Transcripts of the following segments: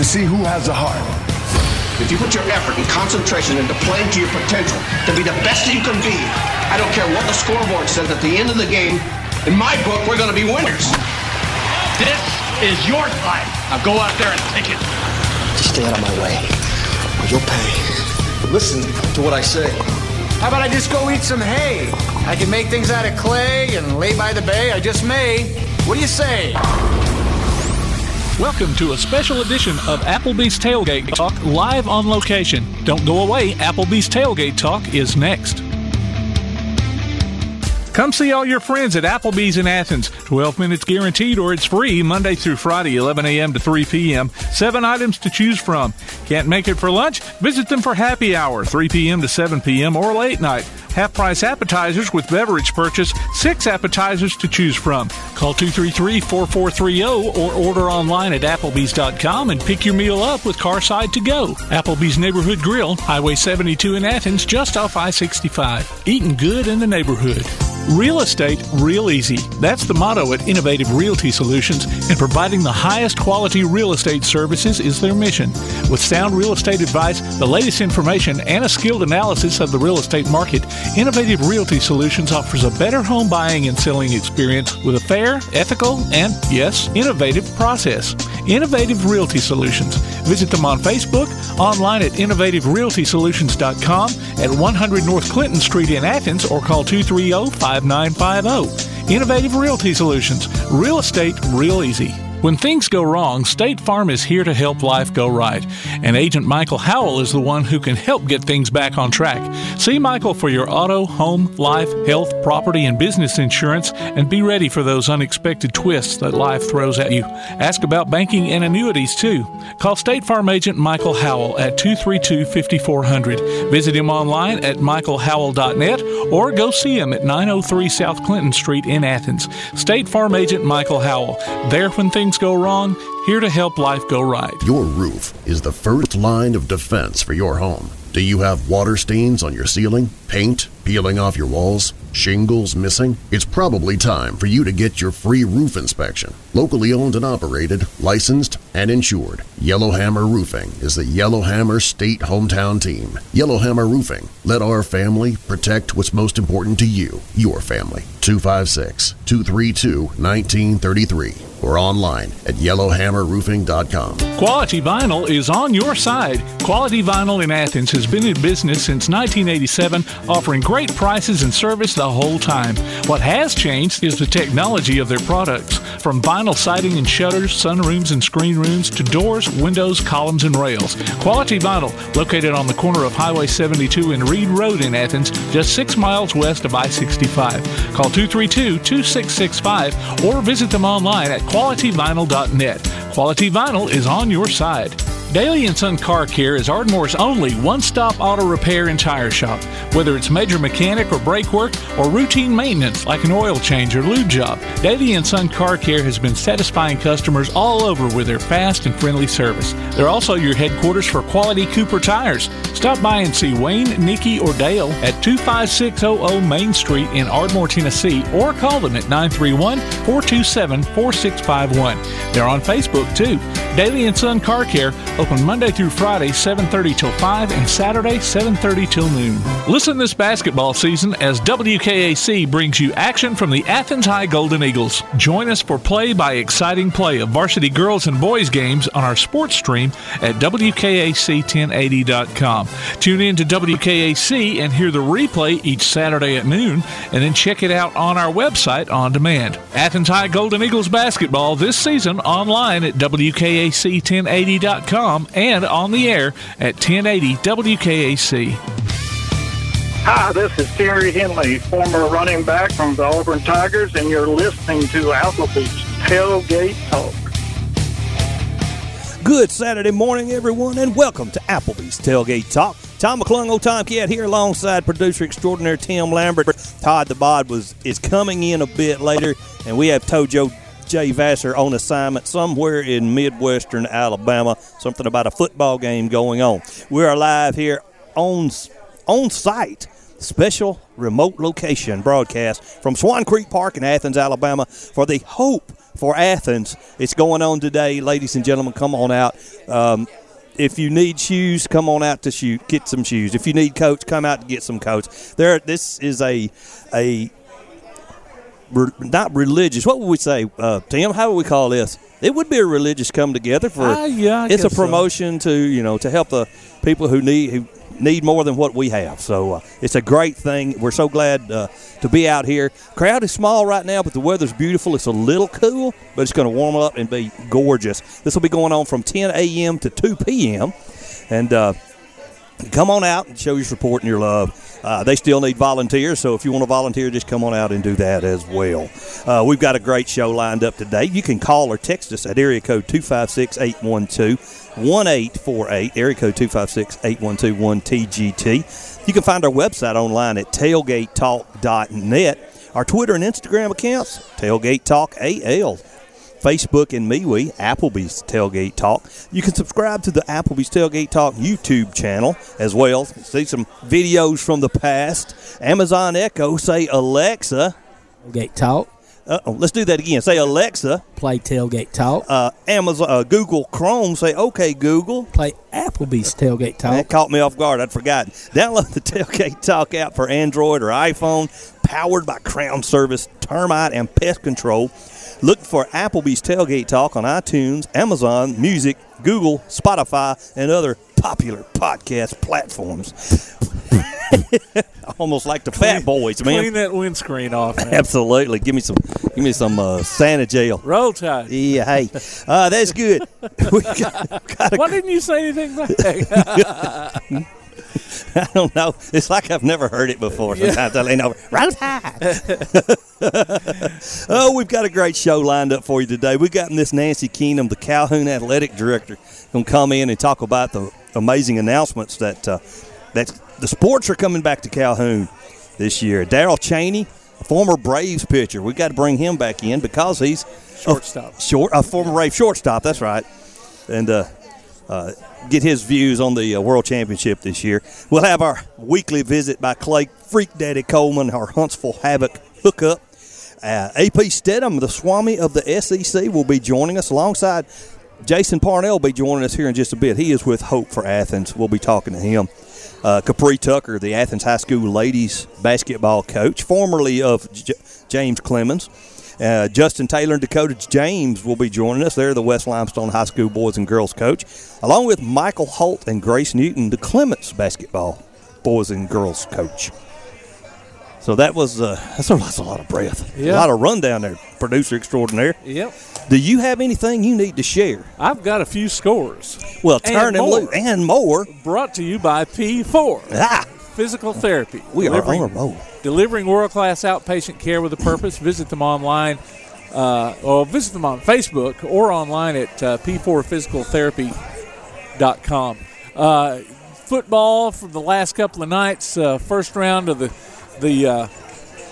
to see who has the heart. If you put your effort and concentration into playing to your potential, to be the best that you can be, I don't care what the scoreboard says at the end of the game, in my book, we're going to be winners. This is your time. Now go out there and take it. Just stay out of my way, or you'll pay. Listen to what I say. How about I just go eat some hay? I can make things out of clay and lay by the bay. I just may. What do you say? Welcome to a special edition of Applebee's Tailgate Talk live on location. Don't go away, Applebee's Tailgate Talk is next. Come see all your friends at Applebee's in Athens. 12 minutes guaranteed or it's free Monday through Friday, 11 a.m. to 3 p.m. Seven items to choose from. Can't make it for lunch? Visit them for happy hour, 3 p.m. to 7 p.m. or late night. Half price appetizers with beverage purchase, six appetizers to choose from. Call 233 4430 or order online at Applebee's.com and pick your meal up with Carside to go. Applebee's Neighborhood Grill, Highway 72 in Athens, just off I 65. Eating good in the neighborhood. Real estate, real easy. That's the motto at Innovative Realty Solutions, and providing the highest quality real estate services is their mission. With sound real estate advice, the latest information, and a skilled analysis of the real estate market, Innovative Realty Solutions offers a better home buying and selling experience with a fair, ethical, and, yes, innovative process. Innovative Realty Solutions. Visit them on Facebook, online at innovativerealtysolutions.com, at 100 North Clinton Street in Athens, or call 230 5950. Innovative Realty Solutions. Real estate, real easy. When things go wrong, State Farm is here to help life go right. And Agent Michael Howell is the one who can help get things back on track. See Michael for your auto, home, life, health, property, and business insurance and be ready for those unexpected twists that life throws at you. Ask about banking and annuities too. Call State Farm Agent Michael Howell at 232 5400. Visit him online at michaelhowell.net or go see him at 903 South Clinton Street in Athens. State Farm Agent Michael Howell. There when things go wrong, here to help life go right. Your roof is the first line of defense for your home. Do you have water stains on your ceiling, paint peeling off your walls, shingles missing? It's probably time for you to get your free roof inspection. Locally owned and operated, licensed, and insured, Yellowhammer Roofing is the Yellowhammer State Hometown Team. Yellowhammer Roofing, let our family protect what's most important to you, your family. 256 232 1933 or online at yellowhammerroofing.com. Quality Vinyl is on your side. Quality Vinyl in Athens has been in business since 1987, offering great prices and service the whole time. What has changed is the technology of their products. From vinyl siding and shutters, sunrooms and screen rooms, to doors, windows, columns, and rails. Quality Vinyl, located on the corner of Highway 72 and Reed Road in Athens, just six miles west of I 65. Call 232 2665 or visit them online at qualityvinyl.net. Quality Vinyl is on your side. Daly & Son Car Care is Ardmore's only one-stop auto repair and tire shop. Whether it's major mechanic or brake work or routine maintenance like an oil change or lube job, Daly & Son Car Care has been satisfying customers all over with their fast and friendly service. They're also your headquarters for quality Cooper tires. Stop by and see Wayne, Nikki, or Dale at 25600 Main Street in Ardmore, Tennessee, or call them at 931-427-4651. They're on Facebook too. Daly & Son Car Care open Monday through Friday 7:30 till 5 and Saturday 7:30 till noon. Listen this basketball season as WKAC brings you action from the Athens High Golden Eagles. Join us for play by exciting play of varsity girls and boys games on our sports stream at WKAC1080.com. Tune in to WKAC and hear the replay each Saturday at noon and then check it out on our website on demand. Athens High Golden Eagles basketball this season online at WKAC1080.com and on the air at 1080 WKAC. Hi, this is Terry Henley, former running back from the Auburn Tigers, and you're listening to Applebee's Tailgate Talk. Good Saturday morning, everyone, and welcome to Applebee's Tailgate Talk. Tom McClung, old Tom Cat here, alongside producer extraordinaire Tim Lambert. Todd the Bod was is coming in a bit later, and we have Tojo Jay Vassar on assignment somewhere in midwestern Alabama. Something about a football game going on. We are live here on on site. Special remote location broadcast from Swan Creek Park in Athens, Alabama, for the Hope for Athens. It's going on today, ladies and gentlemen. Come on out. Um, if you need shoes, come on out to shoot. Get some shoes. If you need coats, come out to get some coats. There, this is a a re- not religious. What would we say, uh, Tim? How would we call this? It would be a religious come together for. Ah, yeah, I it's a guess so. promotion to you know to help the people who need who need more than what we have. So uh, it's a great thing. We're so glad uh, to be out here. Crowd is small right now, but the weather's beautiful. It's a little cool, but it's going to warm up and be gorgeous. This will be going on from 10 a.m. to 2 p.m. And uh, come on out and show your support and your love. Uh, they still need volunteers, so if you want to volunteer, just come on out and do that as well. Uh, we've got a great show lined up today. You can call or text us at area code 256 812 1848, area code 256 812 1TGT. You can find our website online at tailgatetalk.net. Our Twitter and Instagram accounts, Tailgate Talk AL. Facebook and MeWe, Applebee's Tailgate Talk. You can subscribe to the Applebee's Tailgate Talk YouTube channel as well. See some videos from the past. Amazon Echo, say Alexa. Tailgate Talk. Uh-oh, let's do that again. Say Alexa. Play Tailgate Talk. Uh, Amazon, uh, Google Chrome. Say OK Google. Play Applebee's Tailgate Talk. That caught me off guard. I'd forgotten. Download the Tailgate Talk app for Android or iPhone, powered by Crown Service Termite and Pest Control. Look for Applebee's Tailgate Talk on iTunes, Amazon Music, Google, Spotify, and other popular podcast platforms. Almost like the Fat Boys, man. Clean that windscreen off. Man. Absolutely. Give me some. Give me some uh, Santa gel. Roll Tide. Yeah. Hey, uh, that's good. got, got Why didn't you say anything back? I don't know. It's like I've never heard it before. Sometimes I lean over. Roll Tide. oh, we've got a great show lined up for you today. We've got Miss Nancy Keenum, the Calhoun Athletic Director, going to come in and talk about the amazing announcements that uh, that the sports are coming back to Calhoun this year. Darrel Chaney, a former Braves pitcher, we've got to bring him back in because he's Shortstop. A, short, a former Brave shortstop. That's right, and. Uh, uh, get his views on the uh, World Championship this year. We'll have our weekly visit by Clay Freak Daddy Coleman, our Huntsville Havoc hookup. Uh, AP Steadham, the Swami of the SEC, will be joining us alongside Jason Parnell. Will be joining us here in just a bit. He is with Hope for Athens. We'll be talking to him. Uh, Capriee Tucker, the Athens High School ladies basketball coach, formerly of J- James Clemens. Uh, Justin Taylor and Dakota James will be joining us. They're the West Limestone High School boys and girls coach, along with Michael Holt and Grace Newton, the Clements basketball boys and girls coach. So that was uh, that's, a, that's a lot of breath, a lot of rundown there, producer extraordinaire. Yep. Do you have anything you need to share? I've got a few scores. Well, And turn them more. loose and more. Brought to you by P4 Ah, Physical Therapy. we are delivering, on a roll. delivering world class outpatient care with a purpose. Visit them online, uh, or visit them on Facebook or online at uh, p4physicaltherapy.com. Uh, football for the last couple of nights, uh, first round of the the uh,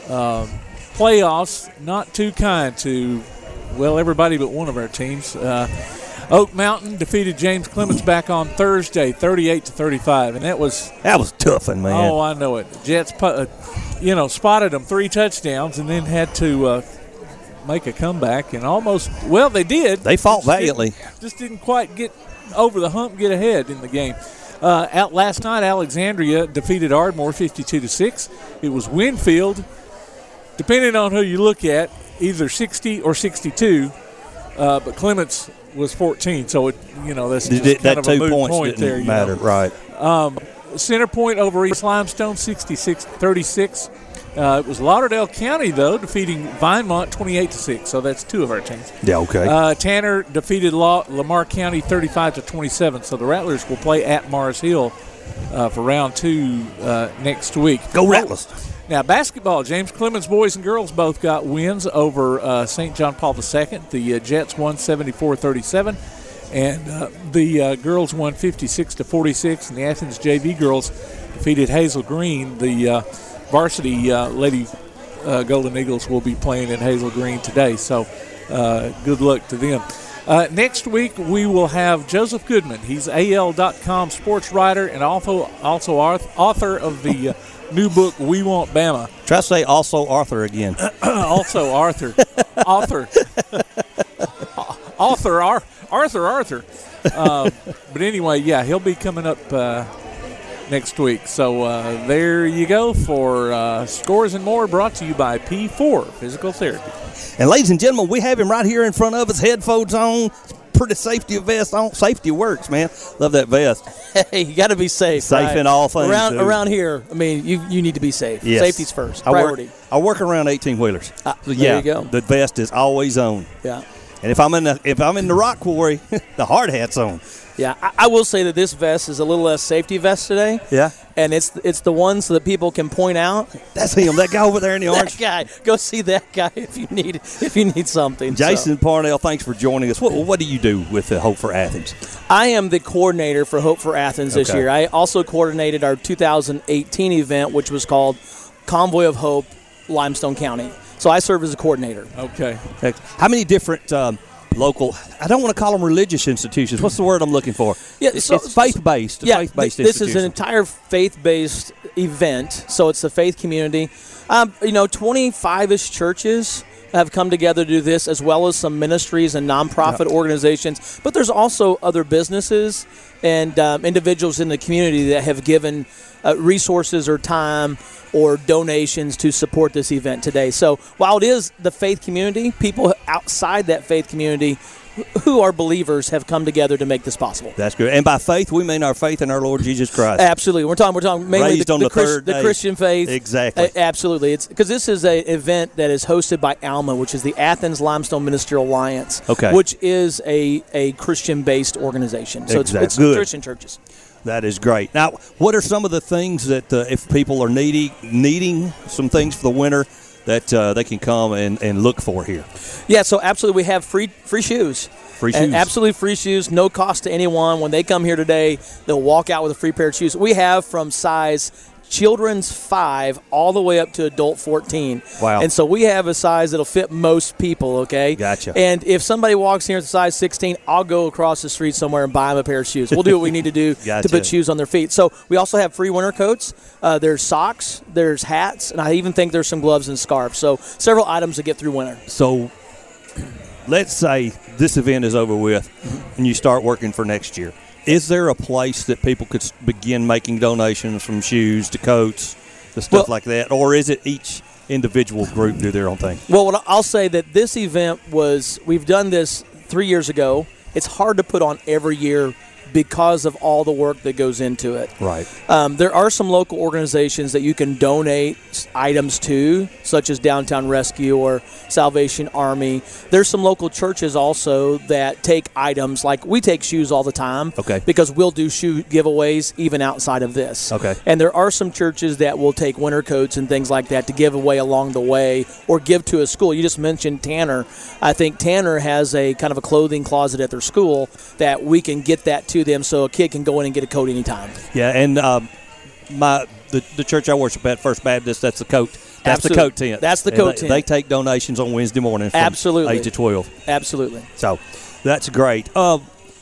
uh, playoffs, not too kind to well everybody but one of our teams. Oak Mountain defeated James Clemens back on Thursday, 38 to 35, and that was That was toughin', man. Oh, I know it. Jets, uh, you know, spotted them three touchdowns and then had to uh, make a comeback and almost. Well, they did. They fought Just didn't- valiantly. Just didn't quite get over the hump, get ahead in the game. Uh, out last night, Alexandria defeated Ardmore 52 to six. It was Winfield, depending on who you look at, either 60 or 62. Uh, but Clements was 14, so it you know that's just Did- kind that of a two moot points point didn't there. you matter, know. right? Center Point over East Limestone, 66 36. Uh, it was Lauderdale County, though, defeating Vinemont 28 to 6. So that's two of our teams. Yeah, okay. Uh, Tanner defeated La- Lamar County 35 to 27. So the Rattlers will play at Mars Hill uh, for round two uh, next week. Go Rattlers. Now, basketball, James Clemens boys and girls both got wins over uh, St. John Paul II. The uh, Jets won 74 37, and uh, the uh, girls won 56 to 46. And the Athens JV girls defeated Hazel Green. The uh, varsity uh, Lady Golden Eagles will be playing in Hazel Green today, so good luck to them. Next week, we will have Joseph Goodman. He's AL.com sports writer and also, also author of the new book, We Want Bama. Try to say also Arthur again. also Arthur, author author Ar- Arthur Arthur. Uh, but anyway, yeah, he'll be coming up uh, next week. So uh, there you go for uh, scores and more. Brought to you by P4 Physical Therapy. And ladies and gentlemen, we have him right here in front of us, headphones on, pretty safety vest on. Safety works, man. Love that vest. Hey, you got to be safe. Safe right? in all things, Around dude. around here, I mean, you you need to be safe. Yes. Safety's first. I work- Priority. I work around eighteen wheelers. Ah, So, there yeah, you go. the vest is always on. Yeah. And if I'm in the if I'm in the rock quarry, the hard hat's on. Yeah, I, I will say that this vest is a little less safety vest today. Yeah. and it's it's the one so that people can point out. That's him. That guy over there in the orange. guy. Go see that guy if you need if you need something. So, Jason Parnell, thanks for joining us. What, what do you do with the Hope for Athens? I am the coordinator for Hope for Athens this year. I also coordinated our 2018 event, which was called Convoy of Hope, Limestone County. So I serve as a coordinator. Okay. How many different um, local? I don't want to call them religious institutions. What's the word I'm looking for? Yeah, it's, so- it's faith based. yeah, faith based. th- this is an entire faith-based event. So it's the faith community. Um, you know, 25ish churches have come together to do this, as well as some ministries and nonprofit organizations. But there's also other businesses and um, individuals in the community that have given uh, resources or time or donations to support this event today. So while it is the faith community, people outside that faith community who are believers have come together to make this possible. That's good. And by faith, we mean our faith in our Lord Jesus Christ. Absolutely, we're talking. We're talking mainly Raised the, on the, the Chris- third the. Christian faith. Exactly. Uh, absolutely, it's because this is a event that is hosted by Alma, which is the Athens Limestone Ministerial Alliance. Okay. Which is a a Christian based organization. So Exactly. it's, it's Good. Christian churches. That is great. Now, what are some of the things that uh, if people are needy, needing some things for the winter that uh, they can come and, and look for here? Yeah, so absolutely, we have free free shoes. Free And shoes. absolutely free shoes, no cost to anyone. When they come here today, they'll walk out with a free pair of shoes. We have from size children's five all the way up to adult 14. Wow. And so we have a size that'll fit most people, okay? Gotcha. And if somebody walks here at size 16, I'll go across the street somewhere and buy them a pair of shoes. We'll do what we need to do to put shoes on their feet. So we also have free winter coats. Uh, there's socks, there's hats, and I even think there's some gloves and scarves. So several items to get through winter. So, let's say this event is over with and you start working for next year. Is there a place that people could begin making donations from shoes to coats to stuff Well- like that? Or is it each individual group do their own thing? Well, I'll say that this event was we've done this three years ago. It's hard to put on every year because of all the work that goes into it. Right. Um, there are some local organizations that you can donate items to, such as Downtown Rescue or Salvation Army. There's some local churches also that take items, like we take shoes all the time. Okay. Because we'll do shoe giveaways even outside of this. Okay. And there are some churches that will take winter coats and things like that to give away along the way or give to a school. You just mentioned Tanner. I think Tanner has a kind of a clothing closet at their school that we can get that to them so a kid can go in and get a coat anytime. Yeah, and um, my the, the church I worship at, First Baptist, that's the coat. That's Absolutely. the coat tent. That's the coat they, tent. They take donations on Wednesday morning from Absolutely. 8 to 12. Absolutely. So that's great. Uh,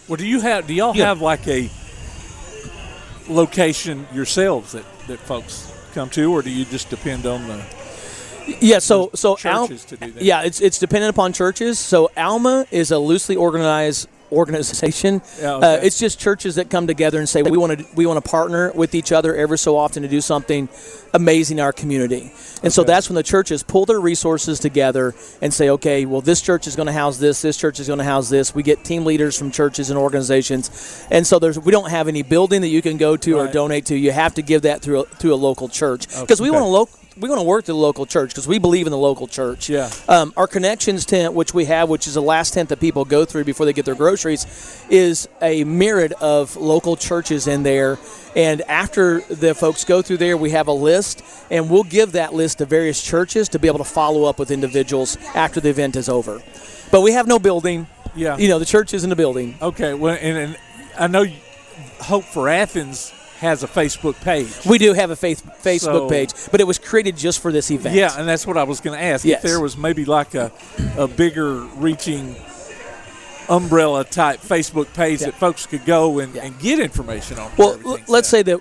Well, do you have? Do y'all Yeah. have like a location yourselves that, that folks come to, or do you just depend on the? Yeah, so so Al- churches to do that. Yeah, it's it's dependent upon churches. So Alma is a loosely organized organization. Yeah, uh, it's just churches that come together and say we want to we want to partner with each other every so often to do something amazing in our community. And so that's when the churches pull their resources together and say, okay, well this church is going to house this, this church is going to house this. We get team leaders from churches and organizations, and so there's we don't have any building that you can go to or donate to. You have to give that through a, through a local church because we want to local we want to work to the local church because we believe in the local church. Yeah. Um, our connections tent, which we have, which is the last tent that people go through before they get their groceries, is a myriad of local churches in there. And after the folks go through there, we have a list, and we'll give that list to various churches to be able to follow up with individuals after the event is over. But we have no building. Yeah. You know, the church isn't a building. Okay. Well, and, and I know Hope for Athens has a Facebook page. We do have a faith, Facebook So- page, but it was created just for this event. Yeah, and that's what I was going to ask. Yes. If there was maybe like a, a bigger reaching umbrella type Facebook page that folks could go and, and get information on. Well, l- let's say that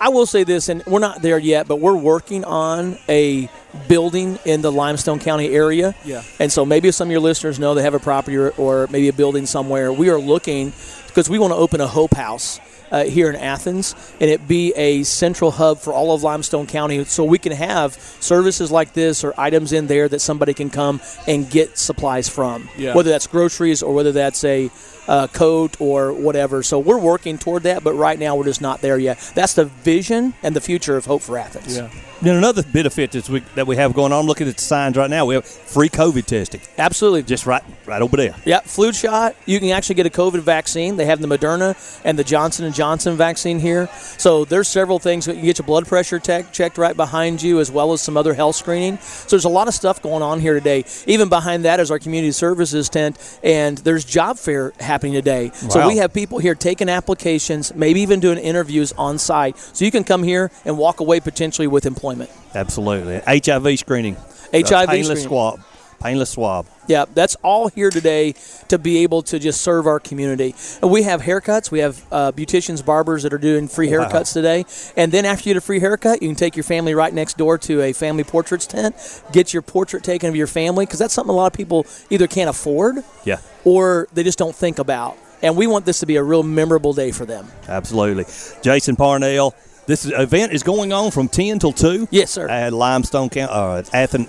I will say this, and we're not there yet, but we're working on a building in the Limestone County area. Yeah. And so maybe some of your listeners know they have a property or, or maybe a building somewhere. We are looking because we want to open a Hope House. Uh, here in Athens, and it be a central hub for all of Limestone County, so we can have services like this or items in there that somebody can come and get supplies from. Yeah. Whether that's groceries or whether that's a uh, coat or whatever. So we're working toward that, but right now we're just not there yet. That's the vision and the future of Hope for Athens. Yeah. Then another benefit that we, that we have going on, I'm looking at the signs right now. We have free COVID testing. Absolutely. Just right right over there. Yeah, flu shot. You can actually get a COVID vaccine. They have the Moderna and the Johnson and Johnson vaccine here. So there's several things. You can get your blood pressure tech checked right behind you, as well as some other health screening. So there's a lot of stuff going on here today. Even behind that is our community services tent, and there's job fair happening today. So we have people here taking applications, maybe even doing interviews on site. So you can come here and walk away potentially with employment. Absolutely. HIV screening. HIV screening. swab. Painless swab. Yeah, that's all here today to be able to just serve our community. And we have haircuts. We have uh, beauticians, barbers that are doing free Wow. haircuts today. And then after you get a free haircut, you can take your family right next door to a family portraits tent, get your portrait taken of your family, because that's something a lot of people either can't afford Yeah. or they just don't think about. And we want this to be a real memorable day for them. Absolutely. Jason Parnell. This event is going on from 10 till 2. Yes, sir. At Limestone County, uh, Athens,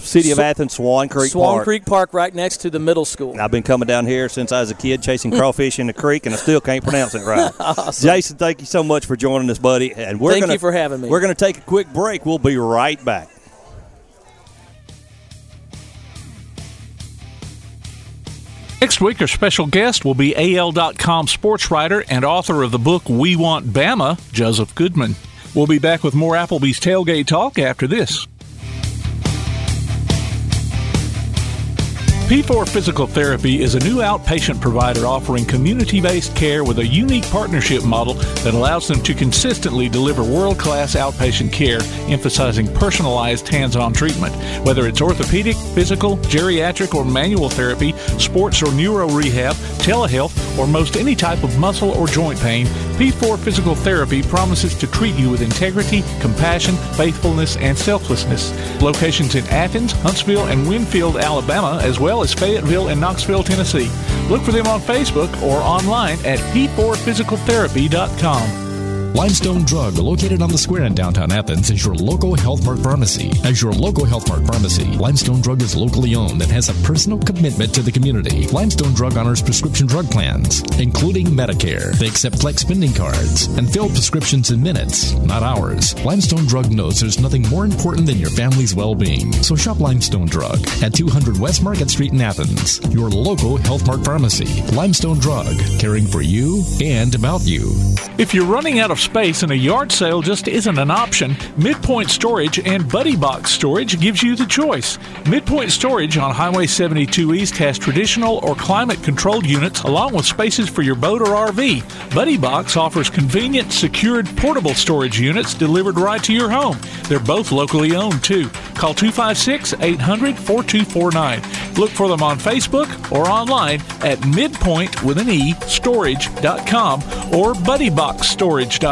City of Sw- Athens, Swan Creek Park. Swan Park. Creek Park, right next to the middle school. I've been coming down here since I was a kid chasing crawfish in the creek, and I still can't pronounce it right. Jason, thank you so much for joining us, buddy. And we're Thank gonna, you for having me. We're going to take a quick break. We'll be right back. Next week, our special guest will be AL.com sports writer and author of the book We Want Bama, Joseph Goodman. We'll be back with more Applebee's Tailgate Talk after this. P4 Physical Therapy is a new outpatient provider offering community based care with a unique partnership model that allows them to consistently deliver world class outpatient care, emphasizing personalized hands on treatment. Whether it's orthopedic, physical, geriatric, or manual therapy, sports or neuro rehab, telehealth, or most any type of muscle or joint pain, P4 Physical Therapy promises to treat you with integrity, compassion, faithfulness, and selflessness. Locations in Athens, Huntsville, and Winfield, Alabama, as well as Fayetteville and Knoxville, Tennessee. Look for them on Facebook or online at p4physicaltherapy.com. Limestone Drug, located on the square in downtown Athens, is your local Health Mart pharmacy. As your local Health Mart pharmacy, Limestone Drug is locally owned and has a personal commitment to the community. Limestone Drug honors prescription drug plans, including Medicare. They accept flex spending cards and fill prescriptions in minutes, not hours. Limestone Drug knows there's nothing more important than your family's well-being. So shop Limestone Drug at 200 West Market Street in Athens, your local Health Mart pharmacy. Limestone Drug, caring for you and about you. If you're running out of space and a yard sale just isn't an option, Midpoint Storage and Buddy Box Storage gives you the choice. Midpoint Storage on Highway 72 East has traditional or climate controlled units along with spaces for your boat or RV. Buddy Box offers convenient, secured, portable storage units delivered right to your home. They're both locally owned too. Call 256 800 4249. Look for them on Facebook or online at midpoint with an E storage.com or buddyboxstorage.com.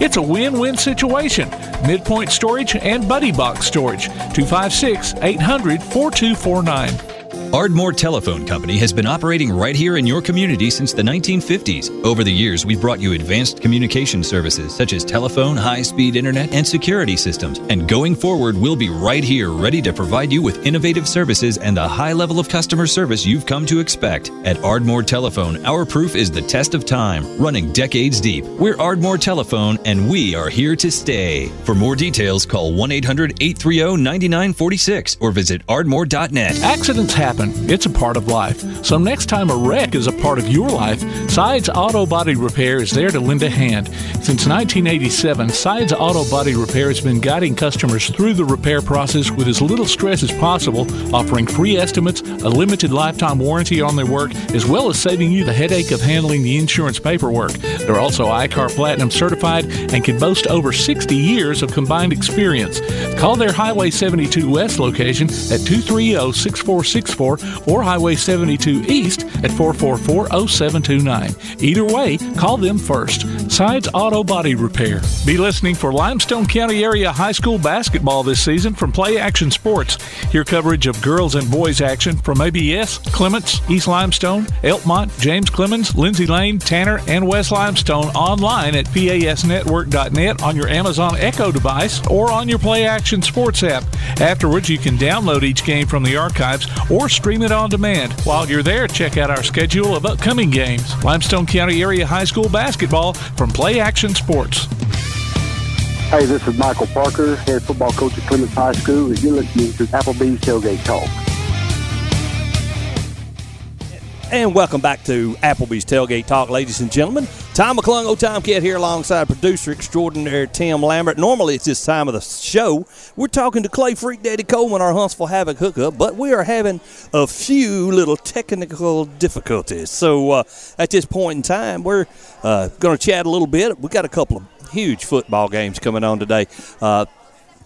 It's a win win situation. Midpoint Storage and Buddy Box Storage 256 800 4249. Ardmore Telephone Company has been operating right here in your community since the 1950s. Over the years, we've brought you advanced communication services such as telephone, high speed internet, and security systems. And going forward, we'll be right here ready to provide you with innovative services and the high level of customer service you've come to expect. At Ardmore Telephone, our proof is the test of time, running decades deep. We're Ardmore Telephone, and we are here to stay. For more details, call 1 800 830 9946 or visit ardmore.net. Accidents happen. It's a part of life. So next time a wreck is a part of your life, Sides Auto Body Repair is there to lend a hand. Since 1987, Sides Auto Body Repair has been guiding customers through the repair process with as little stress as possible, offering free estimates, a limited lifetime warranty on their work, as well as saving you the headache of handling the insurance paperwork. They're also ICAR Platinum certified and can boast over 60 years of combined experience. Call their Highway 72 West location at 230 6464 444 or Highway 72 East at 444 0729. Either way, call them first. Sides Auto Body Repair. Be listening for Limestone County Area High School basketball this season from Play Action Sports. Hear coverage of girls and boys action from ABS, Clements, East Limestone, Elkmont, James Clemens, Lindsay Lane, Tanner, and West Limestone online at PASnetwork.net on your Amazon Echo device or on your Play Action Sports app. Afterwards, you can download each game from the archives or stream it on demand. While you're there, check out our schedule of upcoming games. Limestone County Area High School basketball from Play Action Sports. Hey, this is Michael Parker, head football coach at Clements High School, and you're listening to Applebee's Tailgate Talk. And welcome back to Applebee's Tailgate Talk, ladies and gentlemen. Tom McClung, old Tom Cat here alongside producer extraordinaire Tim Lambert. Normally it's this time of the show. We're talking to Clay Freak Daddy Coleman, our Huntsville Havoc hookup, but we are having a few little technical difficulties. So uh, at this point in time, we're uh, going to chat a little bit. we got a couple of huge football games coming on today. Uh,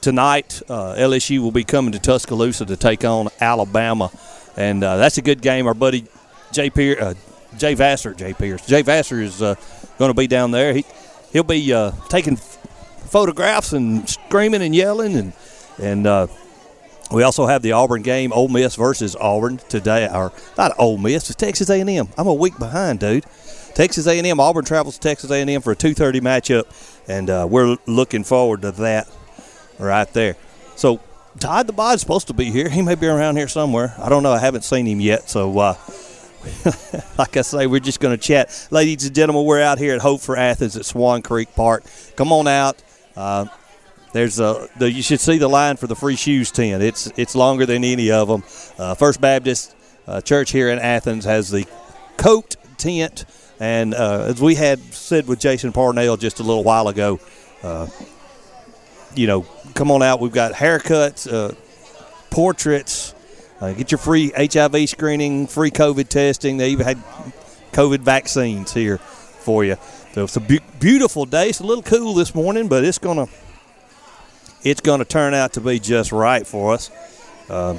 tonight, uh, LSU will be coming to Tuscaloosa to take on Alabama, and uh, that's a good game. Our buddy Jay Pierce, uh, Jay Vassar, Jay Pierce, Jay Vassar is uh, going to be down there. He he'll be uh, taking photographs and screaming and yelling, and and uh, we also have the Auburn game, Ole Miss versus Auburn today. Or not Ole Miss, it's Texas A&M. I'm a week behind, dude. Texas A&M. Auburn travels to Texas A&M for a 2:30 matchup, and uh, we're looking forward to that right there. So Todd the Bod's supposed to be here. He may be around here somewhere. I don't know. I haven't seen him yet. So, uh, like I say, we're just going to chat. Ladies and gentlemen, we're out here at Hope for Athens at Swan Creek Park. Come on out. Uh, there's a the, you should see the line for the free shoes tent. It's it's longer than any of them. Uh, First Baptist uh, Church here in Athens has the coat tent, and uh, as we had said with Jason Parnell just a little while ago, uh, you know, come on out. We've got haircuts, uh, portraits. Uh, get your free HIV screening, free COVID testing. They even had COVID vaccines here for you. So it's a be- beautiful day. It's a little cool this morning, but it's gonna it's gonna turn out to be just right for us. Uh,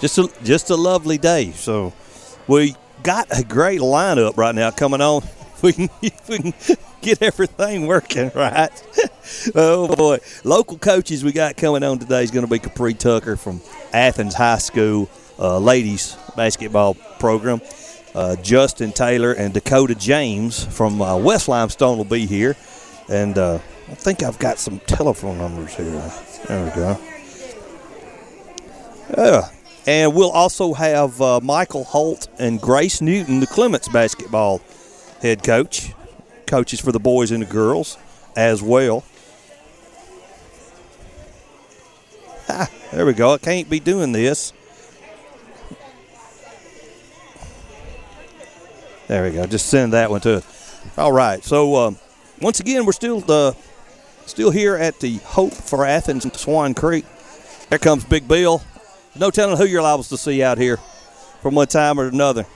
just a, just a lovely day. So we got a great lineup right now coming on. We can, we can get everything working right. oh boy, local coaches we got coming on today is going to be Capriee Tucker from Athens High School uh, ladies basketball program. Uh, Justin Taylor and Dakota James from uh, West Limestone will be here, and uh, I think I've got some telephone numbers here. There we go. Yeah. And we'll also have uh, Michael Holt and Grace Newton, the Clements basketball head coach, coaches for the boys and the girls as well. Ah, there we go. I can't be doing this. There we go. Just send that one to. All right. So um, once again, we're still uh, still here at the Hope for Athens Swan Creek. There comes Big Bill. No telling who you're liable to see out here from one time or another.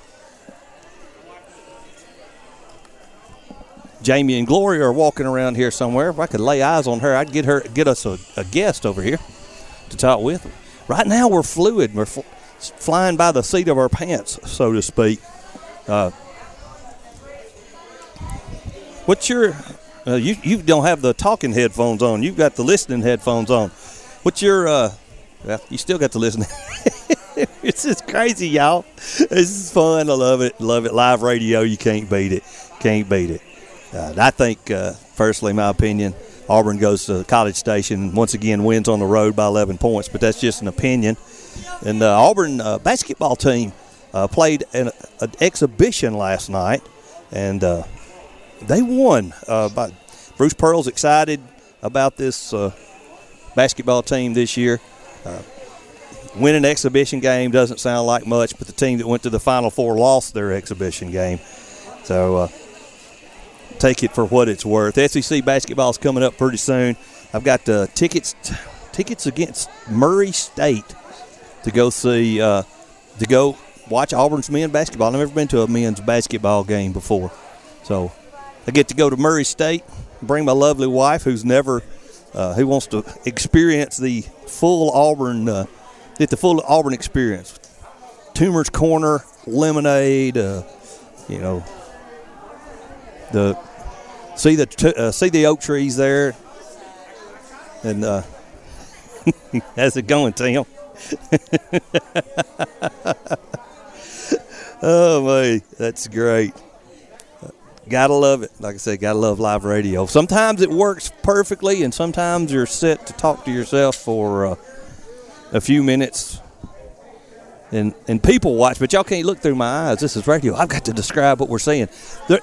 Jamie and Gloria are walking around here somewhere. If I could lay eyes on her, I'd get her, get us a, a guest over here to talk with. Right now, we're fluid. We're fl- flying by the seat of our pants, so to speak. Uh, what's your? Uh, you you don't have the talking headphones on. You've got the listening headphones on. What's your? Uh, well, you still got to listen. it's just crazy, y'all. This is fun. I love it. Love it. Live radio, you can't beat it. Can't beat it. Uh, I think, uh, personally, my opinion, Auburn goes to College Station and once again wins on the road by 11 points, but that's just an opinion. And the Auburn uh, basketball team uh, played an, an, exhibition last night, and uh, they won. Uh, by, Bruce Pearl's excited about this basketball team this year. winning an exhibition game doesn't sound like much, but the team that went to the Final Four lost their exhibition game. So take it for what it's worth. SEC basketball is coming up pretty soon. I've got uh, tickets tickets against Murray State to go see uh, to go watch Auburn's men basketball. I've never been to a men's basketball game before, so I get to go to Murray State. Bring my lovely wife, who's never uh, who wants to experience the full Auburn uh, Get the full Auburn experience. Toomer's Corner, lemonade, uh, you know, the see the t- uh, see the oak trees there, and uh, how's it going, Tim? oh man, that's great. Gotta love it. Like I said, gotta love live radio. Sometimes it works perfectly, and sometimes you're set to talk to yourself for uh, a few minutes. And, and people watch, but y'all can't look through my eyes. This is radio. I've got to describe what we're saying. The,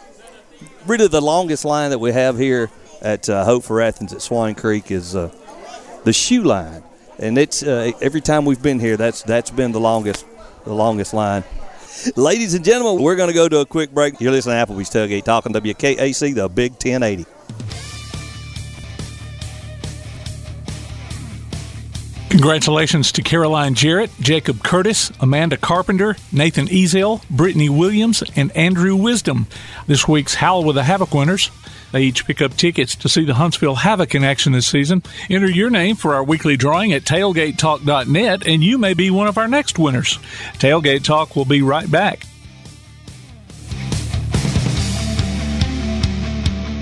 really, the longest line that we have here at uh, Hope for Athens at Swan Creek is uh, the shoe line, and it's uh, every time we've been here, that's that's been the longest the longest line. Ladies and gentlemen, we're going to go to a quick break. You're listening to Applebee's Tailgate Talking WKAC, the Big 1080. Congratulations to Caroline Jarrett, Jacob Curtis, Amanda Carpenter, Nathan Ezel, Brittany Williams, and Andrew Wisdom. This week's Howl with the Havoc winners. They each pick up tickets to see the Huntsville Havoc in action this season. Enter your name for our weekly drawing at tailgatetalk.net, and you may be one of our next winners. Tailgate Talk will be right back.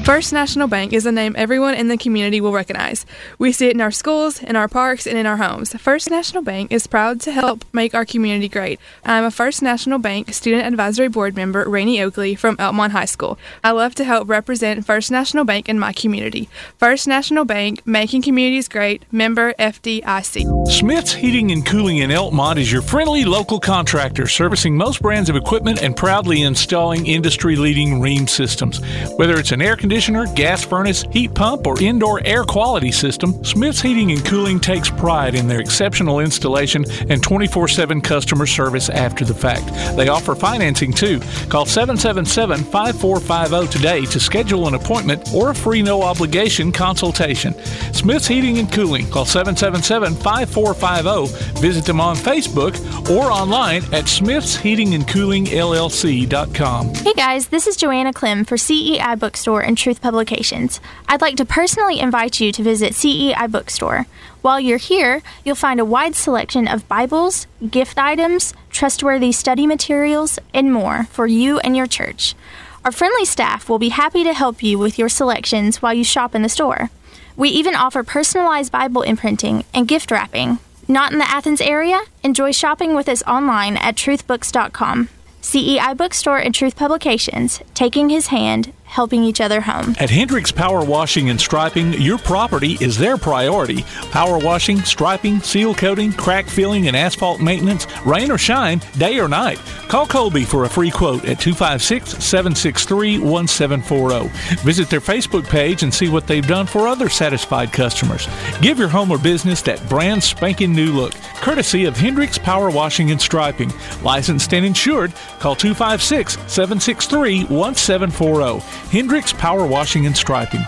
First National Bank is a name everyone in the community will recognize. We see it in our schools, in our parks, and in our homes. First National Bank is proud to help make our community great. I'm a First National Bank Student Advisory Board member, Rainey Oakley from Elkmont High School. I love to help represent First National Bank in my community. First National Bank, making communities great, member FDIC. Smith's Heating and Cooling in Elkmont is your friendly local contractor servicing most brands of equipment and proudly installing industry leading Rheem systems. Whether it's an air conditioner, gas furnace, heat pump, or indoor air quality system, Smith's Heating and Cooling takes pride in their exceptional installation and 24 7 customer service after the fact. They offer financing too. Call 777 5450 today to schedule an appointment or a free no obligation consultation. Smith's Heating and Cooling. Call 777 5450. Visit them on Facebook or online at smithsheatingandcoolingllc.com. Hey guys, this is Joanna Clem for CEI Bookstore and Truth Publications. I'd like to personally invite you to visit CEI Bookstore. While you're here, you'll find a wide selection of Bibles, gift items, trustworthy study materials, and more for you and your church. Our friendly staff will be happy to help you with your selections while you shop in the store. We even offer personalized Bible imprinting and gift wrapping. Not in the Athens area? Enjoy shopping with us online at truthbooks.com. CEI Bookstore and Truth Publications, taking his hand, helping each other home. At Hendricks Power Washing and Striping, your property is their priority. Power washing, striping, seal coating, crack filling, and asphalt maintenance, rain or shine, day or night. Call Colby for a free quote at 256 763 1740. Visit their Facebook page and see what they've done for other satisfied customers. Give your home or business that brand spanking new look, courtesy of Hendricks Power Washing and Striping. Licensed and insured, call 256 763 1740. Hendricks Power Washing and Striping.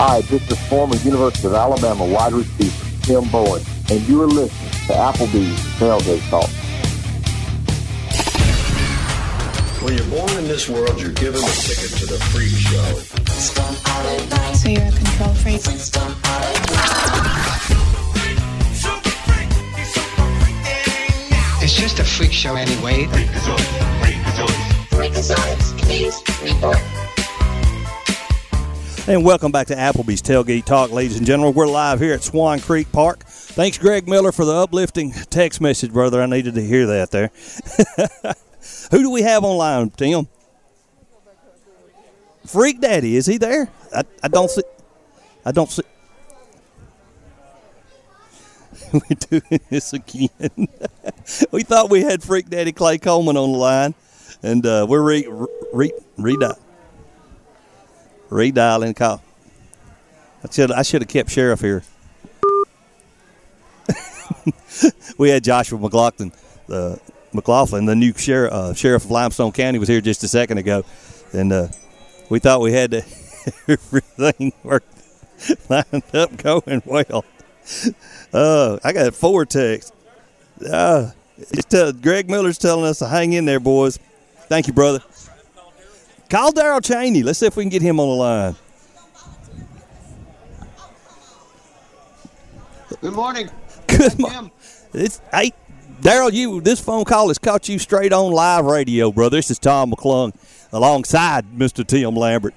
Hi, this is former University of Alabama wide receiver Tim Boyd, and you are listening to Applebee's Tailgate Talk. When you're born in this world, you're given a ticket to the freak show. So you're a control freak? It's just a freak show anyway. And welcome back to Applebee's Tailgate Talk, ladies and gentlemen. We're live here at Swan Creek Park. Thanks, Greg Miller, for the uplifting text message, brother. I needed to hear that there. Who do we have online, Tim? Freak Daddy, is he there? I, I don't see. I don't see. We're doing this again. we thought we had Freak Daddy Clay Coleman on the line, and uh, we're re, re, re, redial, redialing call. I should I should have kept sheriff here. we had Joshua McLaughlin, the McLaughlin, the new sheriff, uh, sheriff of Limestone County, was here just a second ago, and uh, we thought we had everything worked lined up going well. Uh, I got four texts. Uh, tell, Greg Miller's telling us to hang in there, boys. Thank you, brother. Call Darrel Chaney. Let's see if we can get him on the line. Good morning. Good morning. It's hey, Darrel. You this phone call has caught you straight on live radio, brother. This is Tom McClung alongside Mr. Tim Lambert.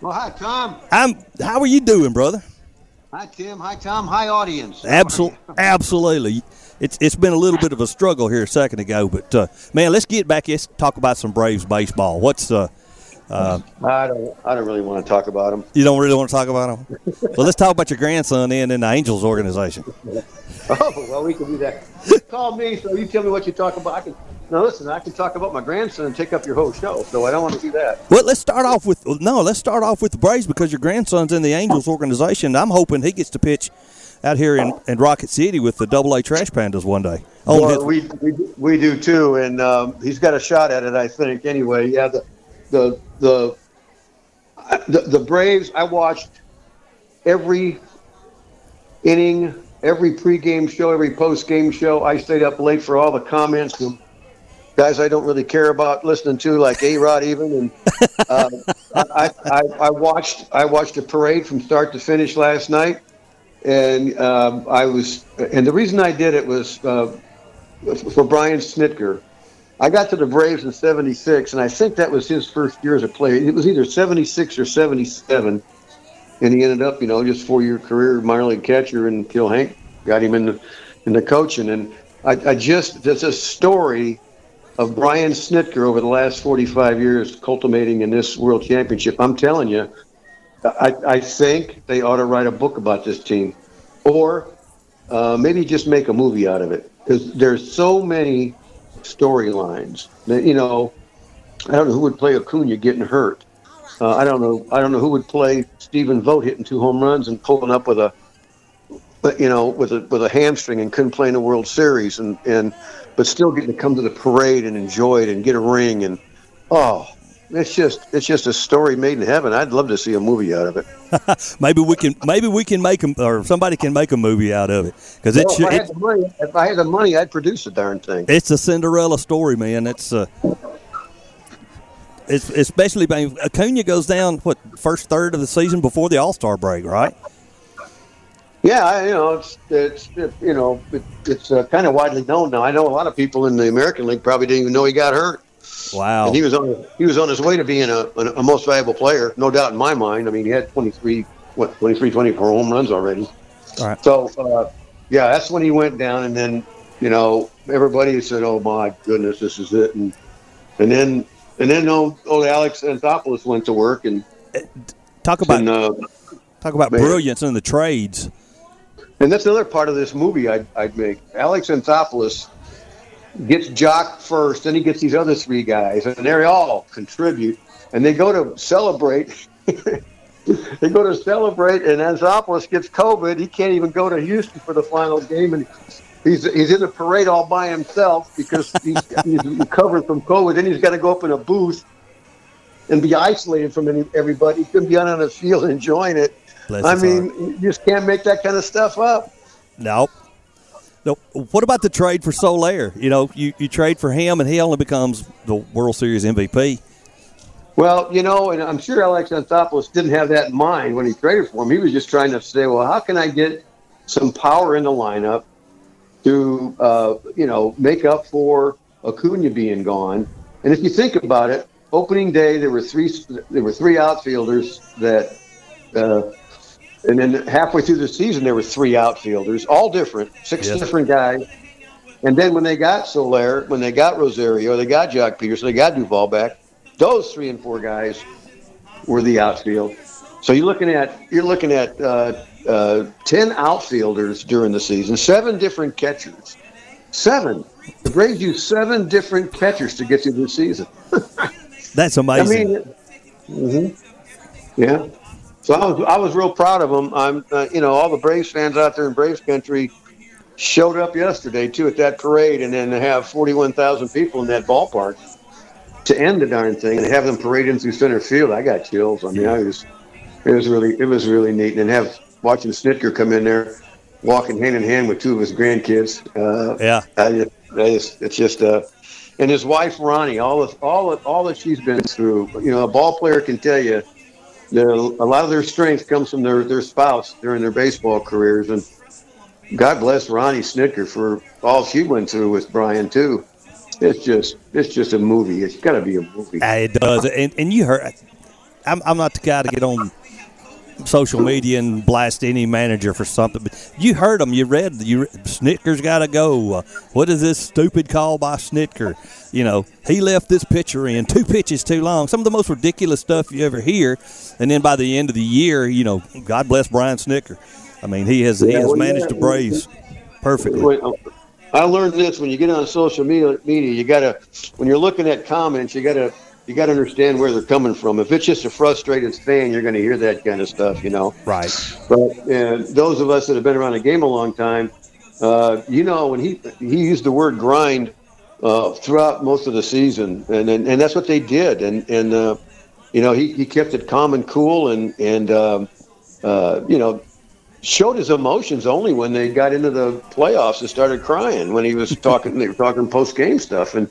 Well, hi, Tom. I'm. How are you doing, brother? Hi, Tim. Hi, Tom. Hi, audience. Absolutely, absolutely. It's it's been a little bit of a struggle here a second ago, but uh, man, let's get back. Let's talk about some Braves baseball. What's uh, uh, I don't. I don't really want to talk about them. you don't really want to talk about them? well, let's talk about your grandson in in the Angels organization. Oh well, we can do that. Call me, so you tell me what you talk about. I can. Now listen, I can talk about my grandson and take up your whole show. So I don't want to do that. Well, let's start off with no. Let's start off with the Braves because your grandson's in the Angels organization. I'm hoping he gets to pitch out here in, in Rocket City with the Double A Trash Pandas one day. Oh, Well, we, we we do too, and um, he's got a shot at it, I think. Anyway, yeah, the the the the, the Braves. I watched every inning, every pregame show, every postgame show. I stayed up late for all the comments from guys I don't really care about listening to, like A Rod even. And uh, I, I, I watched I watched a parade from start to finish last night, and um, I was and the reason I did it was uh, for Brian Snitker. I got to the Braves in '76, and I think that was his first year as a player. It was either '76 or '77, and he ended up, you know, just four-year career minor league catcher until Hank got him in the in the coaching. And I, I just there's a story of Brian Snitker over the last 45 years culminating in this World Championship. I'm telling you, I, I think they ought to write a book about this team, or uh, maybe just make a movie out of it because there's so many storylines. that, You know, I don't know who would play Acuna getting hurt. Uh, I don't know. I don't know who would play Stephen Vogt hitting two home runs and pulling up with a, you know, with a with a hamstring and couldn't play in the World Series and and but still getting to come to the parade and enjoy it and get a ring and oh, it's just it's just a story made in heaven. I'd love to see a movie out of it. maybe we can maybe we can make them or somebody can make a movie out of it because Well, it's if, I had the money, if I had the money, I'd produce the darn thing. it's a Cinderella story, man. It's uh, it's especially being Acuna goes down what first third of the season before the All Star break, right? Yeah, I, you know, it's it's it, you know it, it's uh, kind of widely known now. I know a lot of people in the American League probably didn't even know he got hurt. Wow. And he was on he was on his way to being a, a, a most valuable player, no doubt in my mind. I mean, he had 23 what 23 24 home runs already. All right. So uh, yeah, that's when he went down, and then you know everybody said, "Oh my goodness, this is it," and and then and then old, old Alex Anthopoulos went to work and talk about and, uh, talk about man. brilliance in the trades. And that's another part of this movie I'd, I'd make. Alex Anthopoulos gets Joc first, then he gets these other three guys, and they all contribute. And they go to celebrate. they go to celebrate, and Anthopoulos gets COVID. He can't even go to Houston for the final game, and he's he's in the parade all by himself because he's, he's recovered from COVID. Then he's got to go up in a booth and be isolated from any, everybody. He couldn't be out on the field enjoying it. Bless I mean, you just can't make that kind of stuff up. Nope. No. What about the trade for Soler? You know, you, you trade for him, and he only becomes the World Series MVP. Well, you know, and I'm sure Alex Anthopoulos didn't have that in mind when he traded for him. He was just trying to say, well, how can I get some power in the lineup to, uh, you know, make up for Acuna being gone? And if you think about it, opening day there were three there were three outfielders that, uh, and then halfway through the season there were three outfielders, all different, six Yes. different guys. And then when they got Soler, when they got Rosario, they got Joc Pederson, they got Duvall back. Those three and four guys were the outfield. So you're looking at you're looking at uh, uh, ten outfielders during the season, seven different catchers, seven. The Braves used seven different catchers to get through the season. That's amazing. I mean, mhm. yeah. So I was I was real proud of them. I'm uh, you know all the Braves fans out there in Braves country showed up yesterday too at that parade, and then to have forty one thousand people in that ballpark to end the darn thing and have them parading through center field. I got chills. I mean, I was it was really it was really neat, and have watching Snitker come in there walking hand in hand with two of his grandkids. Uh, Yeah. I just, I just, it's just uh, and his wife Ronnie, all of all of, all that she's been through. You know, a ball player can tell you a lot of their strength comes from their their spouse during their baseball careers, and God bless Ronnie Snitker for all she went through with Brian too. It's just it's just a movie. It's got to be a movie. Uh, It does, and, and you heard. I'm, I'm not the guy to get on social media and blast any manager for something, but you heard them. You read. You Snitker's got to go. Uh, what is this stupid call by Snitker? You know, he left this pitcher in two pitches too long. Some of the most ridiculous stuff you ever hear, and then by the end of the year, you know, God bless Brian Snitker. I mean, he has he has managed the Braves perfectly. I learned this when you get on social media. Media, you gotta when you're looking at comments, you gotta you gotta understand where they're coming from. If it's just a frustrated fan, you're going to hear that kind of stuff, you know. Right. But and those of us that have been around the game a long time, uh, you know, when he he used the word grind uh, throughout most of the season, and and, and that's what they did, and and uh, you know he, he kept it calm and cool, and and um, uh, you know showed his emotions only when they got into the playoffs and started crying when he was talking. they were talking post game stuff, and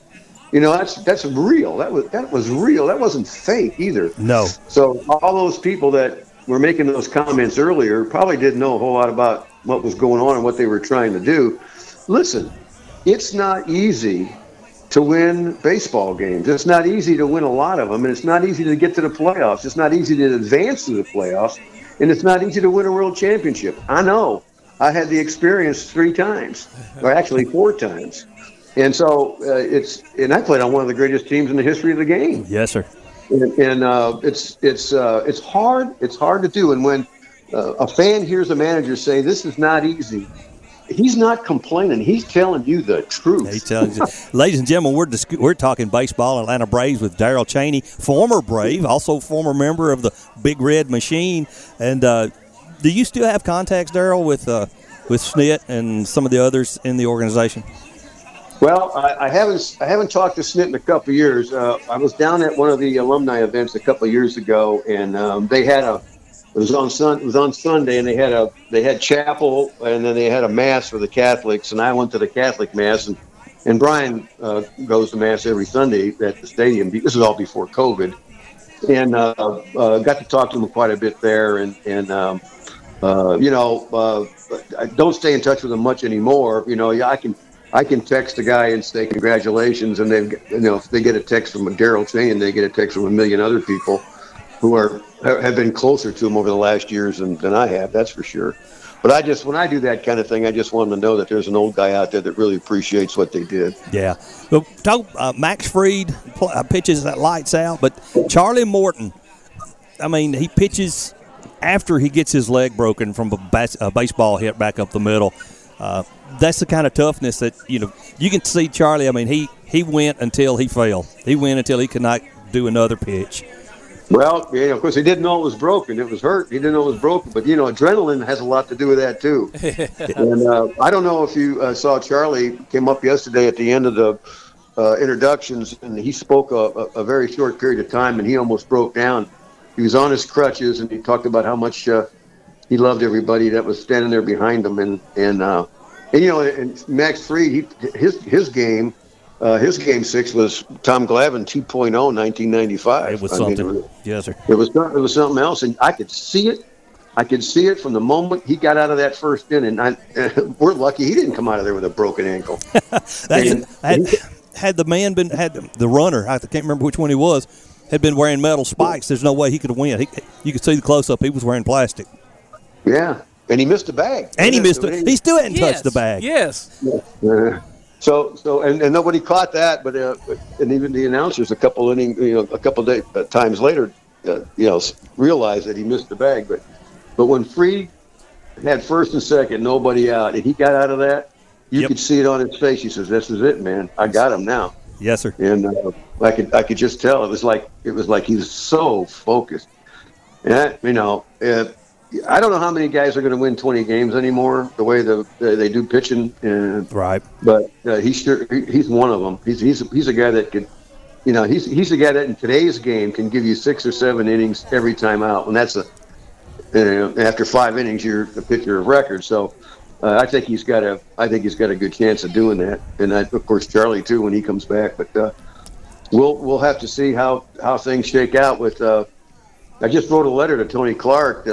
you know that's that's real. That was that was real. That wasn't fake either. No. So all those people that were making those comments earlier probably didn't know a whole lot about what was going on and what they were trying to do. Listen, it's not easy to win baseball games. It's not easy to win a lot of them, and it's not easy to get to the playoffs. It's not easy to advance to the playoffs, and it's not easy to win a world championship. I know. I had the experience three times, or actually four times. And so uh, it's, and I played on one of the greatest teams in the history of the game Yes, sir. and, and uh, it's it's uh, it's hard it's hard to do. And when uh, a fan hears a manager say this is not easy, he's not complaining. He's telling you the truth. He tells you, ladies and gentlemen, we're dis- we're talking baseball, Atlanta Braves with Darrel Chaney, former Brave, also former member of the Big Red Machine. And uh, do you still have contacts, Darrel, with uh, with Snit and some of the others in the organization? Well, I, I haven't I haven't talked to Snit in a couple years. Uh, I was down at one of the alumni events a couple years ago, and um, they had a it was on sun it was on Sunday, and they had a they had chapel, and then they had a mass for the Catholics, and I went to the Catholic mass, and and Brian uh, goes to mass every Sunday at the stadium. This is all before COVID, and uh, uh, got to talk to him quite a bit there, and and um, uh, you know, uh, I don't stay in touch with him much anymore. You know, I can I can text a guy and say congratulations, and they've you know if they get a text from Darrel and they get a text from a million other people who are have been closer to him over the last years than, than I have. That's for sure. But I just when I do that kind of thing, I just want them to know that there's an old guy out there that really appreciates what they did. Yeah. Well, talk, uh, Max Fried uh, pitches that lights out, but Charlie Morton, I mean, he pitches after he gets his leg broken from a, bas- a baseball hit back up the middle. Uh, that's the kind of toughness that you know you can see. Charlie, I mean, he he went until he fell. He went until he could not do another pitch. Well, you know, of course, he didn't know it was broken. It was hurt. He didn't know it was broken. But you know, adrenaline has a lot to do with that too. and uh, I don't know if you uh, saw Charlie came up yesterday at the end of the uh, introductions, and he spoke a, a, a very short period of time, and he almost broke down. He was on his crutches, and he talked about how much uh, he loved everybody that was standing there behind him, and and uh, and you know, and Max Fried, he, his his game. Uh, his game six was Tom Glavine 2.0, 1995. It was I mean, something. it was- yes, sir. it was it was something else, and I could see it. I could see it from the moment he got out of that first inning. I, we're lucky he didn't come out of there with a broken ankle. And- had, had the man been had the, the runner, I can't remember which one he was, had been wearing metal spikes. There's no way he could have won. He, you could see the close up. He was wearing plastic, yeah, and he missed a bag. and he Yeah, missed so it. He still hadn't touched the bag. Yes. So so and, and nobody caught that, but uh, and even the announcers a couple inning you know a couple day, uh, times later, uh, you know, realized that he missed the bag. But but when Free had first and second, nobody out, and he got out of that, you could see it on his face. He says, "This is it, man. I got him now." Yes, sir. and uh, I could I could just tell it was like it was like he was so focused. And that, you know, uh, I don't know how many guys are going to win 20 games anymore. The way the they they do pitching, and right? But uh, he's sure he's one of them. He's he's he's a guy that could. You know, he's he's a guy that in today's game can give you six or seven innings every time out, and that's a you know, after five innings you're a pitcher of record. So uh, I think he's got a I think he's got a good chance of doing that, and I, of course Charlie too when he comes back. But uh, we'll we'll have to see how how things shake out with. Uh, I just wrote a letter to Tony Clark.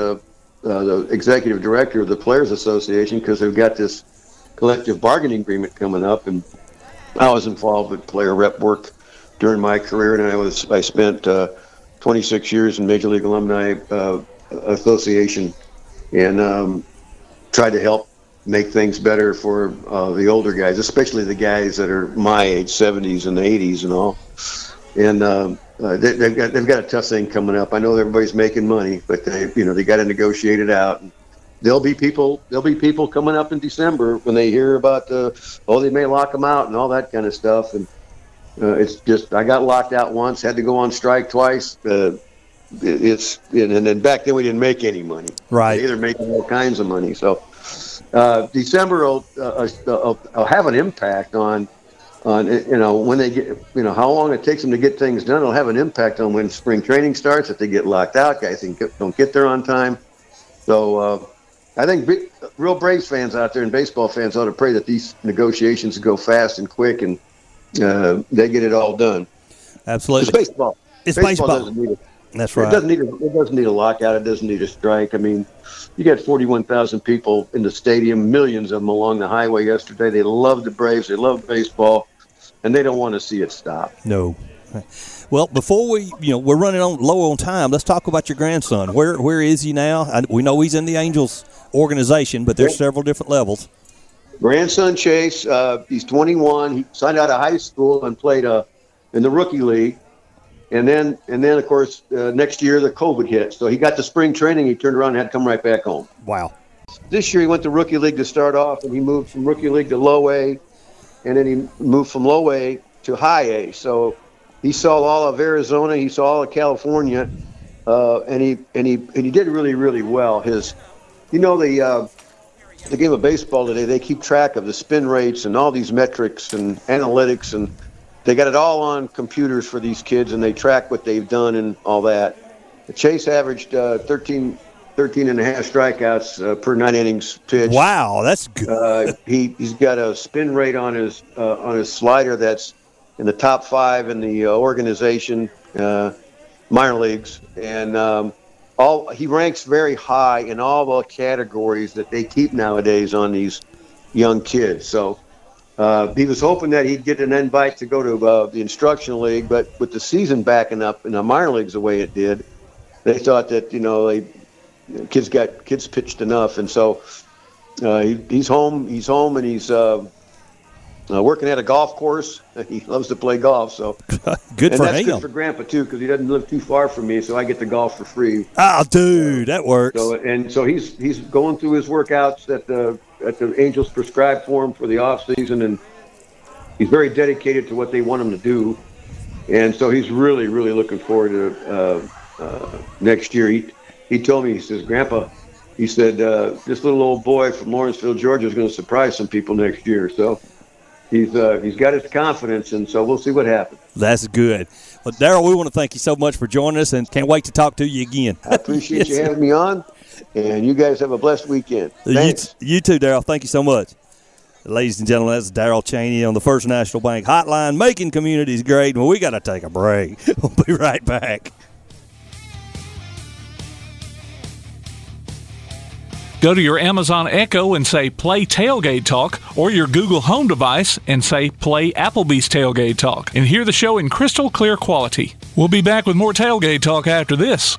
Uh, the executive director of the Players Association because they've got this collective bargaining agreement coming up, and I was involved with player rep work during my career, and I was I spent uh, 26 years in Major League Alumni uh, Association, and um, tried to help make things better for uh, the older guys, especially the guys that are my age, 70s and 80s and all. And um, uh, they, they've got they've got a tough thing coming up. I know everybody's making money, but they you know they got to negotiate it out. And there'll be people there'll be people coming up in December when they hear about the oh they may lock them out and all that kind of stuff. And uh, it's just I got locked out once, had to go on strike twice. Uh, it- it's and then back then we didn't make any money. Right. They either making all kinds of money. So uh, December will, uh, uh, will have an impact on on you know when they get you know how long it takes them to get things done. It'll have an impact on when spring training starts. If they get locked out, guys don't get there on time. So uh, I think real Braves fans out there and baseball fans ought to pray that these negotiations go fast and quick and uh, they get it all done. Absolutely. It's baseball. It's baseball. Doesn't need That's It right. doesn't need a, it doesn't need a lockout. It doesn't need a strike. I mean, you got 41,000 people in the stadium, millions of them along the highway yesterday. They love the Braves. They love baseball, and they don't want to see it stop. No. Well, before we, you know, we're running on low on time. Let's talk about your grandson. Where where is he now? I, we know he's in the Angels organization, but there's several different levels. Grandson Chase, uh, he's 21. He signed out of high school and played uh, in the rookie league. And then, and then, of course, uh, next year the COVID hit. So he got to spring training. He turned around and had to come right back home. Wow. This year he went to rookie league to start off, and he moved from rookie league to low A, and then he moved from low A to high A. So he saw all of Arizona, he saw all of California, uh, and he and he and he did really really well. His, you know the uh, the game of baseball today, they keep track of the spin rates and all these metrics and analytics, and they got it all on computers for these kids, and they track what they've done and all that. Chase averaged uh, 13, 13 and a half strikeouts uh, per nine innings pitched. Wow, that's good. Uh, he he's got a spin rate on his uh, on his slider that's in the top five in the uh, organization, uh, minor leagues, and um, all he ranks very high in all the categories that they keep nowadays on these young kids. So. Uh, he was hoping that he'd get an invite to go to uh, the instructional league, but with the season backing up in the minor leagues the way it did, they thought that you know they kids got kids pitched enough, and so uh, he, he's home. He's home, and he's uh, uh, working at a golf course. He loves to play golf, so Good and for that's him. good for Grandpa too, because he doesn't live too far from me, so I get to golf for free. Oh, dude, that works. So and so he's he's going through his workouts that the at the Angels prescribed for him for the off season, and he's very dedicated to what they want him to do, and so he's really really looking forward to uh, uh, next year. He he told me he says, Grandpa, he said uh, this little old boy from Lawrenceville, Georgia, is going to surprise some people next year. So he's uh, he's got his confidence, and so we'll see what happens. That's good. Well, Darrel, we want to thank you so much for joining us, and can't wait to talk to you again. I appreciate you having me on, and you guys have a blessed weekend. You, Thanks. you too, Darrel. Thank you so much. Ladies and gentlemen, that's Darrel Chaney on the First National Bank Hotline, making communities great. Well, we got to take a break. We'll be right back. Go to your Amazon Echo and say play Tailgate Talk, or your Google Home device and say play Applebee's Tailgate Talk, and hear the show in crystal clear quality. We'll be back with more Tailgate Talk after this.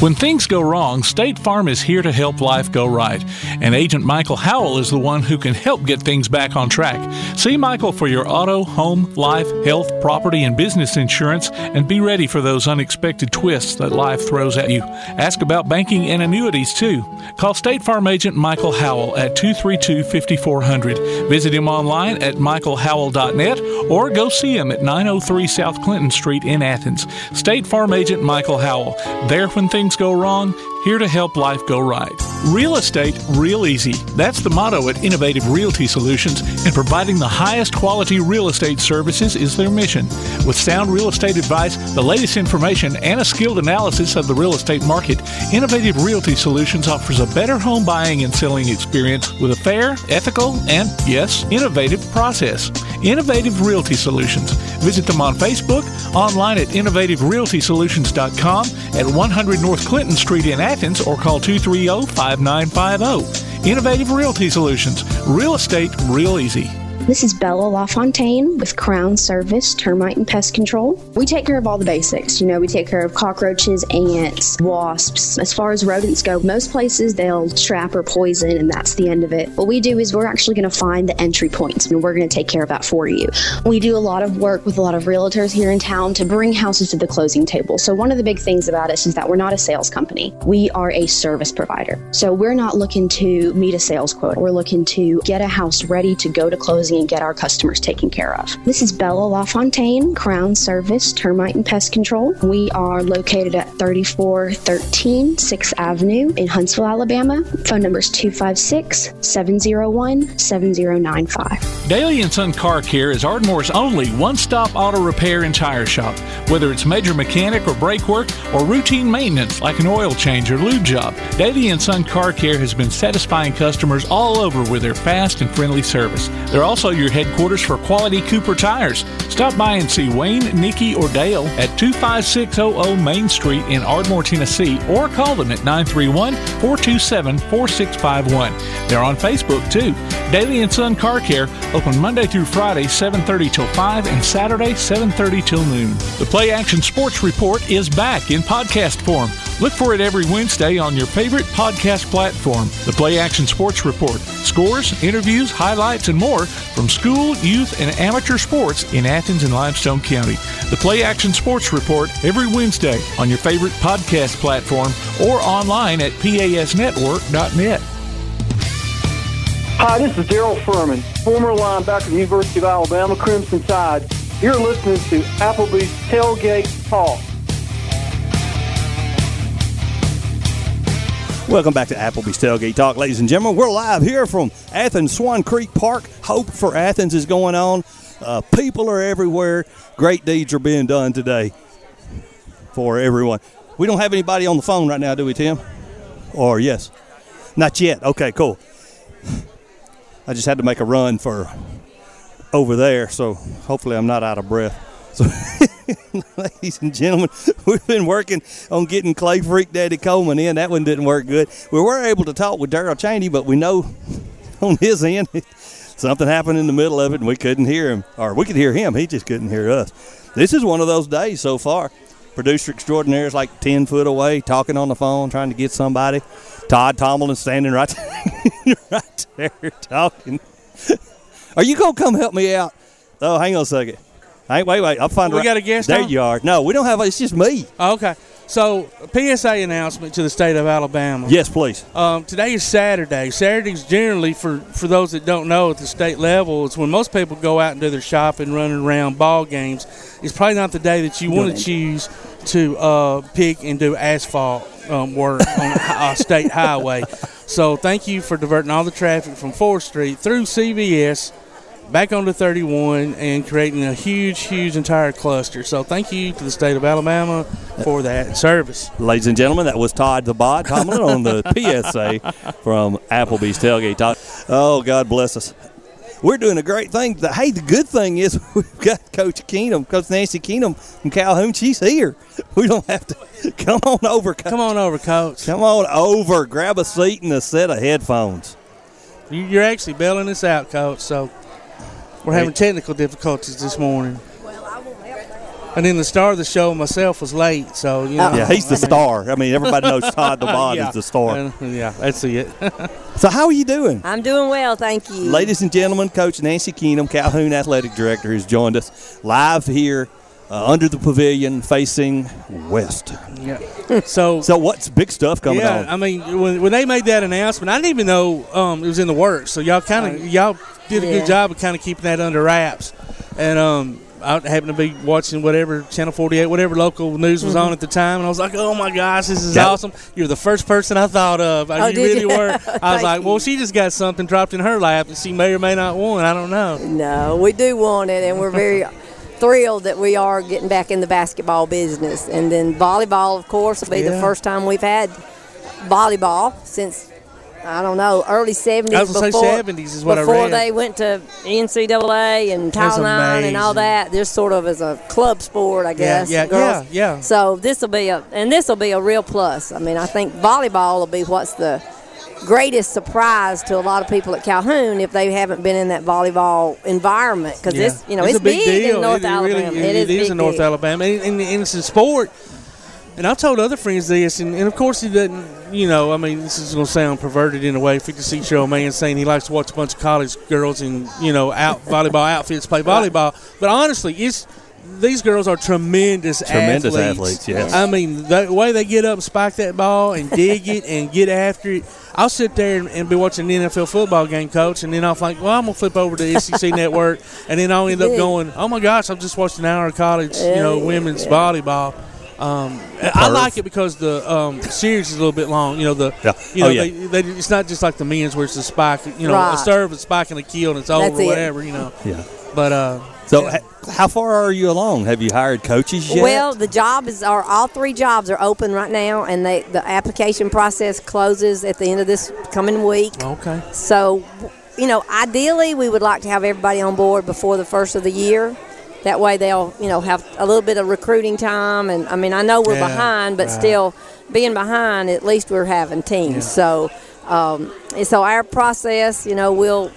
When things go wrong, State Farm is here to help life go right. And Agent Michael Howell is the one who can help get things back on track. See Michael for your auto, home, life, health, property, and business insurance and be ready for those unexpected twists that life throws at you. Ask about banking and annuities too. Call State Farm Agent Michael Howell at 232 5400. Visit him online at michaelhowell.net or go see him at 903 South Clinton Street in Athens. State Farm Agent Michael Howell. There when things things go wrong, here to help life go right. Real estate, real easy. That's the motto at Innovative Realty Solutions, and providing the highest quality real estate services is their mission. With sound real estate advice, the latest information, and a skilled analysis of the real estate market, Innovative Realty Solutions offers a better home buying and selling experience with a fair, ethical, and, yes, innovative process. Innovative Realty Solutions. Visit them on Facebook, online at innovativerealtysolutions.com, at 100 North Clinton Street in Athens, or call 230 5950. Innovative Realty Solutions. Real estate, real easy. This is Bella LaFontaine with Crown Service Termite and Pest Control. We take care of all the basics. You know, we take care of cockroaches, ants, wasps. As far as rodents go, most places they'll trap or poison, and that's the end of it. What we do is we're actually going to find the entry points, and we're going to take care of that for you. We do a lot of work with a lot of realtors here in town to bring houses to the closing table. So, one of the big things about us is that we're not a sales company, we are a service provider. So, we're not looking to meet a sales quota, we're looking to get a house ready to go to closing and get our customers taken care of. This is Bella LaFontaine, Crown Service Termite and Pest Control. We are located at 3413 6th Avenue in Huntsville, Alabama. Phone number is 256 701 7095. Daly and Son Car Care is Ardmore's only one-stop auto repair and tire shop. Whether it's major mechanic or brake work or routine maintenance like an oil change or lube job, and Son Car Care has been satisfying customers all over with their fast and friendly service. They're also your headquarters for quality Cooper tires. Stop by and see Wayne, Nikki, or Dale at 25600 Main Street in Ardmore, Tennessee, or call them at 931 427 4651. They're on Facebook too. Daily and Son Car Care open Monday through Friday 7:30 till 5 and Saturday 7:30 till noon. The Play Action Sports Report is back in podcast form. Look for it every Wednesday on your favorite podcast platform. The Play Action Sports Report. Scores, interviews, highlights, and more from school, youth, and amateur sports in Athens and Limestone County. The Play Action Sports Report every Wednesday on your favorite podcast platform or online at pasnetwork.net. Hi, this is Daryl Furman, former linebacker of the University of Alabama Crimson Tide. You're listening to Applebee's Tailgate Talk. Welcome back to Applebee's Tailgate Talk, ladies and gentlemen. We're live here from Athens Swan Creek Park. Hope for Athens is going on. Uh, people are everywhere. Great deeds are being done today for everyone. We don't have anybody on the phone right now, do we, Tim? Or yes? Not yet. Okay, cool. I just had to make a run for over there, so hopefully I'm not out of breath. So, ladies and gentlemen, we've been working on getting Clay Freak Daddy Coleman in. That one didn't work good. We were able to talk with Darrel Chaney, but we know on his end something happened in the middle of it, and we couldn't hear him, or we could hear him. He just couldn't hear us. This is one of those days so far. Producer extraordinaire is like 10 foot away, talking on the phone, trying to get somebody. Todd Tomlin standing right, right there talking. Are you going to come help me out? Oh, hang on a second. Hey, wait, wait. I'll find. We got a guest There on? you are. No, we don't have. It's just me. Oh, okay. So, PSA announcement to the state of Alabama. Yes, please. Um, today is Saturday. Saturdays generally, for, for those that don't know, at the state level, it's when most people go out and do their shopping, running around ball games. It's probably not the day that you want to choose to uh, pick and do asphalt um, work on a state highway. So, thank you for diverting all the traffic from 4th Street through CVS back onto 31 and creating a huge, huge entire cluster. So, thank you to the state of Alabama for that service. Ladies and gentlemen, that was Todd the Bot Tomlin on the PSA from Applebee's Tailgate Talk. Oh, God bless us. We're doing a great thing. The- Hey, the good thing is we've got Coach Keenum, Coach Nancy Keenum from Calhoun. She's here. We don't have to come on over. Coach. Come on over, Coach. Come on over. Grab a seat and a set of headphones. You- You're actually bailing us out, Coach. So we're having technical difficulties this morning. Well I won't. And then the star of the show myself was late, so you know. Yeah, he's the I mean- star. I mean, everybody knows Todd the Bod Yeah. is the star. Yeah, that's it. So, how are you doing? I'm doing well, thank you. Ladies and gentlemen, Coach Nancy Keenum, Calhoun Athletic Director, has joined us live here uh, under the pavilion facing west. Yeah. So, so what's big stuff coming yeah, on? I mean, when, when they made that announcement, I didn't even know um, it was in the works. So y'all kind of y'all did a Yeah. good job of kind of keeping that under wraps. And um, I happened to be watching whatever Channel 48, whatever local news was Mhm. on at the time, and I was like, "Oh my gosh, this is Yep. awesome! You're the first person I thought of. Oh, you did really you? were." I was Thank like, "Well, she just got something dropped in her lap that she may or may not want. I don't know." No, we do want it, and we're very thrilled that we are getting back in the basketball business. And then volleyball, of course, will be the first time we've had volleyball since. I don't know, early seventies. I was gonna say before 70s is what I before they went to NCAA and Title IX and all that. They're sort of as a club sport, I guess. yeah, girls. yeah, yeah. So this will be a, and this will be a real plus. I mean, I think volleyball will be what's the greatest surprise to a lot of people at Calhoun if they haven't been in that volleyball environment because Yeah. it's you know it's, a big, deal. in North it, it really- Alabama. it- it is, it is big in North deal. Alabama, and, and, and it's a sport. And I've told other friends this, and, and of course he doesn't. You know, I mean, this is going to sound perverted in a way. Fifty-six year old man saying he likes to watch a bunch of college girls in you know out volleyball outfits play volleyball. But honestly, it's these girls are tremendous, Tremendous athletes. athletes, yes. I mean, the way they get up spike that ball and dig it and get after it. I'll sit there and, and be watching an NFL football game, coach, and then I'll think, well, I'm gonna flip over to the SEC network, and then I'll end up going, oh my gosh, I've just watched an hour of college, you know, Yeah, women's yeah. volleyball. Um, I like it because the um, series is a little bit long. You know, the Yeah. you know Oh, yeah. they, they, it's not just like the men's where it's a spike. You know, a serve, a spike, and a kill, and it's over, That's or it. whatever. You know, Yeah. but uh, So, h- how far are you along? Have you hired coaches yet? Well, the job is are all three jobs are open right now, and they the application process closes at the end of this coming week. okay. So, you know, ideally, we would like to have everybody on board before the first of the year. That way, they'll you know have a little bit of recruiting time. And I mean, I know we're Yeah, behind, but right. still, being behind, at least we're having teams. So, um, and so our process, you know, we'll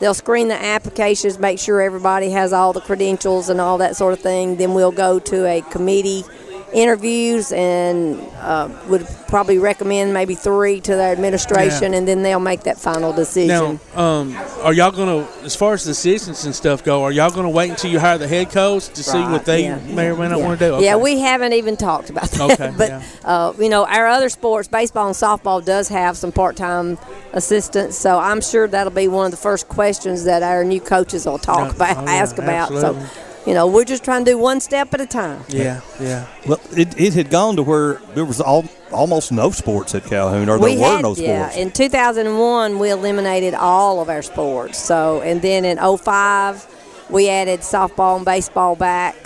they'll screen the applications, make sure everybody has all the credentials and all that sort of thing. Then we'll go to a committee interviews and uh, would probably recommend maybe three to their administration, Yeah. and then they'll make that final decision. Now, um, are y'all going to, as far as the assistants and stuff go, are y'all going to wait until you hire the head coach to see what they yeah. may or may not yeah. want to do? Okay. Yeah, we haven't even talked about that. Okay, but uh, you know, our other sports, baseball and softball, does have some part-time assistants. So I'm sure that'll be one of the first questions that our new coaches will talk about, Oh, ask about. absolutely. So, you know, we're just trying to do one step at a time. Yeah, yeah. Well, it, it had gone to where there was all, almost no sports at Calhoun, or there we were had, no yeah. sports. In 2001, we eliminated all of our sports. So, and then in 05, we added softball and baseball back.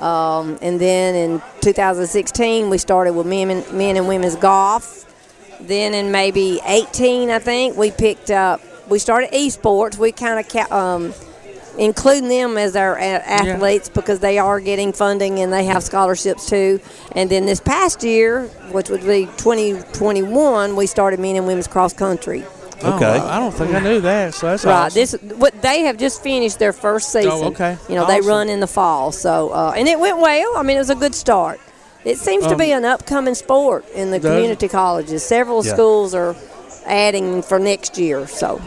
Um, and then in 2016, we started with men and, men and women's golf. Then in maybe 18, I think, we picked up, we started esports. We kind of ca- um, including them as our a- athletes because they are getting funding and they have scholarships too. And then this past year, which would be 2021, we started men and women's cross country. Oh, I don't think I knew that. So that's right. awesome. This what they have just finished their first season. Oh, okay. You know they run in the fall, so uh, and it went well. I mean, it was a good start. It seems to Um, be an upcoming sport in the community colleges. Several Yeah. schools are adding for next year. So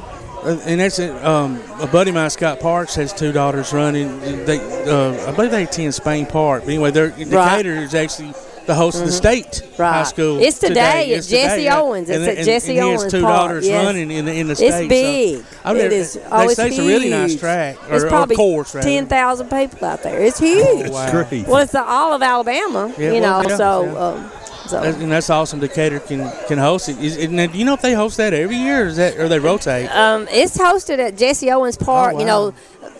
And that's it. Um, a buddy of mine, Scott Parks, has two daughters running. They, uh, I believe they attend Spain Park. But anyway, they're, Decatur is actually the host of the Mhm. state high school. It's today at It's today, Jesse yeah. Owens. It's And- at and- Jesse and he has Owens two Park, daughters yes. running in the in the It's state. so- big. I've It never- They oh, it's say it's a really nice track or, it's or probably course. rather. ten thousand people out there. It's huge. wow. Great. Well, it's the all of Alabama. Yeah, you well, know, yeah, so. yeah. Um, so. And that's awesome. Decatur can can host it. Is, and do you know if they host that every year, or is that or they rotate? Um, it's hosted at Jesse Owens Park. Oh, You know,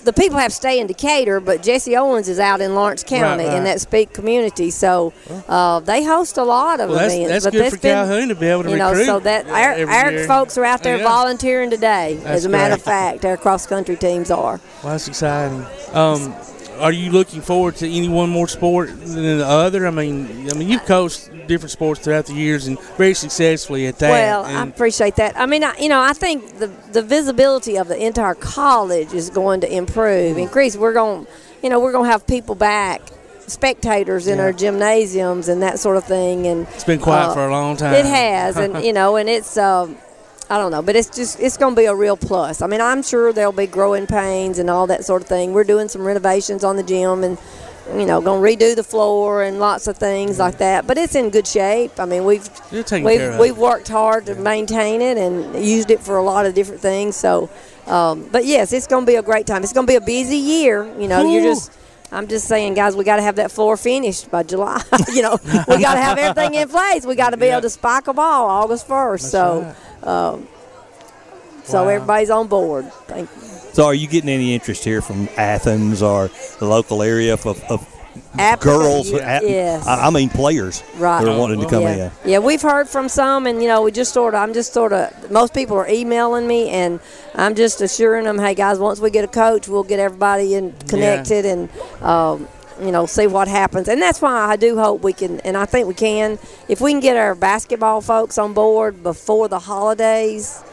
the people have to stay in Decatur, but Jesse Owens is out in Lawrence County right. in that Speak community. So uh, they host a lot of Well, that's- events. that's but good that's for Calhoun to be able to you know, recruit, So that our, our year. folks are out there Yeah. volunteering today. That's as a matter of fact, our cross country teams are. Well, that's exciting. Um, are you looking forward to any one more sport than the other? I mean, I mean, you've coached different sports throughout the years and very successfully at that. Well, I appreciate that. I mean, I, you know, I think the the visibility of the entire college is going to improve, increase. We're going, you know, we're going to have people back, spectators in Yeah. our gymnasiums and that sort of thing. And it's been quiet uh, for a long time. It has, and you know, and it's. Um, I don't know, but it's just it's going to be a real plus. I mean, I'm sure there'll be growing pains and all that sort of thing. We're doing some renovations on the gym and you know going to redo the floor and lots of things like that. But it's in good shape. I mean, we've we've we've worked hard to maintain it and used it for a lot of different things. So, um, but yes, it's going to be a great time. It's going to be a busy year. You know, you're just I'm just saying, guys, we got to have that floor finished by July. you know, we got to have everything in place. We got to be able to spike a ball August 1st. so, um, so Wow. everybody's on board. Thank you. So, are you getting any interest here from Athens or the local area of, of girls? Yeah. Yes. I, mean, players Right. They're wanting to come yeah. in. Yeah, we've heard from some, and you know, we just sort of, I'm just sort of, most people are emailing me, and I'm just assuring them, hey guys, once we get a coach, we'll get everybody in connected, and um, you know, see what happens. And that's why I do hope we can, and I think we can, if we can get our basketball folks on board before the holidays.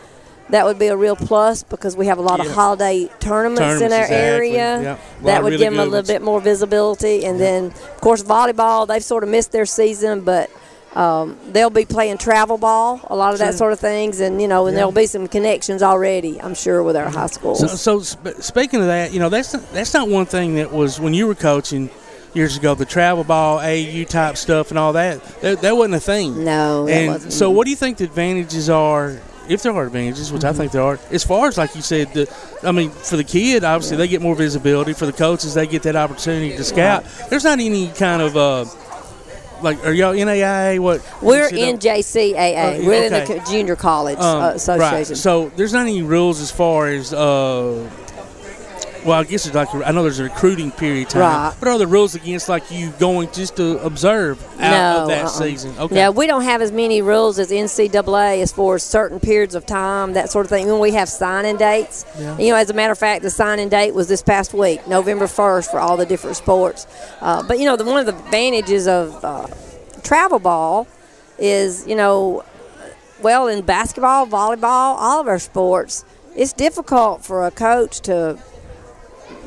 That would be a real plus because we have a lot Yeah. of holiday tournaments, in our exactly. area. Yep. That would really give them a little ones. bit more visibility. And then, of course, volleyball, they've sort of missed their season, but um, they'll be playing travel ball, a lot of that Sure. sort of things. And, you know, and Yeah. there'll be some connections already, I'm sure, with our high schools. So, so sp- speaking of that, you know, that's not, that's not one thing that was when you were coaching years ago. The travel ball, AU type stuff, and all that. That, that wasn't a thing. No, that And wasn't. so, what do you think the advantages are? If there are advantages, which I Mm-hmm. think there are, as far as like you said, the, I mean, for the kid, obviously they get more visibility. For the coaches, they get that opportunity to scout. There's not any kind of uh, like, are y'all NAIA? What We're in JCAA. Oh, We're in the Junior College Um, uh, Association. Right. So there's not any rules as far as. Uh, well, I guess it's like I know there's a recruiting period time, Right. but are the rules against like you going just to observe out no, of that uh-uh. season? Okay. Yeah, we don't have as many rules as NCAA as far as certain periods of time, that sort of thing. When we have signing dates, Yeah. you know, as a matter of fact, the signing date was this past week, November 1st, for all the different sports. Uh, but, you know, the, one of the advantages of uh, travel ball is, you know, well, in basketball, volleyball, all of our sports, it's difficult for a coach to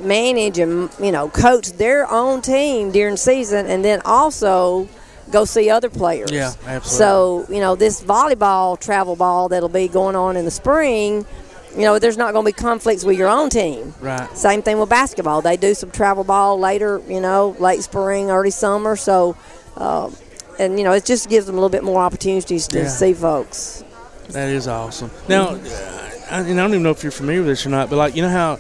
manage and you know coach their own team during season and then also go see other players. Yeah, absolutely. So, you know, this volleyball travel ball that'll be going on in the spring, you know, there's not going to be conflicts with your own team. Right. Same thing with basketball. They do some travel ball later, you know, late spring, early summer. So, uh, and, you know, it just gives them a little bit more opportunities to Yeah. see folks. That is awesome. Now, I, and I don't even know if you're familiar with this or not, but like you know how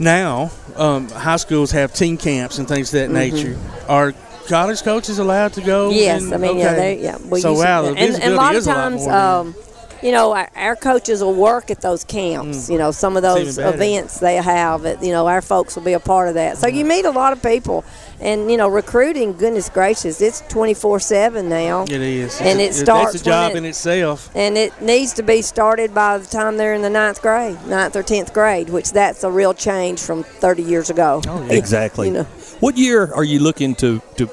now um, high schools have team camps and things of that Mhm. nature. Are college coaches allowed to go? Yes, and- I mean, yeah, okay. they, yeah. We so wow, the and, and a lot of a lot times, um, you know, our, our coaches will work at those camps. You know, some of those events they have. It, you know, our folks will be a part of that. So you meet a lot of people, and you know, recruiting. Goodness gracious, it's twenty four seven now. It is, and It's it a- starts That's a job when in itself. and it needs to be started by the time they're in the ninth grade, ninth or tenth grade, which that's a real change from 30 years ago. Oh, exactly. You know. What year are you looking to to?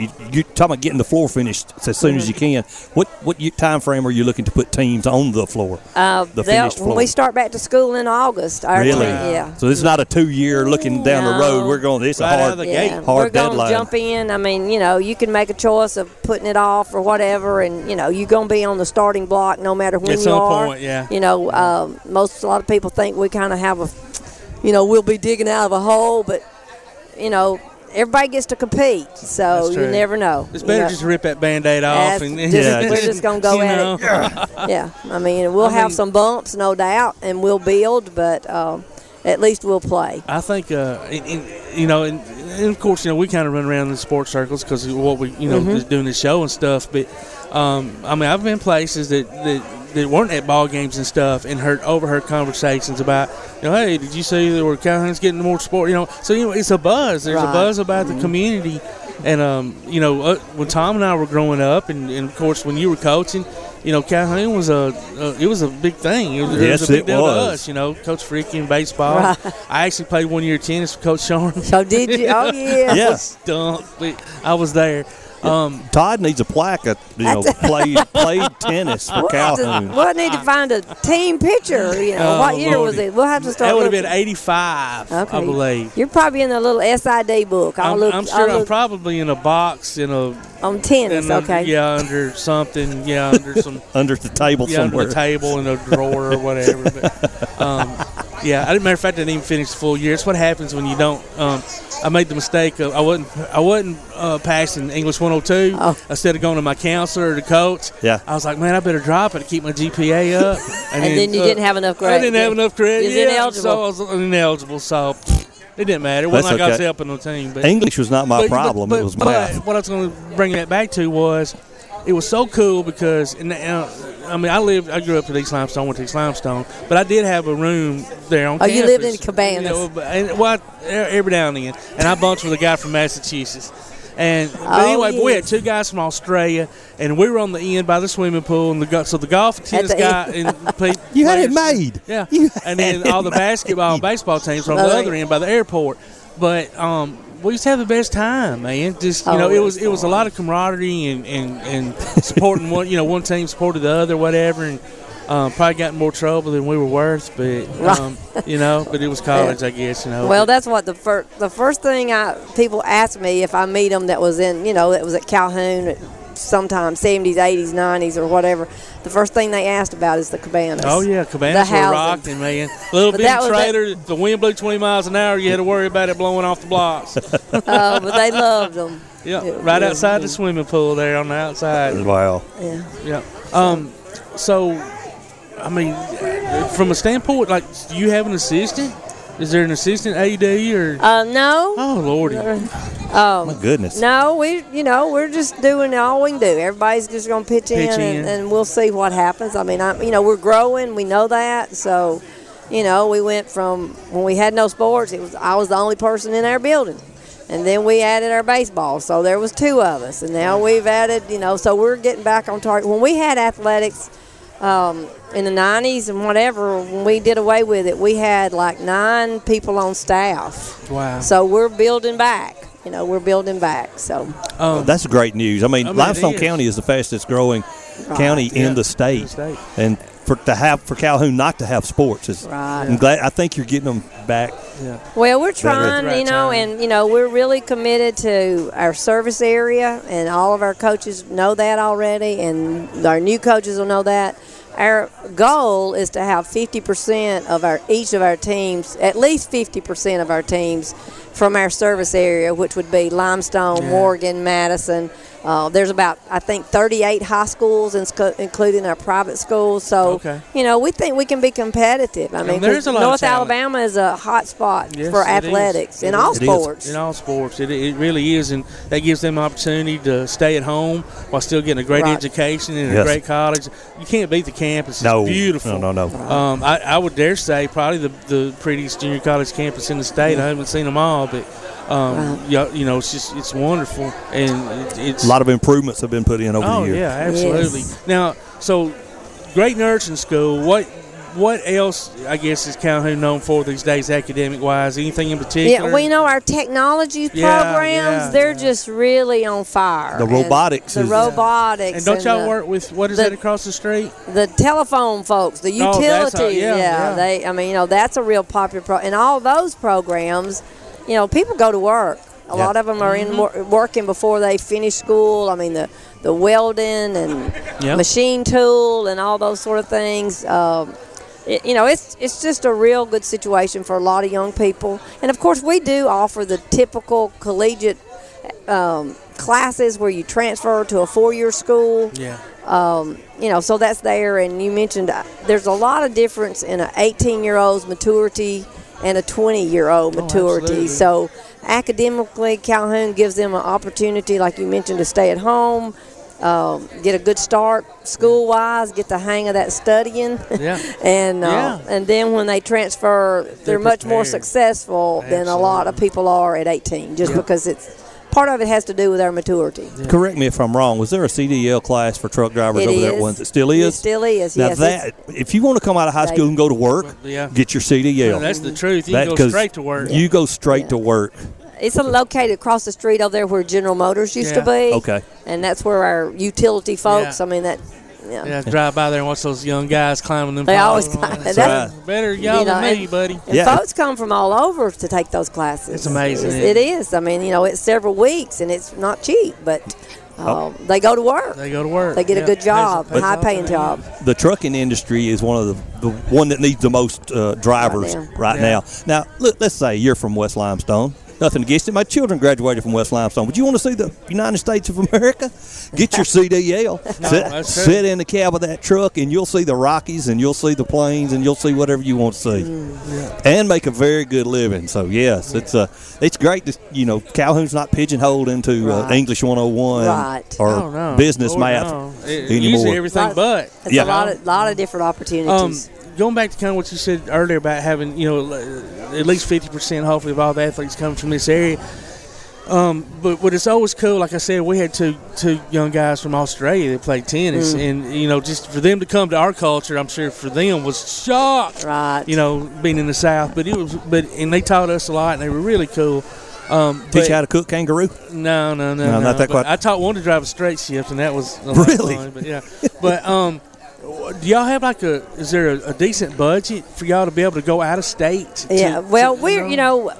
You- You're talking about getting the floor finished as soon as you can. What what year- time frame are you looking to put teams on the floor? Uh, the they'll- finished when floor. we start back to school in August, our really? team- yeah. So this is not a two year looking down the road. We're going. It's a hard, Yeah, hard we're Gonna jump in. I mean, you know, you can make a choice of putting it off or whatever, and you know, you're going to be on the starting block no matter when At you some are. point, yeah. You know, um, most a lot of people think we kind of have a, you know, we'll be digging out of a hole, but you know, everybody gets to compete, so you true. never know. It's You better know. just rip that band-aid off That's and just- we're just gonna go at know. it. yeah, I mean, we'll I have mean- some bumps, no doubt, and we'll build, but um, at least we'll play. I think, uh, in, in, you know, and, and of course, you know, we kind of run around in sports circles because what we, you know, Mhm. just doing the show and stuff. But um, I mean, I've been places that, that that weren't at ball games and stuff, and heard overheard conversations about, you know, hey, did you see that we're Calhoun's getting more sport? You know, so you know, it's a buzz. There's Right. a buzz about Mhm. the community, and um, you know, uh, when Tom and I were growing up, and, and of course when you were coaching. You know, Calhoun was a uh, it was a big thing. It was, it Yes, was a big it deal was. to us. You know, Coach Freaky in baseball. Right. I actually played one year of tennis with Coach Sean. So did you? Oh yeah. I Yeah. was stumped. but I was there. Um, Todd needs a plaque. Of, you know, played played tennis for We'll have, to, Calhoun. we'll need to find a team picture. You know, Oh, what year was it? We'll have to start. that would have been looking. 85, I believe. You're probably in a little SID book. I'll I'm, look. I'm sure I'm probably in a box in a on tennis. in okay. yeah under something yeah under some under the table yeah, somewhere. under the table in a drawer or whatever. But, um, yeah, I didn't. Matter of fact, I didn't even finish the full year. It's what happens when you don't. Um, I made the mistake of I wasn't I wasn't uh, passing English 102 instead of going to my counselor or the coach. Yeah. I was like, man, I better drop it to keep my GPA up. And then you didn't have enough credit. I didn't have enough credit. you was yeah, ineligible. So I was ineligible. So It didn't matter. It wasn't That's like I was okay. helping the team. But English was not my but- problem. But, it was but math. what I was going to bring that back to was, it was so cool because, and, uh, I mean, I lived, I grew up in East Limestone, went to East Limestone, but I did have a room there on Oh, you lived in Cabanas. You know, but- and, well, I- every now and then, and I bunched with a guy from Massachusetts. And but Oh, anyway, but we had two guys from Australia, and we were on the end by the swimming pool, and the go- so the golf and tennis guy end. and pe- You had it made. yeah. You and then all it the basketball and baseball teams were on the other end by the airport. But um, we used to have the best time, man. Just you Oh, know, it was it was a lot of camaraderie and, and, and supporting one. You know, one team supported the other, whatever, and. Um, probably got in more trouble than we were worth, but um, you know, but it was college, I guess. You know. Well, that's what the first the first thing I people ask me if I meet them that was in you know that was at Calhoun at sometime seventies, eighties, nineties, or whatever. The first thing they asked about is the cabanas. Oh yeah, cabanas the were housing. rocking, man. Little But bitty that trailer. the wind blew 20 miles an hour. You had to worry about it blowing off the blocks. Oh, but they loved them. yeah, It- right yeah. outside the swimming pool there on the outside. Wow. Yeah. Yeah. Um. So, I mean, from a standpoint, like, do you have an assistant? Is there an assistant AD or? Uh, no. Oh lordy. Um, My goodness. No, we you know we're just doing all we can do. Everybody's just going to pitch, Pitch in, in. And, and we'll see what happens. I mean, I you know we're growing. We know that. So, you know, we went from when we had no sports. It was I was the only person in our building, and then we added our baseball. So there was two of us, and now we've added. You know, so we're getting back on target. When we had athletics. Um, in the 90s and whatever, when we did away with it, we had like nine people on staff. Wow. So we're building back. You know, we're building back. So Um, That's great news. I mean, I mean, it Limestone is. County is the fastest growing county Yeah, in the state, in the state. and for to have for Calhoun not to have sports is. Right. I'm glad. I think you're getting them back. Yeah. Well, we're trying, Right you know, time. and you know, we're really committed to our service area, and all of our coaches know that already, and our new coaches will know that. Our goal is to have 50% of our each of our teams, at least 50% of our teams, from our service area, which would be Limestone, Yeah. Morgan, Madison. Uh, there's about I think 38 high schools, in, including our private schools. So Okay. you know, we think we can be competitive. I And mean, there's 'cause a lot North talent. Alabama is a hot spot Yes, for it is. athletics in It all is. Sports. In all sports, it, it really is, and that gives them an opportunity to stay at home while still getting a great Right. education and Yes. a great college. You can't beat the campus. It's No, beautiful. No, no, no. Um, I, I would dare say probably the, the prettiest junior college campus in the state. I haven't seen them all, but um, yeah, you know, it's just it's wonderful, and it, it's A lot of improvements have been put in over oh the years. yeah, absolutely. Yes. Now, so great nursing school. What what else? I guess is Calhoun known for these days, academic wise? Anything in particular? Yeah, well, you know, our technology Yeah, programs, yeah, they're just really on fire. The robotics The is- robotics. and don't y'all the, work with what is the- that across the street? The telephone folks, the Oh, utilities. that's how- yeah, yeah. they, I mean, you know, that's a real popular pro. And all those programs, you know, people go to work. A Yeah. lot of them are in Mm-hmm. wor- working before they finish school. I mean, the the welding and Yeah. machine tool and all those sort of things. Um, it, you know, it's it's just a real good situation for a lot of young people. And of course, we do offer the typical collegiate um, classes where you transfer to a four-year school. Yeah. Um, you know, so that's there. And you mentioned uh, there's a lot of difference in an 18-year-old's maturity and a 20-year-old Oh, maturity. absolutely. so academically, Calhoun gives them an opportunity, like you mentioned, to stay at home. Um, get a good start school-wise, get the hang of that studying, Yeah. and uh, Yeah. and then when they transfer, they're, They're much more successful than a lot of people are at 18, just Yeah. because it's part of it has to do with our maturity. Correct me if I'm wrong. Was there a CDL class for truck drivers It over there at Once it still is. It still is. Now yes, that if you want to come out of high school and go to work, Yeah. get your CDL. Yeah, that's the truth. You That- can go 'cause straight to work. You go straight to work. It's located across the street over there where General Motors used to be. Okay. And that's where our utility folks. Yeah. I mean that. Yeah. Yeah, drive by there and watch those young guys climbing them. They always climb- That's that's- right. better y'all you know, than me, buddy. And folks come from all over to take those classes. It's amazing, It's- isn't it is. I mean, you know, it's several weeks and it's not cheap, but um, they go to work. They go to work. They get a good job, a- high paying job. The trucking industry is one of the, the one that needs the most uh, drivers Right right now. now. Now, look, let's say you're from West Limestone. Nothing against it. My children graduated from West Limestone. Would you want to see the United States of America? Get your CDL. No, sit, sit in the cab of that truck, and you'll see the Rockies, and you'll see the plains, and you'll see whatever you want to see, Mm, and make a very good living. So yes, it's uh, it's great to you know Calhoun's not pigeonholed into uh, English 101 Right. or Oh, no. business Lord, math no. It- anymore. Usually everything but. It's a lot of lot of different opportunities. Um, going back to kind of what you said earlier about having, you know, uh, at least 50% hopefully of all the athletes coming from this area. Um, but what is always cool, like I said, we had two two young guys from Australia that played tennis, Mm. and you know, just for them to come to our culture, I'm sure for them was shocked. Right. You know, being in the South, but it was, but and they taught us a lot, and they were really cool. Um, Teach but- you how to cook kangaroo. no, no, no, No, no. not that But quite- I taught one to drive a straight shift, and that was a lot of Really? fun, But yeah, but um, do y'all have like a? Is there a, a decent budget for y'all to be able to go out of state? to- yeah. to- Well, we're you know.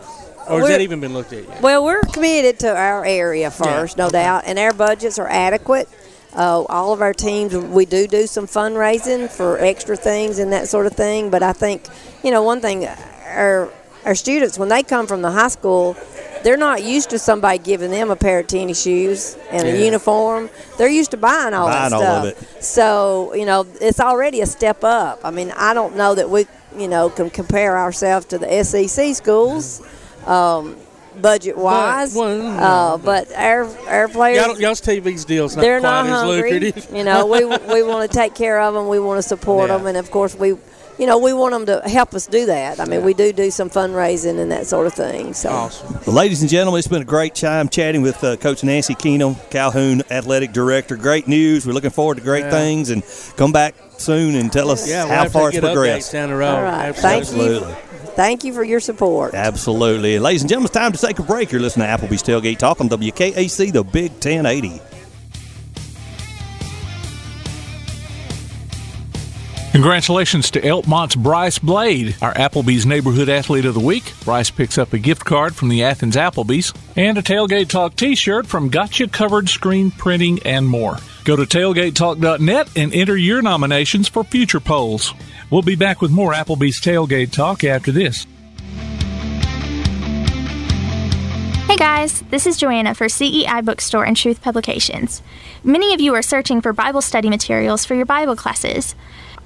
or has that even been looked at yet? Well, we're committed to our area first, no doubt, and our budgets are adequate. Uh, all of our teams, we do do some fundraising for extra things and that sort of thing. But I think, you know, one thing, our our students when they come from the high school, they're not used to somebody giving them a pair of tennis shoes and Yeah. a uniform. They're used to buying all Buying that all stuff. of it. So you know, it's already a step up. I mean, I don't know that we, you know, can compare ourselves to the SEC schools. Um, budget wise, But- well, uh, but our our players Y'all, y'all's TV's deal's not they're not as hungry. lucrative. you know, we we want to take care of them. We want to support Yeah. them, and of course we. You know, we want them to help us do that. I mean, we do do some fundraising and that sort of thing. So, Well, ladies and gentlemen, it's been a great time chatting with uh, Coach Nancy Keenum, Calhoun Athletic Director. Great news. We're looking forward to great Yeah. things, and come back soon and tell us Yeah, we'll how have to far it's get progressed. updates down the road. all right. Thank you. Absolutely. Thank you for your support. Absolutely. Ladies and gentlemen, it's time to take a break. You're listening to Applebee's Tailgate Talk on WKAC, the Big 1080. Congratulations to Elkmont's Bryce Blade, our Applebee's Neighborhood Athlete of the Week. Bryce picks up a gift card from the Athens Applebee's and a Tailgate Talk t shirt from Gotcha Covered Screen Printing and more. Go to tailgatetalk.net and enter your nominations for future polls. We'll be back with more Applebee's Tailgate Talk after this. Hey guys, this is Joanna for CEI Bookstore and Truth Publications. Many of you are searching for Bible study materials for your Bible classes.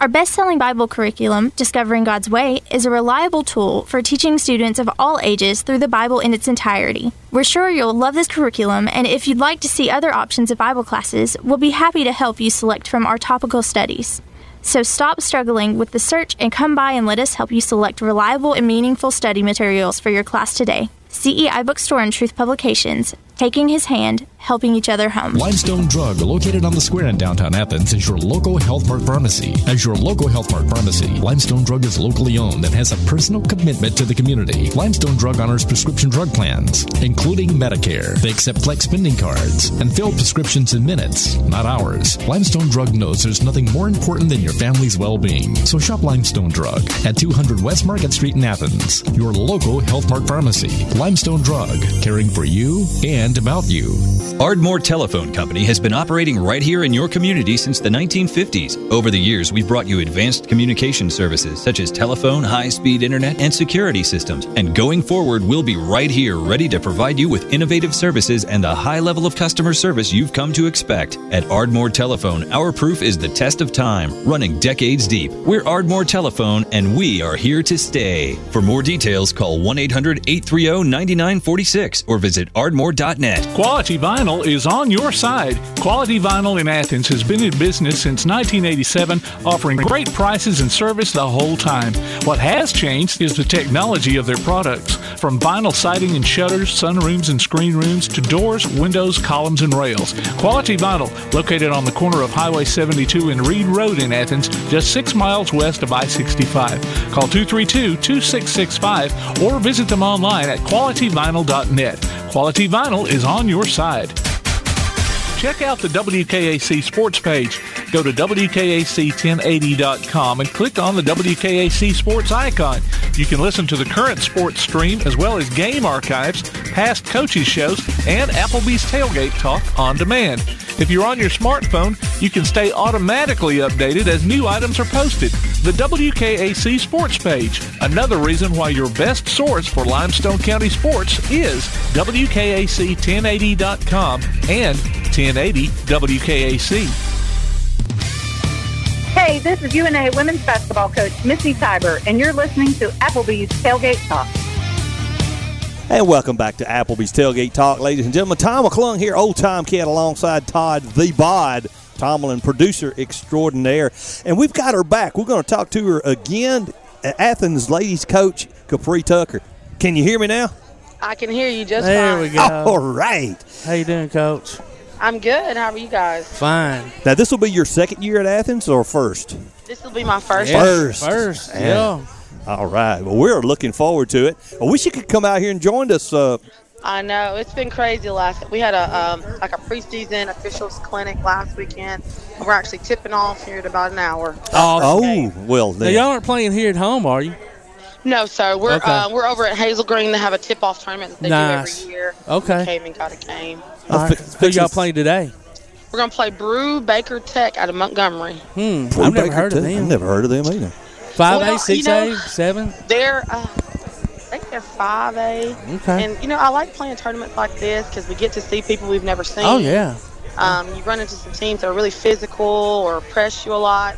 Our best selling Bible curriculum, Discovering God's Way, is a reliable tool for teaching students of all ages through the Bible in its entirety. We're sure you'll love this curriculum, and if you'd like to see other options of Bible classes, we'll be happy to help you select from our topical studies. So stop struggling with the search and come by and let us help you select reliable and meaningful study materials for your class today. CEI Bookstore and Truth Publications, taking his hand, helping each other home. Limestone Drug, located on the square in downtown Athens, is your local Health Mart pharmacy. As your local Health Mart pharmacy, Limestone Drug is locally owned and has a personal commitment to the community. Limestone Drug honors prescription drug plans, including Medicare. They accept flex spending cards and fill prescriptions in minutes, not hours. Limestone Drug knows there's nothing more important than your family's well-being. So shop Limestone Drug at 200 West Market Street in Athens, your local Health Mart pharmacy. Limestone Drug, caring for you and about you. Ardmore Telephone Company has been operating right here in your community since the 1950s. Over the years, we've brought you advanced communication services such as telephone, high speed internet, and security systems. And going forward, we'll be right here ready to provide you with innovative services and the high level of customer service you've come to expect. At Ardmore Telephone, our proof is the test of time, running decades deep. We're Ardmore Telephone, and we are here to stay. For more details, call 1 800 830 9946 or visit Quality Vinyl is on your side. Quality Vinyl in Athens has been in business since 1987, offering great prices and service the whole time. What has changed is the technology of their products. From vinyl siding and shutters, sunrooms and screen rooms, to doors, windows, columns, and rails. Quality Vinyl, located on the corner of Highway 72 and Reed Road in Athens, just six miles west of I 65. Call 232 2665 or visit them online at qualityvinyl.net. Quality Vinyl is on your side. Check out the WKAC sports page. Go to WKAC1080.com and click on the WKAC sports icon. You can listen to the current sports stream as well as game archives, past coaches' shows, and Applebee's Tailgate Talk on demand. If you're on your smartphone, you can stay automatically updated as new items are posted. the WKAC Sports page. Another reason why your best source for Limestone County sports is WKAC1080.com and 1080 WKAC. Hey, this is UNA women's basketball coach Missy Tiber, and you're listening to Applebee's Tailgate Talk. And welcome back to Applebee's Tailgate Talk, ladies and gentlemen. Tom McClung here, old time cat, alongside Todd the Bod Tomlin, producer extraordinaire. And we've got her back. We're going to talk to her again. Athens ladies coach Capriee Tucker. Can you hear me now? I can hear you just there fine. we go. All right. How you doing, Coach? I'm good. How are you guys? Fine. Now, this will be your second year at Athens or first? This will be my first. First. First, Man. yeah. All right. Well, we're looking forward to it. I wish you could come out here and join us. Uh, I know it's been crazy. Last we had a um, like a preseason officials clinic last weekend. We're actually tipping off here in about an hour. oh, well, Now, y'all aren't playing here at home, are you? No, sir. We're Okay. uh, we're over at Hazel Green. They have a tip off tournament that they Nice. do every year. Okay. We came and got a game. All right. Who y'all playing today? We're gonna play Brewbaker Tech out of Montgomery. Hmm. Troy I've never Baker, heard of them. I've never heard of them either. Five Well, A, six you know- A, seven. They're, uh, I think they're five A. Okay. And you know, I like playing tournaments like this because we get to see people we've never seen. Oh yeah. Um, you run into some teams that are really physical or press you a lot.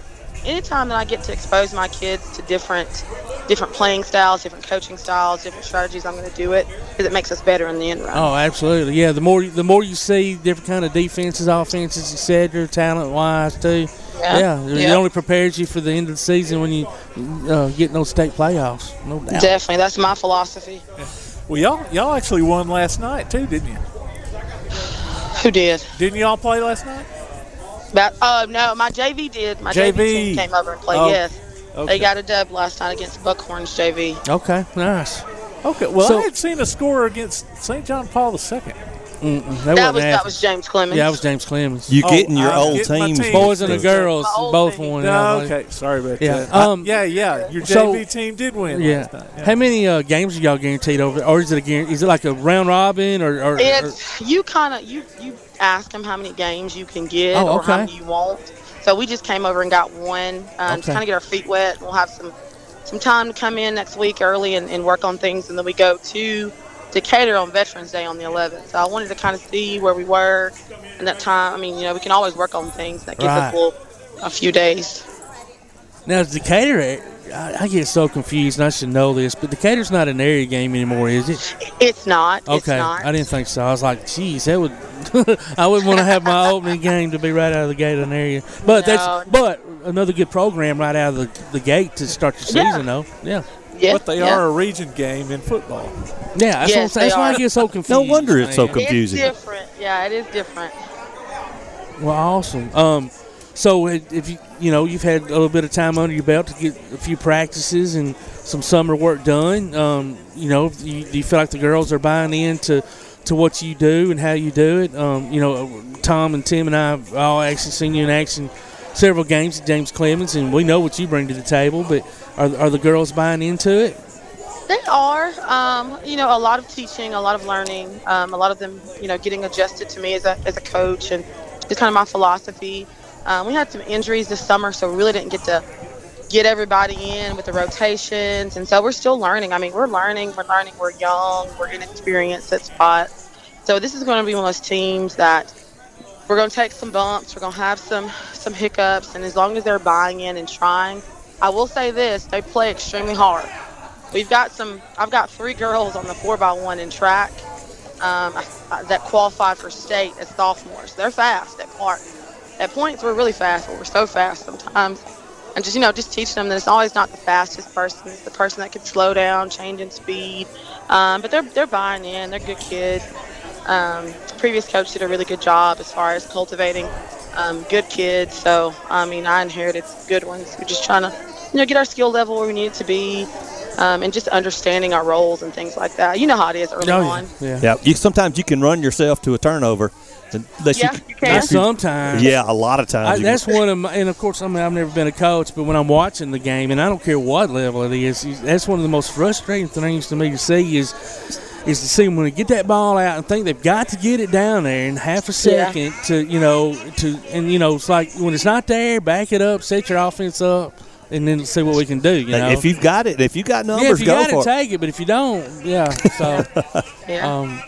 Anytime that I get to expose my kids to different, different playing styles, different coaching styles, different strategies, I'm going to do it because it makes us better in the end run. Oh, absolutely. Yeah. The more the more you see different kind of defenses, offenses, etc., talent wise too. Yeah. Yeah. It Yeah. only prepares you for the end of the season when you uh, get in those state playoffs. No doubt. Definitely, that's my philosophy. Well, y'all y'all actually won last night too, didn't you? Who did? Didn't y'all play last night? But uh, no, my JV did. My JV, JV. team came over and played. Oh, yes, okay. they got a dub last night against Buckhorns JV. Okay. Nice. Okay. Well, So- I had seen a score against St. John Paul II. Mm-mm, that, That wasn't that was James Clemens. Yeah, that was James Clemens. You Oh, getting your I'm old getting my teams. team. Boys and the girls both team. won. No, okay. Sorry about Yeah, that. Um, yeah, yeah. Your so- JV team did win Yeah. last. Yeah. How many uh, games are y'all guaranteed over? Or is it a guarantee? Is it like a round robin or? or, or It's you kind of you you ask them how many games you can get Oh, or how many you won't. So we just came over and got one, um, to kind of get our feet wet. We'll have some some time to come in next week early and, and work on things, and then we go to Decatur on Veterans Day on the 11th. So I wanted to kind of see where we were in that time. I mean, you know, we can always work on things. That gives Right. us a, little, a few days. now is Decatur? I, I get so confused, and I should know this, but Decatur's not an area game anymore, is it? It's not. It's Okay, not. I didn't think so. I was like, geez, that would. I wouldn't want to have my opening game to be right out of the gate in an area. But No. that's but another good program right out of the, the gate to start the Yeah. season, though. Yeah. Yeah, But they yeah. are a region game in football. Yeah, that's, Yes, what that's why I get so confused. No wonder it's so confusing. It's different. Yeah, it is different. Well, awesome. Um, so if you you know you've had a little bit of time under your belt to get a few practices and some summer work done, um, you know, do you, you feel like the girls are buying into to what you do and how you do it? Um, you know, Tom and Tim and I have all actually seen you in action several games at James Clemens, and we know what you bring to the table. But are are the girls buying into it? They are, um, you know, a lot of teaching, a lot of learning, um, a lot of them, you know, getting adjusted to me as a, as a coach and just kind of my philosophy. Um, we had some injuries this summer, so we really didn't get to get everybody in with the rotations, and so we're still learning. I mean, we're learning, we're learning, we're young, we're inexperienced at spots. So this is going to be one of those teams that we're going to take some bumps, we're going to have some some hiccups, and as long as they're buying in and trying, I will say this: they play extremely hard. We've got some. I've got three girls on the four x one in track um, that qualified for state as sophomores. They're fast at part. At points, we're really fast, but we're so fast sometimes. And just you know, just teach them that it's always not the fastest person. It's the person that can slow down, change in speed. Um, but they're they're buying in. They're good kids. Um, previous coach did a really good job as far as cultivating um, good kids. So I mean, I inherited good ones. We're just trying to you know get our skill level where we need it to be. Um, and just understanding our roles and things like that. You know how it is early on. yeah. Yeah, you, sometimes you can run yourself to a turnover. Unless Yeah, you, you can. Sometimes. Yeah, a lot of times. I, that's can- one of my, and of course, I mean, I've never been a coach, but when I'm watching the game, and I don't care what level it is, is- that's one of the most frustrating things to me to see is is to see them when they get that ball out and think they've got to get it down there in half a Yeah. second to you know to and you know it's like when it's not there, back it up, set your offense up. And then see what we can do. You know, If you've got it, if you got numbers, yeah, if you go got for it, it. take it. But if you don't, yeah. So, um,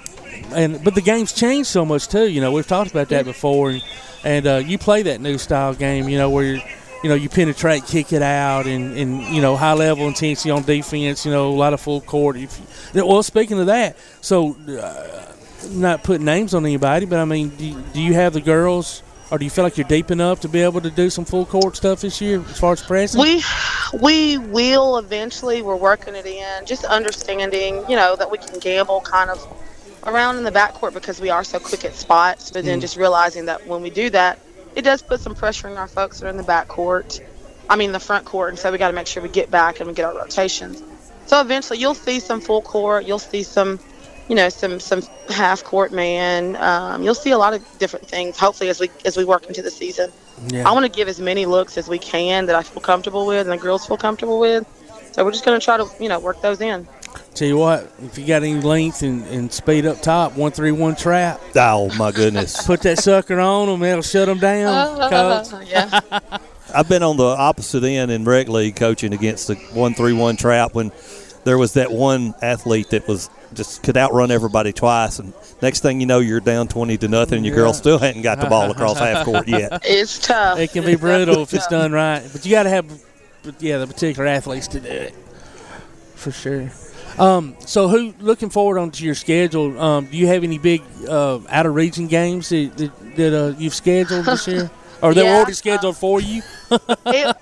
and but the game's changed so much too. You know, we've talked about that before, and and uh, you play that new style game. You know, where you're, you know you penetrate, kick it out, and and you know high level intensity on defense. You know, a lot of full court. If, well, speaking of that, so uh, not putting names on anybody, but I mean, do, do you have the girls? Or do you feel like you're deep enough to be able to do some full court stuff this year as far as presence? We we will eventually. We're working it in. Just understanding, you know, that we can gamble kind of around in the backcourt because we are so quick at spots. But then Mm. just realizing that when we do that, it does put some pressure on our folks that are in the backcourt. I mean, the front court, and so we got to make sure we get back and we get our rotations. So eventually, you'll see some full court. You'll see some, you know, some some half court man. Um, you'll see a lot of different things. Hopefully, as we as we work into the season. Yeah. I want to give as many looks as we can that I feel comfortable with and the girls feel comfortable with. So we're just going to try to, you know, work those in. Tell you what, if you got any length and, and speed up top, one three one trap. Oh my goodness! Put that sucker on them, it'll shut them down. coach. yeah. I've been on the opposite end in rec league coaching against the one three one trap when there was that one athlete that was just could outrun everybody twice, and next thing you know, you're down twenty to nothing, and your girl still hadn't got the ball across half court yet. It's tough. It can be brutal if it's done right, but you got to have, yeah, the particular athletes to do it for sure. Um, so, who looking forward onto your schedule? Um, do you have any big uh, out of region games that, that, that uh, you've scheduled this year, or they're Yeah, already scheduled for you? It,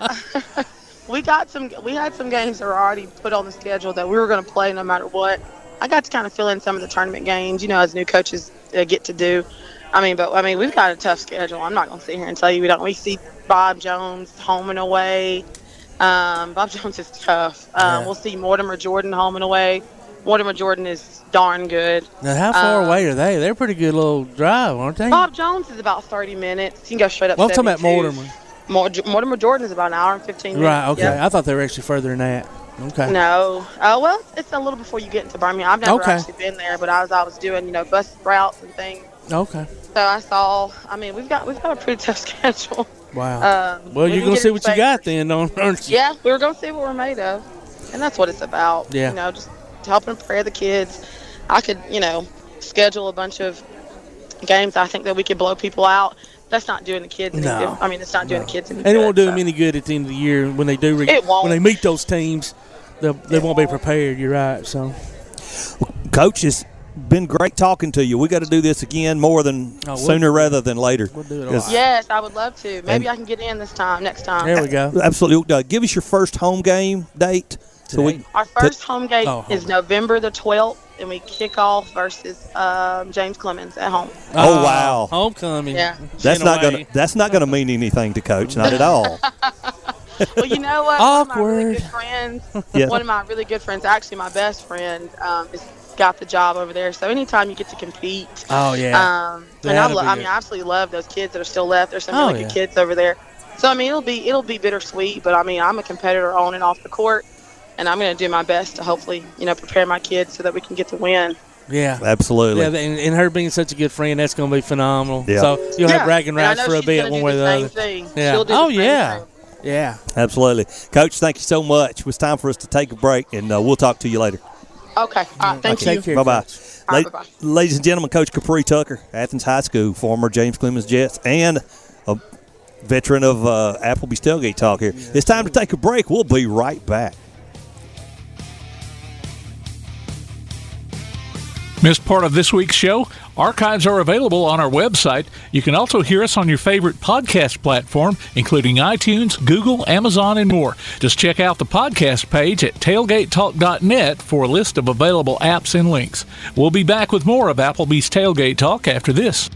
we got some. We had some games that were already put on the schedule that we were going to play no matter what. I got to kind of fill in some of the tournament games, you know, as new coaches uh, get to do. I mean, but I mean, we've got a tough schedule. I'm not going to sit here and tell you we don't. We see Bob Jones home and away. Um, Bob Jones is tough. Um, Yeah. We'll see Mortimer Jordan home and away. Mortimer Jordan is darn good. Now, how far Um, away are they? They're a pretty good little drive, aren't they? Bob Jones is about 30 minutes. You can go straight up. well, I'm talking about Mortimer. Mort- Mortimer Jordan is about an hour and 15 minutes. Right. Okay. Yep. I thought they were actually further than that. Okay. No. Oh well, it's a little before you get into Birmingham. I've never Okay. actually been there, but I was doing, you know, bus routes and things, Okay. so I saw. I mean, we've got we've got a pretty tough schedule. Wow. Um, well, we you're gonna see what you got then, aren't you? Yeah, we're gonna see what we're made of, and that's what it's about. Yeah. You know, just helping prepare the kids. I could, you know, schedule a bunch of games. I think that we could blow people out. That's not doing the kids any No. good. I mean, it's not doing the kids any And it won't do them any good at the end of the year when they do. Re- It won't. When they meet those teams, they won't be prepared. You're right. So, Coach, it's been great talking to you. We got to do this again more than Oh, we'll- sooner rather than later. We'll do it a Yes. Yes, I would love to. Maybe And- I can get in this time, next time. There we go. Absolutely. Uh, give us your first home game date. So we, Our first home game Oh, is November the 12th, and we kick off versus um, James Clemens at home. Oh, wow. Homecoming. Yeah. That's not gonna. That's not gonna mean anything to coach. Not at all. Well, you know what? One of my really Awkward. good friends, Yeah. one of my really good friends, actually my best friend, um, is got the job over there. So anytime you get to compete, Oh, yeah. Um, and I, lo- I mean, I absolutely love those kids that are still left. There's some Oh, really yeah. good kids over there. So I mean, it'll be it'll be bittersweet, but I mean, I'm a competitor on and off the court, and I'm going to do my best to hopefully, you know, prepare my kids so that we can get to win. yeah. Absolutely. Yeah, and, and her being such a good friend, that's going to be phenomenal. Yeah. So you'll Yeah, have bragging and I rights for a bit, one way or the the other. thing. Yeah. She'll do oh the yeah. thing. Yeah. Absolutely, Coach. Thank you so much. It was time for us to take a break, and uh, we'll talk to you later. Okay. All right. Thank you. Bye bye. All right, bye-bye. Ladies and gentlemen, Coach Capriee Tucker, Athens High School, former James Clemens Jets, and a veteran of uh, Applebee's Tailgate Talk here. It's time to take a break. We'll be right back. Missed part of this week's show? Archives are available on our website. You can also hear us on your favorite podcast platform, including iTunes, Google, Amazon, and more. Just check out the podcast page at tailgatetalk.net for a list of available apps and links. We'll be back with more of Applebee's Tailgate Talk after this.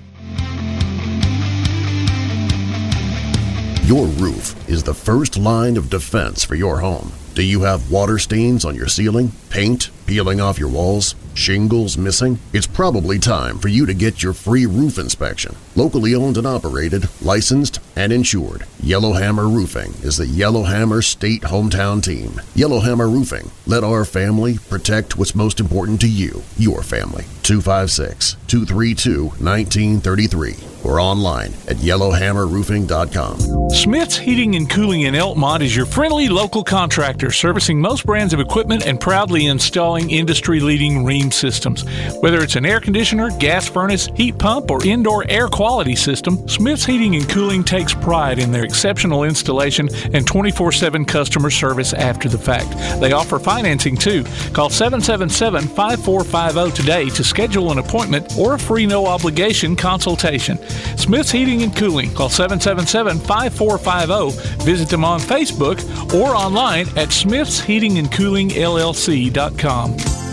Your roof is the first line of defense for your home. Do you have water stains on your ceiling, paint peeling off your walls, shingles missing? It's probably time for you to get your free roof inspection. Locally owned and operated, licensed, and insured, Yellowhammer Roofing is the Yellowhammer State Hometown Team. Yellowhammer Roofing. Let our family protect what's most important to you, your family. 256 232 1933. or online at yellowhammerroofing.com. Smith's Heating and Cooling in Elkmont is your friendly local contractor servicing most brands of equipment and proudly installing industry leading Rheem systems. Whether it's an air conditioner, gas furnace, heat pump, or indoor air quality system, Smith's Heating and Cooling takes pride in their exceptional installation and 24 7 customer service after the fact. They offer financing too. Call 777 5450 today to schedule an appointment or a free no obligation consultation. Smith's Heating and Cooling. Call 777 5450. Visit them on Facebook or online at smithsheatingandcoolingllc.com.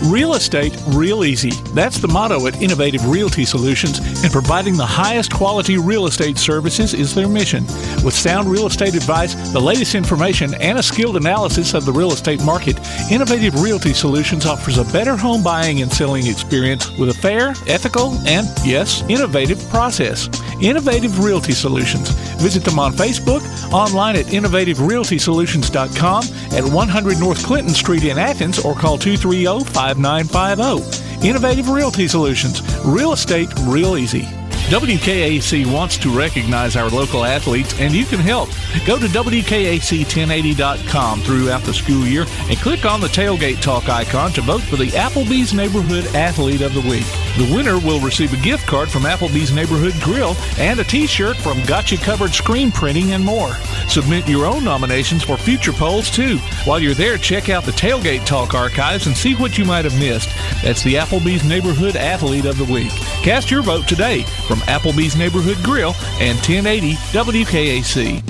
Real estate real easy. That's the motto at Innovative Realty Solutions, and providing the highest quality real estate services is their mission. With sound real estate advice, the latest information, and a skilled analysis of the real estate market, Innovative Realty Solutions offers a better home buying and selling experience with a fair, ethical, and yes, innovative process. Innovative Realty Solutions. Visit them on Facebook, online at innovativerealtysolutions.com, at 100 North Clinton Street in Athens, or call 230 5950. Innovative Realty Solutions. Real estate real easy. WKAC wants to recognize our local athletes, and you can help. Go to WKAC1080.com throughout the school year and click on the Tailgate Talk icon to vote for the Applebee's Neighborhood Athlete of the Week. The winner will receive a gift card from Applebee's Neighborhood Grill and a t shirt from Gotcha Covered Screen Printing and more. Submit your own nominations for future polls, too. While you're there, check out the Tailgate Talk archives and see what you might have missed. That's the Applebee's Neighborhood Athlete of the Week. Cast your vote today from Applebee's Neighborhood Grill and 1080 WKAC.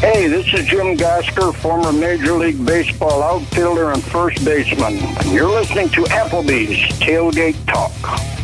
Hey, this is Jim Gosger, former Major League Baseball outfielder and first baseman. And you're listening to Applebee's Tailgate Talk.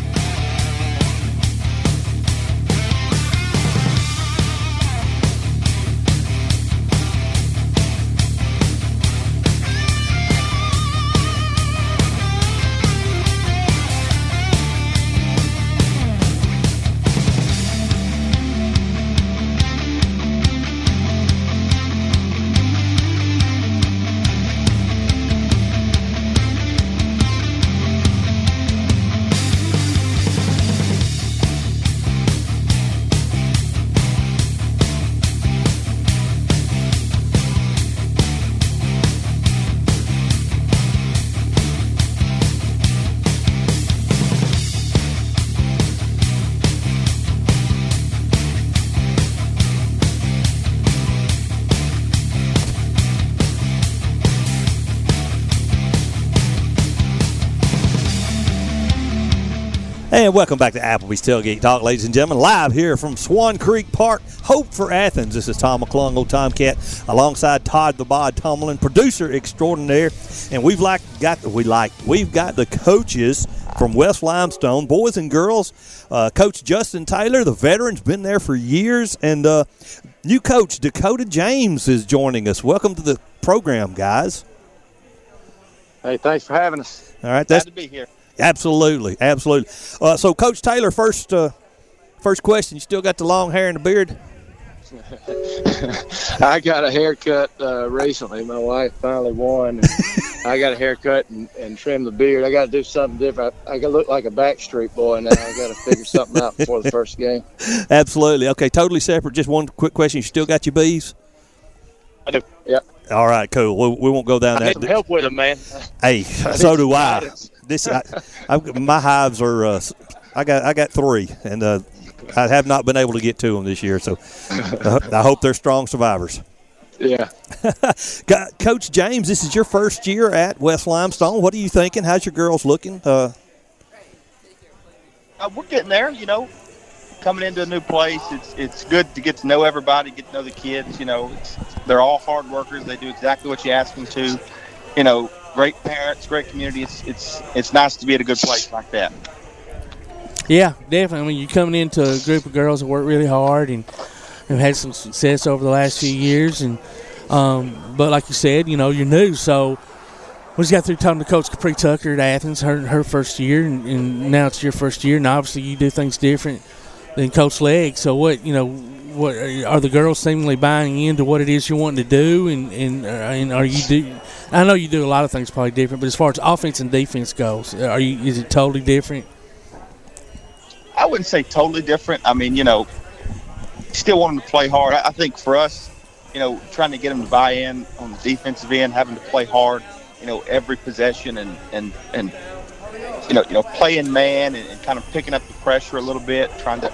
And welcome back to Applebee's Tailgate Talk, ladies and gentlemen. Live here from Swan Creek Park, Hope for Athens. This is Tom McClung, old Tomcat, alongside Todd the Bod Tomlin, producer extraordinaire. And we've like got we like we've got the coaches from West Limestone, boys and girls. Uh, coach Justin Taylor, the veteran's been there for years, and uh, new coach Dakota James is joining us. Welcome to the program, guys. Hey, thanks for having us. All right, that's Glad to be here. Absolutely, absolutely. Uh, so, Coach Taylor, first uh, first question: You still got the long hair and the beard? I got a haircut uh, recently. My wife finally won. And I got a haircut and, and trim the beard. I got to do something different. I, I got to look like a Backstreet Boy now. I got to figure something out before the first game. Absolutely. Okay, totally separate. Just one quick question: You still got your bees? I do. Yeah. All right, cool. We, we won't go down I that. need help with them, man. Hey, I so do some I. guidance. This, I, I've, my hives are. Uh, I got, I got three, and uh, I have not been able to get to them this year. So, uh, I hope they're strong survivors. Yeah. Coach James, this is your first year at West Limestone. What are you thinking? How's your girls looking? Uh, Uh, we're getting there, you know. Coming into a new place, it's it's good to get to know everybody, get to know the kids. You know, it's, they're all hard workers. They do exactly what you ask them to. You know, great parents, great community. It's it's it's nice to be at a good place like that. Yeah, definitely. I mean, you're coming into a group of girls that work really hard and have had some success over the last few years. And um, but like you said, you know, you're new, so we just got through talking to Coach Capriee Tucker at Athens, her her first year, and, and now it's your first year, and obviously you do things different than Coach Leg. So what you know, what are the girls seemingly buying into what it is you're wanting to do, and and, uh, and are you do? I know you do a lot of things probably different, but as far as offense and defense goes, are you is it totally different? I wouldn't say totally different. I mean, you know, still want them to play hard. I, I think for us, you know, trying to get them to buy in on the defensive end, having to play hard, you know, every possession and and and you know, you know, playing man and, and kind of picking up the pressure a little bit, trying to,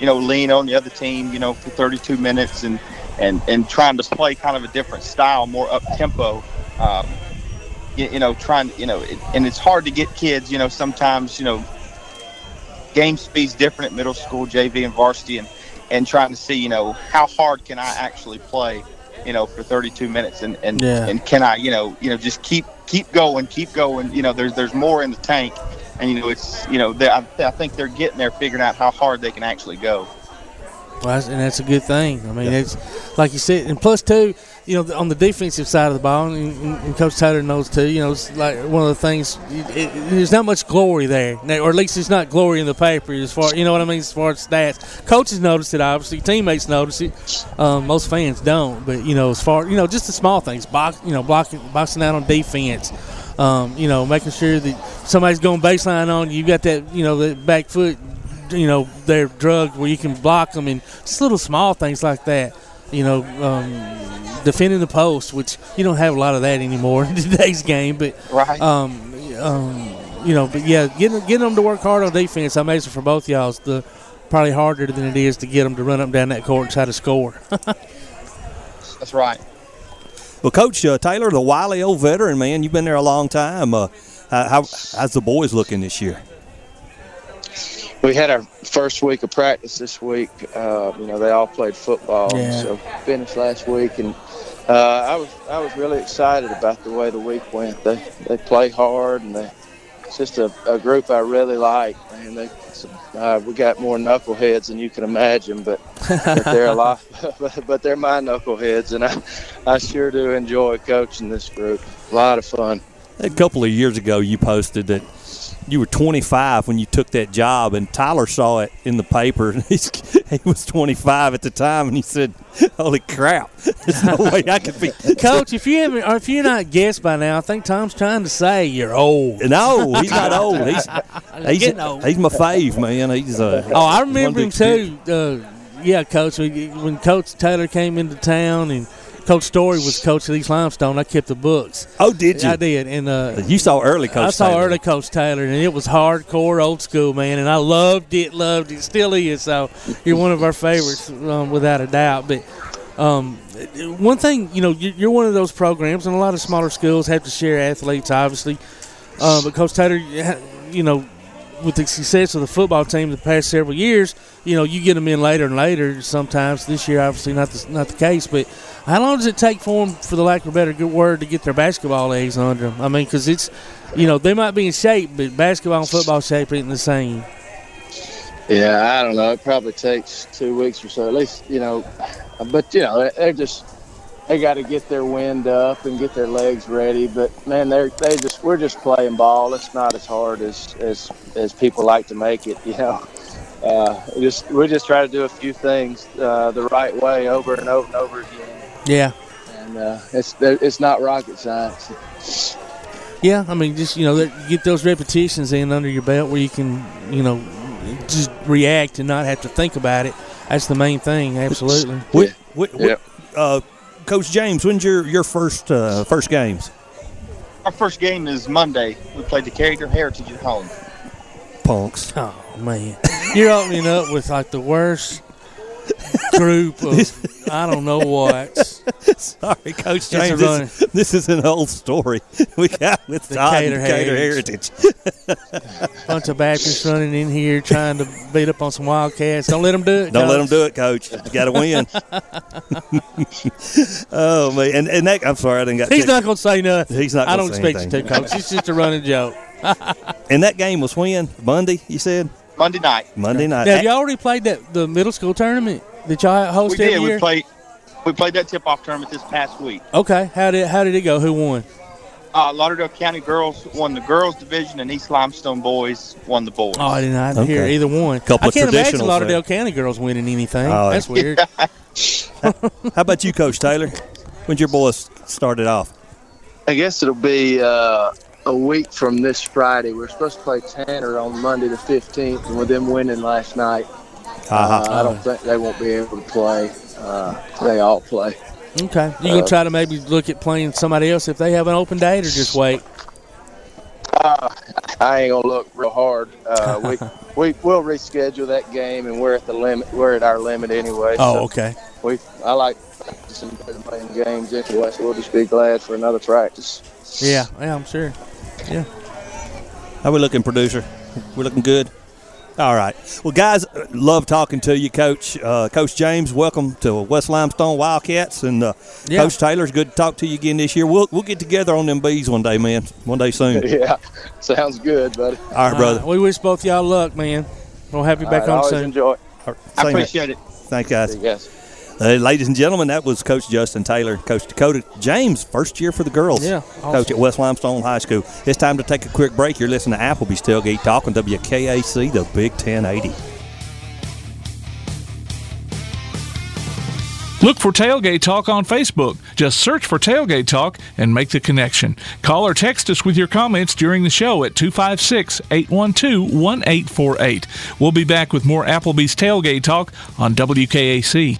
you know, lean on the other team, you know, for 32 minutes and and and trying to play kind of a different style, more up tempo. Um, you, you know, trying, you know, it, and it's hard to get kids, you know, sometimes, you know, game speed's different at middle school, JV, and varsity, and and trying to see, you know, how hard can I actually play, you know, for 32 minutes, and and, Yeah. and can I, you know, you know, just keep keep going, keep going. You know, there's there's more in the tank, and you know, it's you know, I, I think they're getting there, figuring out how hard they can actually go. Well, that's, and that's a good thing. I mean, it's like you said, and plus two, you know, on the defensive side of the ball, and, and, and Coach Taylor knows too. You know, it's like one of the things. It, it, there's not much glory there, or at least it's not glory in the paper as far. You know what I mean? As far as stats, coaches notice it. Obviously, teammates notice it. Um, most fans don't, but you know, as far you know, just the small things, box, you know, blocking, boxing out on defense. Um, you know, making sure that somebody's going baseline on you. You got that, you know, that back foot you know they're drugged where you can block them and just little small things like that you know um, defending the post which you don't have a lot of that anymore in today's game but right um, um, you know but yeah getting, getting them to work hard on defense I imagine for both y'all is the probably harder than it is to get them to run up and down that court and try to score That's right. Well, Coach uh, Taylor, the wily old veteran, man, you've been there a long time. Uh, how, how, how's the boys looking this year? we had our first week of practice this week. Uh, you know, they all played football, Yeah. so finished last week, and uh, I was I was really excited about the way the week went. They they play hard, and they it's just a, a group I really like. And they uh, we got more knuckleheads than you can imagine, but, but they're a lot. But, but they're my knuckleheads, and I I sure do enjoy coaching this group. A lot of fun. A couple of years ago, you posted that you were 25 when you took that job, and Tyler saw it in the paper. And he was 25 at the time, and he said, "Holy crap! There's no way I could be." Coach, if you haven't, or if you're not guessed by now, I think Tom's trying to say you're old. No, he's not old. He's he's, getting old. he's my fave, man. He's uh, Oh, I remember him too. Uh, yeah, Coach. When Coach Taylor came into town and Coach Story was coach of East Limestone, I kept the books. Oh, did you? I did. And uh, You saw early Coach I saw Taylor. early Coach Taylor, and it was hardcore, old school, man. And I loved it, loved it, still is. So you're one of our favorites, um, without a doubt. But um, one thing, you know, you- you're one of those programs, and a lot of smaller schools have to share athletes, obviously. Uh, but Coach Taylor, you you know, with the success of the football team the past several years, you know, you get them in later and later. Sometimes this year, obviously not the, not the case. But how long does it take for them, for the lack of a better good word, to get their basketball legs under them? I mean, because it's, you know, they might be in shape, but basketball and football shape ain't the same. Yeah, I don't know. It probably takes two weeks or so, at least, you know. But you know, they're just they got to get their wind up and get their legs ready. But man, they're they just we're just playing ball. It's not as hard as as as people like to make it. You know, uh, just we just try to do a few things uh, the right way over and over and over again. Yeah. And uh, it's it's not rocket science. Yeah, I mean, just you know, get those repetitions in under your belt where you can, you know, just react and not have to think about it. That's the main thing. Absolutely. What, what, what, uh, Coach James, when's your your first uh, first games? Our first game is Monday. We played the Carrier Heritage at home. Punks. Oh man, you're opening up with like the worst group of I don't know what. Sorry, Coach James. This, this is an old story. We got with The Todd Cater Cater Heritage. Heritage. Bunch of Baptists running in here trying to beat up on some Wildcats. Don't let them do it. Don't let them do it, Coach. You got to win. oh man, and, and that, I'm sorry, I didn't got. He's not going to say nothing. He's not I don't expect you to, anything. Coach. It's just a running joke. And that game was when Monday. You said Monday night. Monday night. Now, have y'all already played that the middle school tournament that y'all host We every did. year? We played. We played that tip-off tournament this past week. Okay, how did how did it go? Who won? Uh, Lauderdale County girls won the girls division, and East Limestone boys won the boys. Oh, I didn't, I didn't hear either one. Couple I of can't imagine Lauderdale there. County girls winning anything. Oh, That's weird. How about you, Coach Taylor? When'd your boys started off? I guess it'll be uh, a week from this Friday. We're supposed to play Tanner on Monday the 15th, and with them winning last night, Uh-huh. uh, I don't think they won't be able to play. Uh, they all play. Okay. You Uh, can try to maybe look at playing somebody else if they have an open date, or just wait. Uh, I ain't gonna look real hard. Uh, we we will reschedule that game, and we're at the limit. We're at our limit anyway. Oh, so okay. We I like practicing better playing games anyway, so we'll just be glad for another practice. Yeah, yeah, I'm sure. Yeah. How we looking, producer? We're looking good. All right. Well, guys, uh, love talking to you, Coach. Uh, Coach James, welcome to West Limestone Wildcats, and uh, Yeah. Coach Taylor's good to talk to you again this year. We'll we'll get together on them bees one day, man. One day soon. yeah, sounds good, buddy. All right, brother. Uh, we wish both y'all luck, man. We'll have you All back right, on always soon. enjoy. I appreciate it. Thanks, guys. Yes. Uh, ladies and gentlemen, that was Coach Justin Taylor, Coach Dakota James, first year for the girls. Yeah, Coach at West Limestone High School. It's time to take a quick break. You're listening to Applebee's Tailgate Talk on WKAC, the Big 1080. Look for Tailgate Talk on Facebook. Just search for Tailgate Talk and make the connection. Call or text us with your comments during the show at 256 812 1848. We'll be back with more Applebee's Tailgate Talk on WKAC.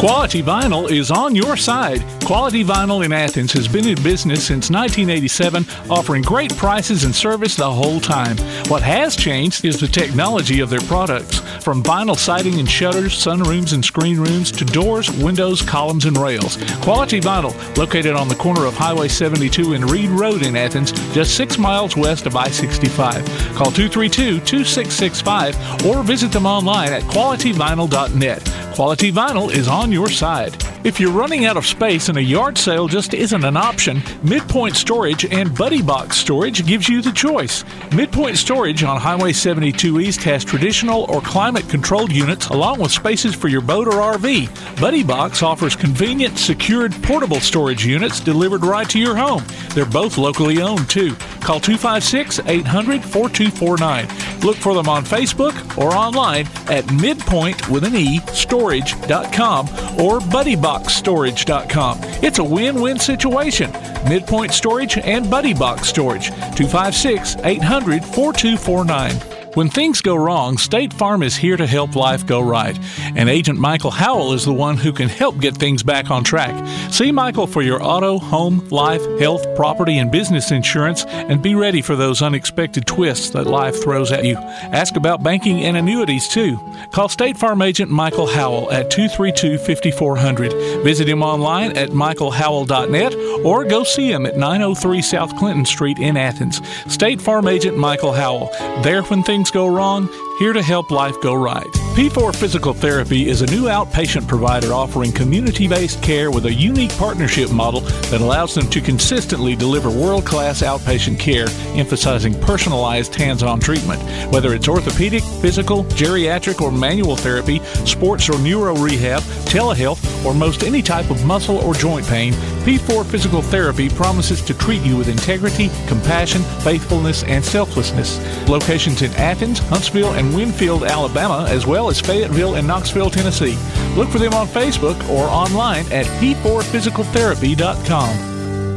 Quality Vinyl is on your side. Quality Vinyl in Athens has been in business since 1987, offering great prices and service the whole time. What has changed is the technology of their products. From vinyl siding and shutters, sunrooms and screen rooms, to doors, windows, columns, and rails. Quality Vinyl, located on the corner of Highway 72 and Reed Road in Athens, just six miles west of I 65. Call 232 2665 or visit them online at qualityvinyl.net. Quality Vinyl is on your side. If you're running out of space and a yard sale just isn't an option, Midpoint Storage and Buddy Box Storage gives you the choice. Midpoint Storage on Highway 72 East has traditional or climate controlled units along with spaces for your boat or RV. Buddy Box offers convenient, secured, portable storage units delivered right to your home. They're both locally owned too. Call 256 800 4249. Look for them on Facebook or online at midpoint with an E storage.com or buddyboxstorage.com. It's a win win situation. Midpoint Storage and Buddy Box Storage. 256 800 4249. When things go wrong, State Farm is here to help life go right. And Agent Michael Howell is the one who can help get things back on track. See Michael for your auto, home, life, health, property, and business insurance and be ready for those unexpected twists that life throws at you. Ask about banking and annuities too. Call State Farm Agent Michael Howell at 232 5400. Visit him online at michaelhowell.net or go see him at 903 South Clinton Street in Athens. State Farm Agent Michael Howell. There when things go wrong, here to help life go right. P4 Physical Therapy is a new outpatient provider offering community based care with a unique partnership model that allows them to consistently deliver world class outpatient care, emphasizing personalized hands on treatment. Whether it's orthopedic, physical, geriatric, or manual therapy, sports or neuro rehab, telehealth, or most any type of muscle or joint pain, P4 Physical Therapy promises to treat you with integrity, compassion, faithfulness, and selflessness. Locations in Athens, Huntsville, and Winfield, Alabama, as well as Fayetteville and Knoxville, Tennessee. Look for them on Facebook or online at p4physicaltherapy.com.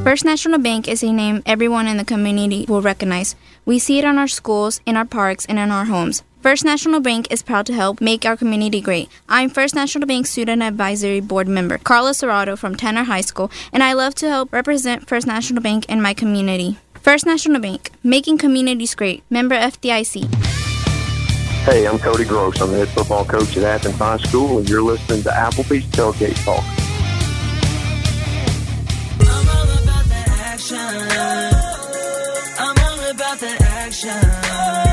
First National Bank is a name everyone in the community will recognize. We see it on our schools, in our parks, and in our homes. First National Bank is proud to help make our community great. I'm First National Bank Student Advisory Board member Carla Serrato from Tanner High School, and I love to help represent First National Bank in my community. First National Bank, making communities great. Member FDIC. Hey, I'm Cody Gross. I'm the head football coach at Athens High School, and you're listening to Applebee's Tailgate Talk. action. I'm all about the action.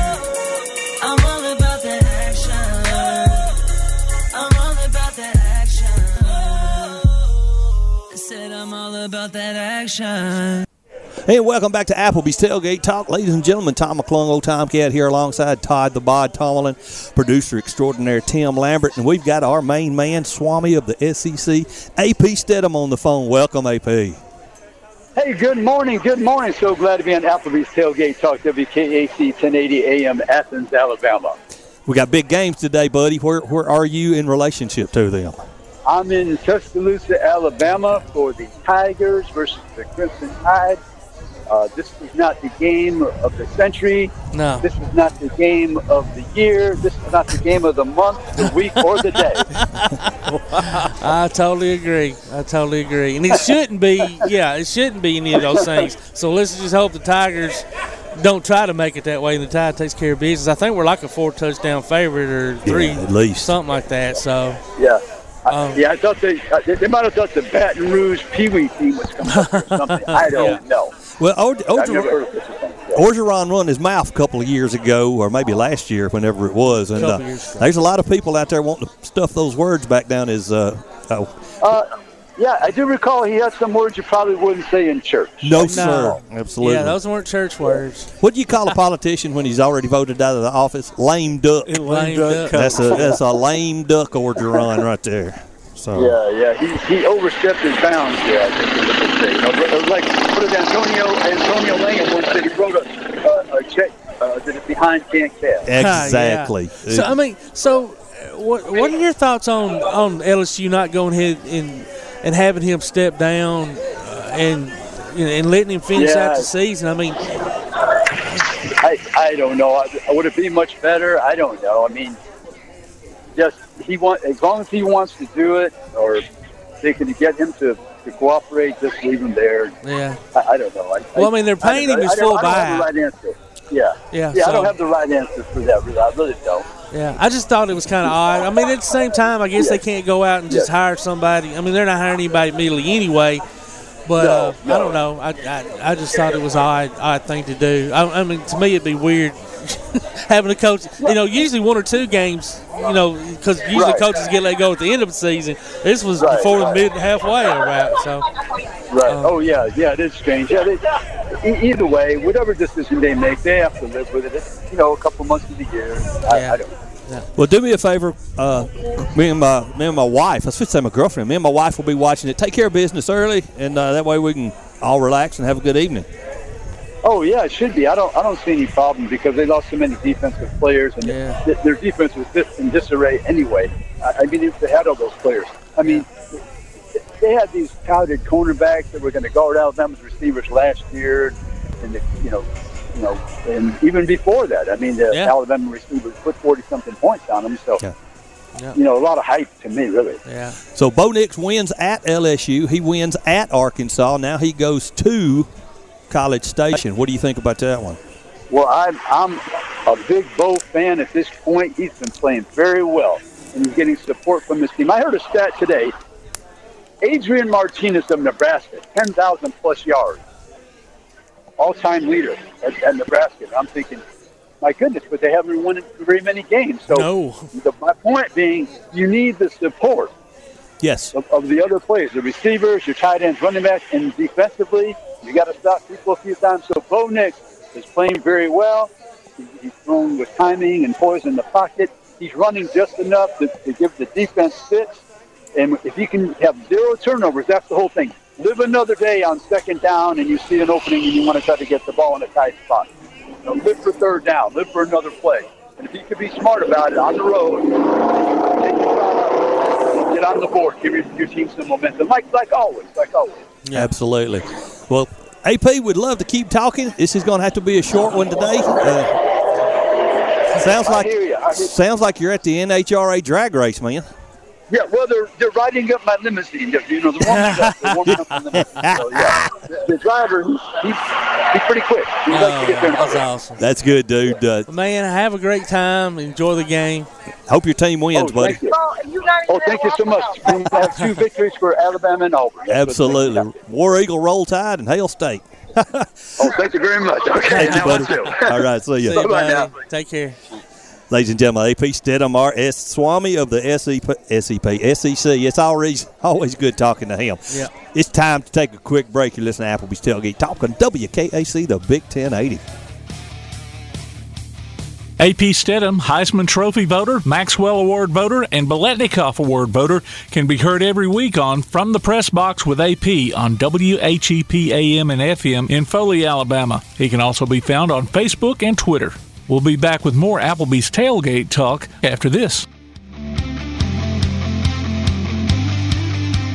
All about that action. Hey, welcome back to Applebee's Tailgate Talk. Ladies and gentlemen, Tom McClung, Old Time Cat here alongside Todd the Bod Tomlin, producer extraordinaire Tim Lambert, and we've got our main man, Swami of the SEC, AP Steadham on the phone. Welcome, AP. Hey, good morning. Good morning. So glad to be on Applebee's Tailgate Talk, WKAC 1080 AM, Athens, Alabama. We got big games today, buddy. Where where are you in relationship to them? I'm in Tuscaloosa, Alabama for the Tigers versus the Crimson Tide. Uh, this is not the game of the century. No. This is not the game of the year. This is not the game of the month, the week, or the day. I totally agree. I totally agree. And it shouldn't be, yeah, it shouldn't be any of those things. So let's just hope the Tigers don't try to make it that way and the Tide takes care of business. I think we're like a four touchdown favorite or three, at least. something like that. So, Yeah. Um, I, yeah, I thought they, uh, they they might have thought the Baton Rouge Pee Wee team was coming up or something. I don't know. Well, o- I've never heard of this. Orgeron run his mouth a couple of years ago, or maybe last year, whenever it was, and uh, Couple years ago. there's a lot of people out there wanting to stuff those words back down his. Uh, oh, Uh, yeah, I do recall he had some words you probably wouldn't say in church. no, sir, absolutely. yeah, those weren't church words. What do you call a politician when he's already voted out of the office? Lame duck. Lame duck. That's a that's a lame duck Orgeron right there. So Yeah, yeah, he, he overstepped his bounds there. I think is what they say. You know, it was like what did Antonio Antonio Lange once said? He wrote a, uh, a check uh, that is behind can't cash. exactly. Yeah. So I mean, so uh, what what are your thoughts on on LSU not going ahead and and having him step down uh, and you know, and letting him finish Yeah. out the season? I mean, I, I don't know. I- Would it be much better? I don't know. I mean, just he want as long as he wants to do it, or they can get him to, to cooperate. Just leave him there. yeah. I, I don't know. I, Well, I mean, they're paying him his I don't- full have buyout. the right answer. Yeah. Yeah, Yeah. I don't have the right answer for that. I really don't. Yeah, I just thought it was kind of odd. I mean, at the same time, I guess they can't go out and just hire somebody. I mean, they're not hiring anybody immediately anyway. But No, uh, I don't know. I, I I just thought it was odd odd thing to do. I, I mean, to me, it'd be weird having a coach. You know, usually one or two games. You know, because usually Right. coaches get let go at the end of the season. This was Right, before the mid halfway about. So Right. Um, oh yeah, yeah. It is strange. Yeah. They, either way, whatever decision they make, they have to live with it. It's, you know, a couple months of the year. I, I don't. Well, do me a favor. Uh, me and my me and my wife. I supposed say my girlfriend. Me and my wife will be watching it. Take care of business early, and uh, that way we can all relax and have a good evening. Oh yeah, it should be. I don't. I don't see any problem because they lost so many defensive players, and th- their defense was dis- in disarray anyway. I, I mean, if they had all those players, I mean, they had these touted cornerbacks that were going to guard Alabama's receivers last year, and the, you know, you know, and even before that, I mean, the Yeah. Alabama receivers put forty something points on them. So, Yeah. you know, a lot of hype to me, really. Yeah. So Bo Nix wins at LSU. He wins at Arkansas. Now he goes to College Station. What do you think about that one? Well, I'm I'm a big Bo fan at this point. He's been playing very well, and he's getting support from his team. I heard a stat today. Adrian Martinez of Nebraska, 10,000 plus yards, all-time leader at, at Nebraska. And I'm thinking, my goodness, but they haven't won very many games. So No. the, my point being, you need the support Yes. of, of the other players, the receivers, your tight ends, running backs, and defensively, you got to stop people a few times. So Bo Nix is playing very well. He, he's thrown with timing and poise in the pocket. He's running just enough to, to give the defense fits. And if you can have zero turnovers, that's the whole thing. Live another day on second down, and you see an opening, and you want to try to get the ball in a tight spot. You know, live for third down. Live for another play. And if you can be smart about it on the road, take the shot out, get on the board, give your, your team some momentum, like like always, like always. Yeah, Absolutely. Well, AP would love to keep talking. This is going to have to be a short one today. Uh, sounds like hear you. I hear- sounds like you're at the NHRA drag race, man. Yeah, well, they're, they're riding up my limousine. You know, they're warming up. They're warming up the limousine. So, yeah. The, the driver, he's, he's, he's pretty quick. He likes to get there in a Oh, that's hurry. awesome. That's good, dude. Uh, Man, have a great time. Enjoy the game. hope your team wins, Oh, buddy. thank you. Oh, thank you so much. We're going to have two victories for Alabama and Auburn. Absolutely. War Eagle, Roll Tide, and Hail State. Oh, thank you very much. Okay, Thank you, buddy. All right, see ya. See you, Bye-bye now. Take care. Ladies and gentlemen, AP Steadham, our S. Swami of the E SEP, SEP, SEC. It's always always good talking to him. Yeah. It's time to take a quick break. You listen to Applebee's Tailgate Talk on WKAC, the Big 1080. AP Steadham, Heisman Trophy voter, Maxwell Award voter, and Biletnikoff Award voter can be heard every week on From the Press Box with AP on WHEP AM and FM in Foley, Alabama. He can also be found on Facebook and Twitter. We'll be back with more Applebee's Tailgate talk after this.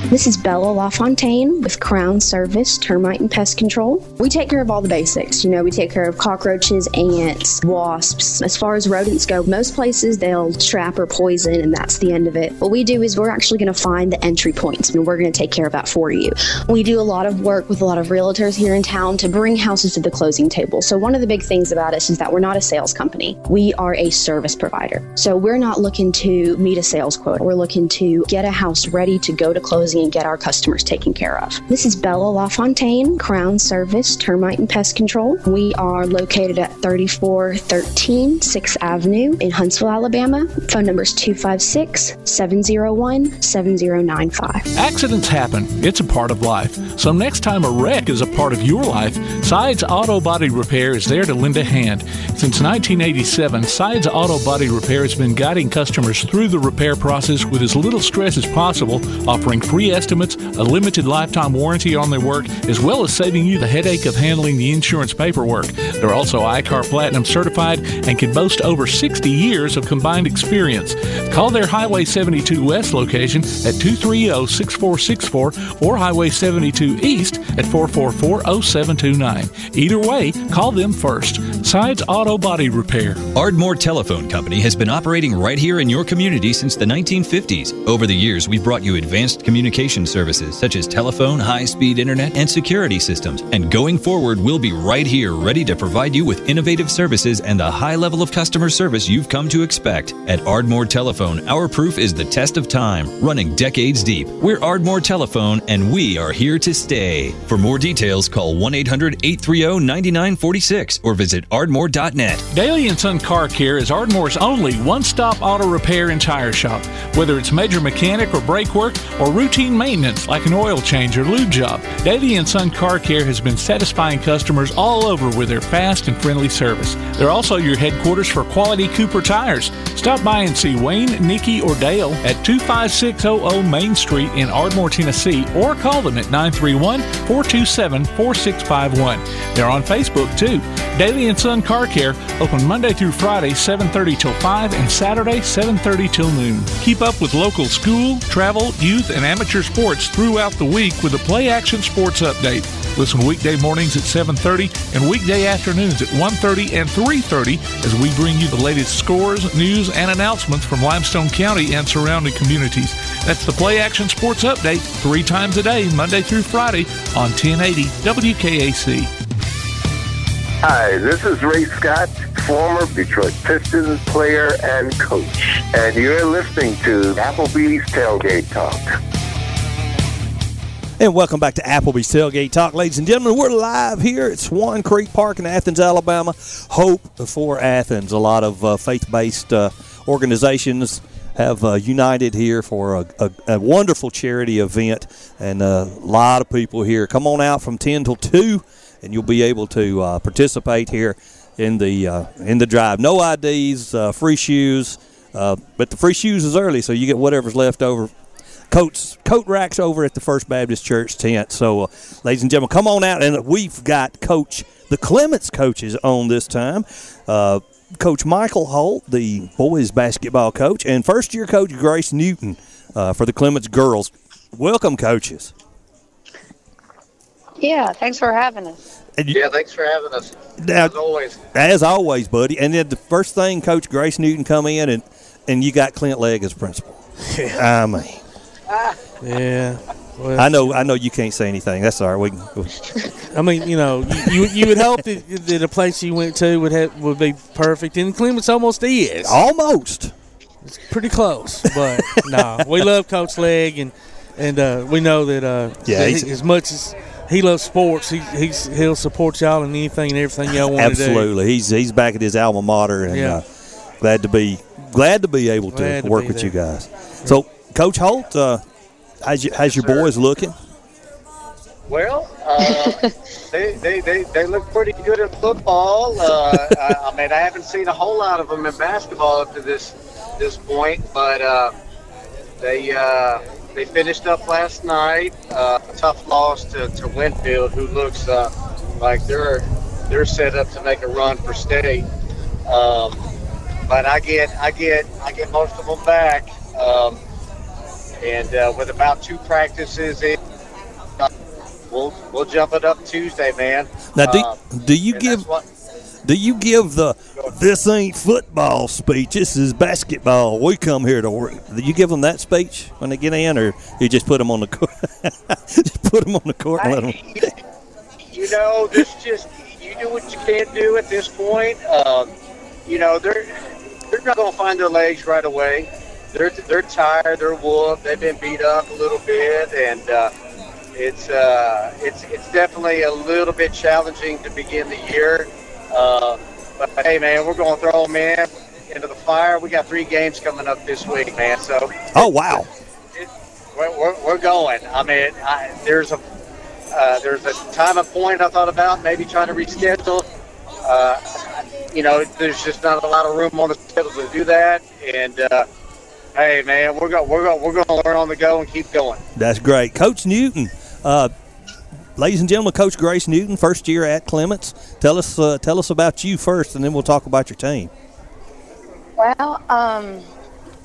This is Bella LaFontaine with Crown Service Termite and Pest Control. We take care of all the basics. You know, we take care of cockroaches, ants, wasps. As far as rodents go, most places they'll trap or poison, and that's the end of it. What we do is we're actually going to find the entry points, and we're going to take care of that for you. We do a lot of work with a lot of realtors here in town to bring houses to the closing table. So, one of the big things about us is that we're not a sales company, we are a service provider. So, we're not looking to meet a sales quota, we're looking to get a house ready to go to closing and get our customers taken care of. This is Bella LaFontaine, Crown Service Termite and Pest Control. We are located at 3413 6th Avenue in Huntsville, Alabama. Phone number is 256 701 7095. Accidents happen. It's a part of life. So next time a wreck is a part of your life, Sides Auto Body Repair is there to lend a hand. Since 1987, Sides Auto Body Repair has been guiding customers through the repair process with as little stress as possible, offering free estimates, a limited lifetime warranty on their work, as well as saving you the headache of handling the insurance paperwork. They're also ICAR Platinum certified and can boast over 60 years of combined experience. Call their Highway 72 West location at 230 6464 or Highway 72 East at 444 0729. Either way, call them first. Sides Auto Body Repair. Ardmore Telephone Company has been operating right here in your community since the 1950s. Over the years, we've brought you advanced communication services such as telephone, high speed internet, and security systems. And going forward, we'll be right here ready to provide you with innovative services and the high level of customer service you've come to expect. At Ardmore Telephone, our proof is the test of time, running decades deep. We're Ardmore Telephone, and we are here to stay. For more details, call 1 800 830 9946 or visit ardmore.net. Daly and Son Car Care is Ardmore's only one-stop auto repair and tire shop. Whether it's major mechanic or brake work or routine maintenance like an oil change or lube job, and Son Car Care has been satisfying customers all over with their fast and friendly service. They're also your headquarters for quality Cooper tires. Stop by and see Wayne, Nikki, or Dale at 25600 Main Street in Ardmore, Tennessee, or call them at 931 427 4651. They're on Facebook too. Daily and Son Car Care open Monday through Friday 7:30 till 5 and Saturday 7:30 till noon. Keep up with local school, travel, youth and amateur sports throughout the week with the Play Action Sports Update. Listen weekday mornings at 7:30 and weekday afternoons at 1:30 and 3:30 as we bring you the latest scores, news and announcements from Limestone County and surrounding communities. That's the Play Action Sports Update 3 times a day Monday through Friday on 1080 WKAC. Hi, this is Ray Scott, former Detroit Pistons player and coach, and you're listening to Applebee's Tailgate Talk. And welcome back to Applebee's Tailgate Talk, ladies and gentlemen. We're live here at Swan Creek Park in Athens, Alabama. Hope for Athens. A lot of uh, faith based uh, organizations have uh, united here for a, a, a, wonderful charity event, and a lot of people here. Come on out from 10 till 2, and you'll be able to uh, participate here in the uh, in the drive. No IDs, uh, free shoes, but the free shoes is early, so you get whatever's left over coats coat racks over at the First Baptist Church tent. So, uh, ladies and gentlemen, come on out, and we've got Coach the Clements coaches on this time. Uh, coach Michael Holt, the boys basketball coach, and first year coach Grace Newton uh, for the Clements girls. Welcome, coaches. Yeah, thanks for having us. yeah, thanks for having us. Now, as always. As always, buddy. And then the first thing, Coach Grace Newton come in, and and you got Clint Legg as principal. Yeah. I mean. Yeah. Well, I know. I know you can't say anything. That's all right. We. Can, I mean, you know, you, you, you would hope that, that a place you went to would have would be perfect, and Clements almost is. Almost. It's pretty close, but no, we love Coach Legg, and and uh, we know that uh, yeah, that he, as much as he loves sports, he he's, he'll support y'all in anything and everything y'all want Absolutely. to do. Absolutely, he's he's back at his alma mater, and Yeah. uh, glad to be glad to be able to Glad to work with you guys. So, Coach Holt, uh, how's, you, how's your boys looking? Well, uh, they, they, they, they look pretty good at football. Uh, I, I mean, I haven't seen a whole lot of them in basketball up to this this point, but uh, they uh, they finished up last night. Uh, a tough loss to, to Winfield, who looks uh, like they're they're set up to make a run for state. Um, but I get I get I get most of them back. Um, and uh, with about two practices in, uh, we'll we'll jump it up Tuesday, man. Now, do, Uh, do you give what- do you give the "this ain't football" speech? This is basketball. We come here to work. Do you give them that speech when they get in, or you just put them on the court? just put them on the court and let them. you know, this just you do what you can do at this point. Um, you know, they're they're not going to find their legs right away. They're they're tired. They're whooped. They've been beat up a little bit, and uh, it's uh, it's it's definitely a little bit challenging to begin the year. Uh, but hey, man, we're going to throw them in into the fire. We got three games coming up this week, man. So Oh wow! we're, we're, we're going. I mean, I, there's a uh, there's a time and point I thought about maybe trying to reschedule. Uh, you know, there's just not a lot of room on the schedule to do that. And uh, hey, man, we're going we're going we're going to learn on the go and keep going. That's great, Coach Newton. Uh, ladies and gentlemen, Coach Grace Newton, first year at Clements. Tell us uh, tell us about you first, and then we'll talk about your team. Well, um,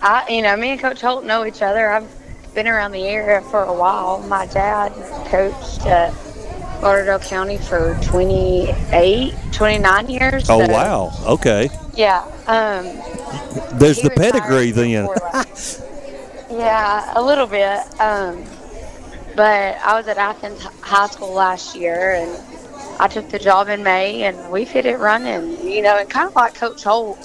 I, you know, me and Coach Holt know each other. I've been around the area for a while. My dad coached at Lauderdale County for 28, 29 years. Oh so, wow! Okay, Yeah. Um, there's the pedigree then. Yeah, a little bit. Um, but I was at Athens High School last year, and I took the job in May, and we've hit it running. You know, and kind of like Coach Holt,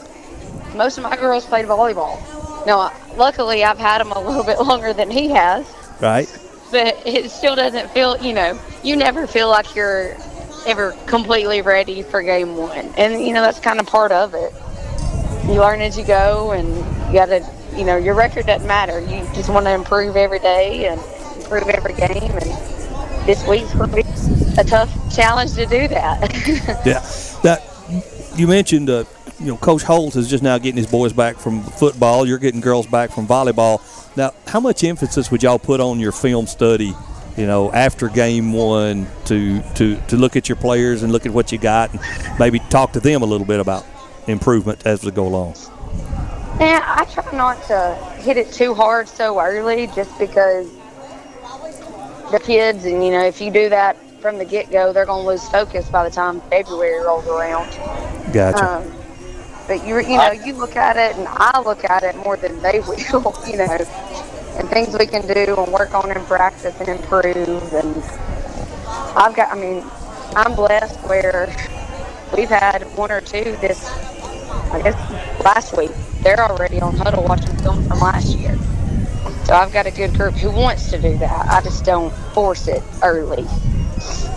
most of my girls played volleyball. Now, luckily, I've had them a little bit longer than he has, right? But it still doesn't feel. You know, you never feel like you're ever completely ready for game one, and you know that's kind of part of it. You learn as you go, and you got to. You know, your record doesn't matter. You just want to improve every day and improve every game. And this week's going to be a tough challenge to do that. Yeah. That you mentioned, uh, you know, Coach Holt is just now getting his boys back from football. You're getting girls back from volleyball. Now, how much emphasis would y'all put on your film study? You know, after game one, to to to look at your players and look at what you got, and maybe talk to them a little bit about improvement as we go along. Yeah, I try not to hit it too hard so early just because the kids, and you know, if you do that from the get go, they're going to lose focus by the time February rolls around. Gotcha. Um, but you, you know, you look at it, and I look at it more than they will, you know, and things we can do and work on and practice and improve. And I've got, I mean, I'm blessed where we've had one or two this, I guess, last week. They're already on huddle watching film from last year. So I've got a good group who wants to do that. I just don't force it early.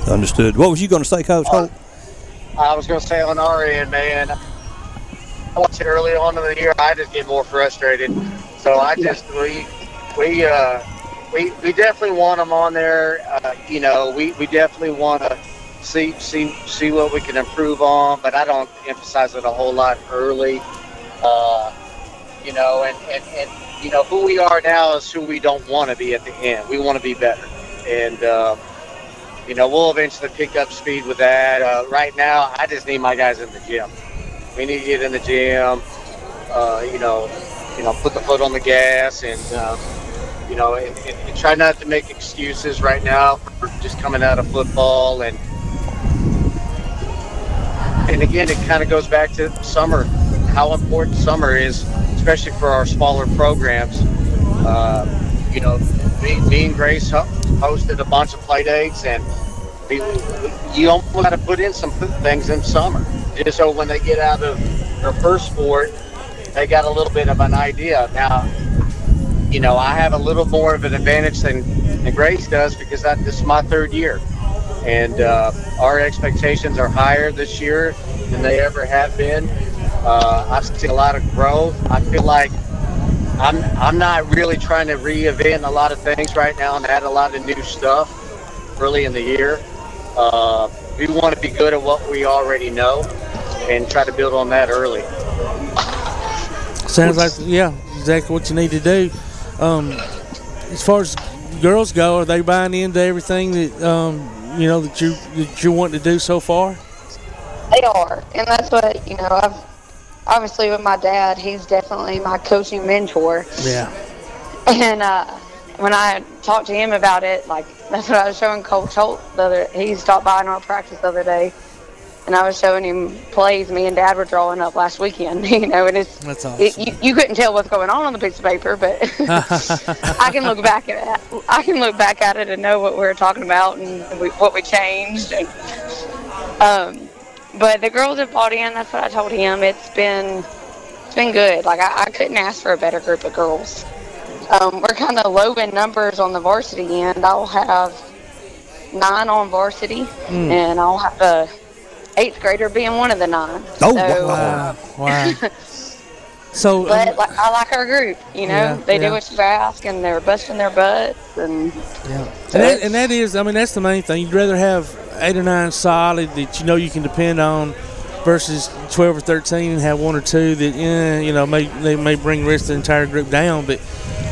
Understood. What was you going to say, Coach Holt? I was going to say on our end, man. I watched it early on in the year. I just get more frustrated. So I just we we uh, we we definitely want them on there. Uh, you know, we, we definitely want to see see see what we can improve on. But I don't emphasize it a whole lot early. Uh, you know, and, and, and you know who we are now is who we don't want to be at the end. We want to be better, and uh, you know we'll eventually pick up speed with that. Uh, right now, I just need my guys in the gym. We need to get in the gym. Uh, you know, you know, put the foot on the gas, and uh, you know, and, and, and try not to make excuses right now for just coming out of football and. And again, it kind of goes back to summer, how important summer is, especially for our smaller programs. Uh, you know, me, me and Grace hosted a bunch of play dates, and you almost got to put in some things in summer, just so when they get out of their first sport, they got a little bit of an idea. Now, you know, I have a little more of an advantage than, than Grace does because that, this is my third year. And uh, our expectations are higher this year than they ever have been. Uh, I've seen a lot of growth. I feel like I'm I'm not really trying to reinvent a lot of things right now and add a lot of new stuff early in the year. Uh, we want to be good at what we already know and try to build on that early. Sounds like yeah, exactly what you need to do. Um, as far as girls go, are they buying into everything that um, you know that you that you want to do so far? They are, and that's what you know. I've obviously with my dad, he's definitely my coaching mentor, Yeah. and uh, when I talked to him about it, like that's what I was showing Coach Holt the other. He stopped by in our practice the other day, and I was showing him plays me and Dad were drawing up last weekend. You know, and it's That's it, you, you couldn't tell what's going on on the piece of paper, but I can look back at it. I can look back at it and know what we were talking about and we, what we changed. And, um, but the girls have bought in. That's what I told him. It's been it's been good. Like I, I couldn't ask for a better group of girls. Um, we're kind of low in numbers on the varsity end. I'll have nine on varsity, Hmm. and I'll have a eighth grader being one of the nine. Oh, so, wow. Wow. So, but like, I like our group. You know, Yeah, they yeah. do what you ask, and they're busting their butts. And Yeah. And that, and that is, I mean, that's the main thing. You'd rather have eight or nine solid that you know you can depend on versus 12 or 13 and have one or two that, eh, you know, may they may bring the rest of the entire group down. But,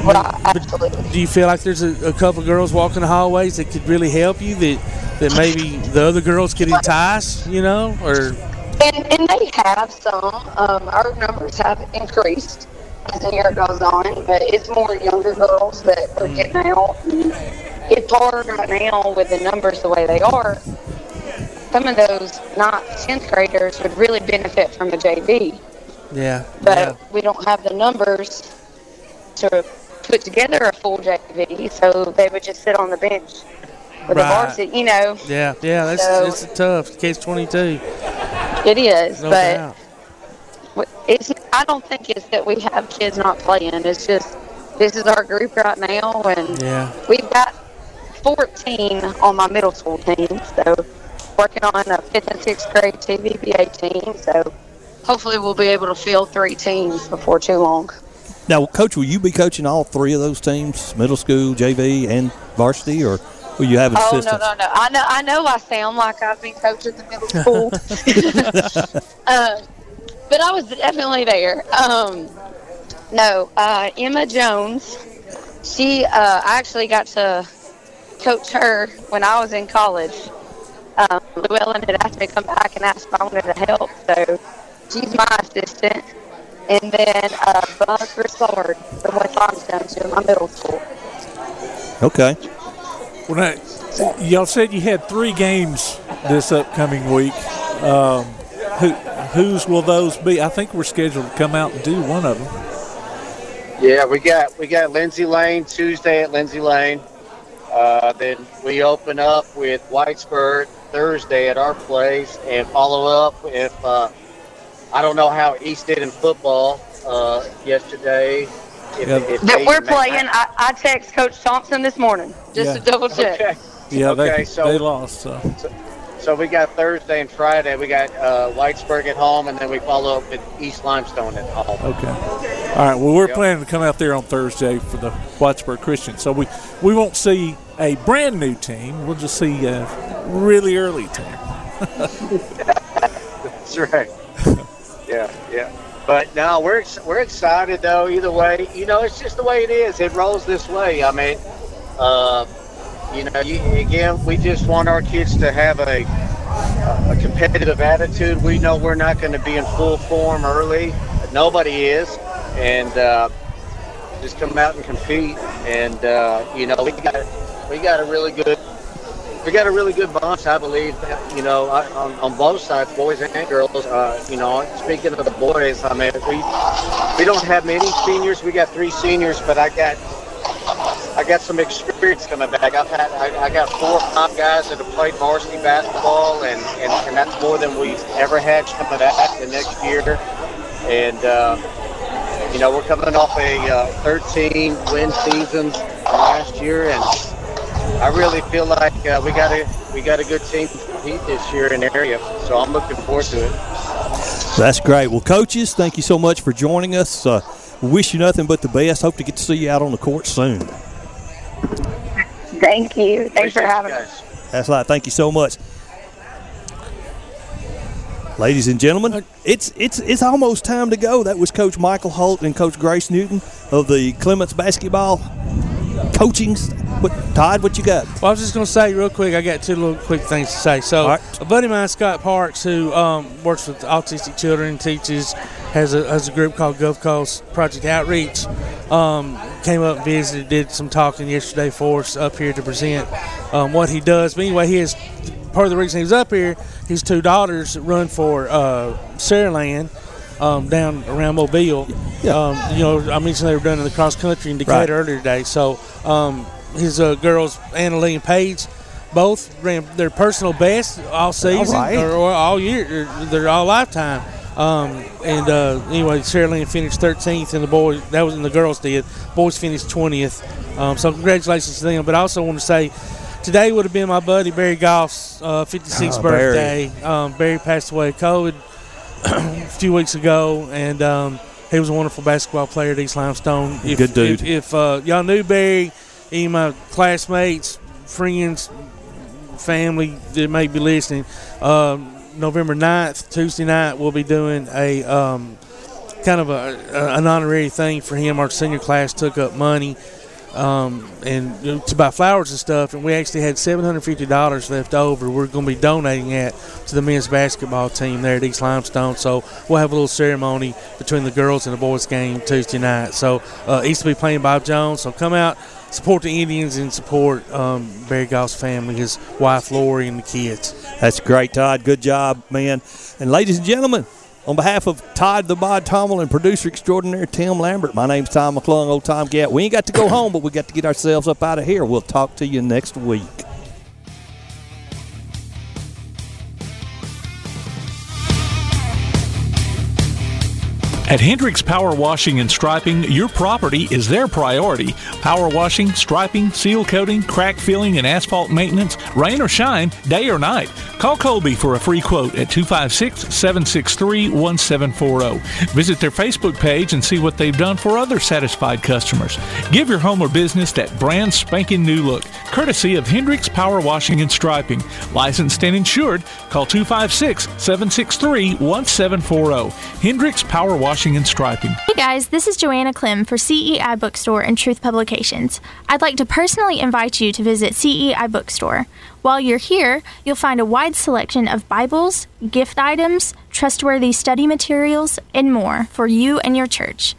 but do you feel like there's a, a couple of girls walking the hallways that could really help you that, that maybe the other girls could entice, you know? Or, And, and they have some. Um, our numbers have increased as the year goes on, but it's more younger girls that are getting out. It's hard right now with the numbers the way they are. Some of those not 10th graders would really benefit from a JV, yeah. but yeah. we don't have the numbers to put together a full JV, so they would just sit on the bench with the Right. varsity, you know. Yeah, yeah, that's So- it's tough case 22. It is, No but doubt. it's. I don't think it's that we have kids not playing. It's just this is our group right now, and Yeah. we've got 14 on my middle school team. So working on a fifth and sixth grade TVBA team. So hopefully we'll be able to field three teams before too long. Now, Coach, will you be coaching all three of those teams, middle school, JV, and varsity, or will you have Oh no no no! I know I know I sound like I've been coaching the middle school, uh, but I was definitely there. Um, no, uh, Emma Jones. She uh, I actually got to coach her when I was in college. Um, Llewellyn had asked me to come back and ask if I wanted to help, so she's my assistant. And then uh, Bud Broussard from West Limestone, she's my middle school. Okay. Well, now, y'all said you had three games this upcoming week. Um, who, whose will those be? I think we're scheduled to come out and do one of them. Yeah, we got we got Lindsay Lane Tuesday at Lindsay Lane. Uh, then we open up with Whitesburg Thursday at our place, and follow up if uh, I don't know how East did in football uh, yesterday. If, Yeah. if That we're playing. I, I text Coach Thompson this morning just Yeah. to double check. Okay. Yeah, Okay, they, so- they lost. So. So we got Thursday and Friday. We got uh, Whitesburg at home, and then we follow up with East Limestone at home. Okay. All right. Well, we're Yep. planning to come out there on Thursday for the Whitesburg Christian. So we we won't see a brand new team. We'll just see a really early team. That's right. yeah, yeah. But no, we're we're excited though. Either way, you know, it's just the way it is. It rolls this way. I mean, uh, you know, you, again, we just want our kids to have a a competitive attitude. We know we're not going to be in full form early. Nobody is, and uh, just come out and compete. And uh, you know, we got we got a really good we got a really good bunch, I believe. You know, on, on both sides, boys and girls. Uh, you know, speaking of the boys, I mean, we we don't have many seniors. We got three seniors, but I got I got some experience coming back. I've had I, I got four or five guys that have played varsity basketball, and, and, and that's more than we've ever had coming back the next year. And uh, you know, we're coming off a uh, 13 win season last year, and I really feel like uh, we got a we got a good team to compete this year in the area. So I'm looking forward to it. That's great. Well, coaches, thank you so much for joining us. Uh, wish you nothing but the best. Hope to get to see you out on the court soon. Thank you. Thanks for having us. That's right. Thank you so much. Ladies and gentlemen, it's it's it's almost time to go. That was Coach Michael Holt and Coach Grace Newton of the Clements basketball coaching. What, Todd, what you got? Well, I was just going to say real quick. I got two little quick things to say. So, a buddy of mine, Scott Parks, who um, works with autistic children, teaches, has a, has a group called Gulf Coast Project Outreach. Um, came up and visited, did some talking yesterday for us up here to present um, what he does. But anyway, he is part of the reason he was up here. His two daughters run for uh, Saraland. Um, down around Mobile, um, you know, I mentioned they were done in the cross country in Decatur Right. earlier today. So um, his uh, girls, Anna Lee and Paige, both ran their personal best all season right. or, or all year, or their all lifetime. Um, and uh, anyway, Lynn finished 13th, and the boys that was in the girls did. Boys finished 20th. Um, so congratulations to them. But I also want to say. Today would have been my buddy Barry Goff's uh, 56th Oh, Barry. birthday. Um, Barry passed away of COVID a few weeks ago, and um, he was a wonderful basketball player at East Limestone. If, Good dude. If, if uh, y'all knew Barry, any of my classmates, friends, family that may be listening, um, November 9th, Tuesday night, we'll be doing a um, kind of a, a, an honorary thing for him. Our senior class took up money. Um, and to buy flowers and stuff, and we actually had seven hundred fifty dollars left over. We're going to be donating that to the men's basketball team there at East Limestone. So we'll have a little ceremony between the girls and the boys game Tuesday night. So uh, East will be playing Bob Jones. So come out, support the Indians, and support um, Barry Goff's family, his wife Lori, and the kids. That's great, Todd. Good job, man. And ladies and gentlemen, on behalf of Todd the Bod Tommel and producer extraordinaire Tim Lambert, my name's Tom McClung, old Tom Gat. We ain't got to go home, but we got to get ourselves up out of here. We'll talk to you next week. At Hendricks Power Washing and Striping, your property is their priority. Power washing, striping, seal coating, crack filling, and asphalt maintenance, rain or shine, day or night. Call Colby for a free quote at 256 763 1740. Visit their Facebook page and see what they've done for other satisfied customers. Give your home or business that brand spanking new look, courtesy of Hendricks Power Washing and Striping. Licensed and insured, call 256 763 1740. Hendricks Power Washing and Striping. Hey guys, this is Joanna Clem for CEI Bookstore and Truth Publications. I'd like to personally invite you to visit CEI Bookstore. While you're here, you'll find a wide selection of Bibles, gift items, trustworthy study materials, and more for you and your church.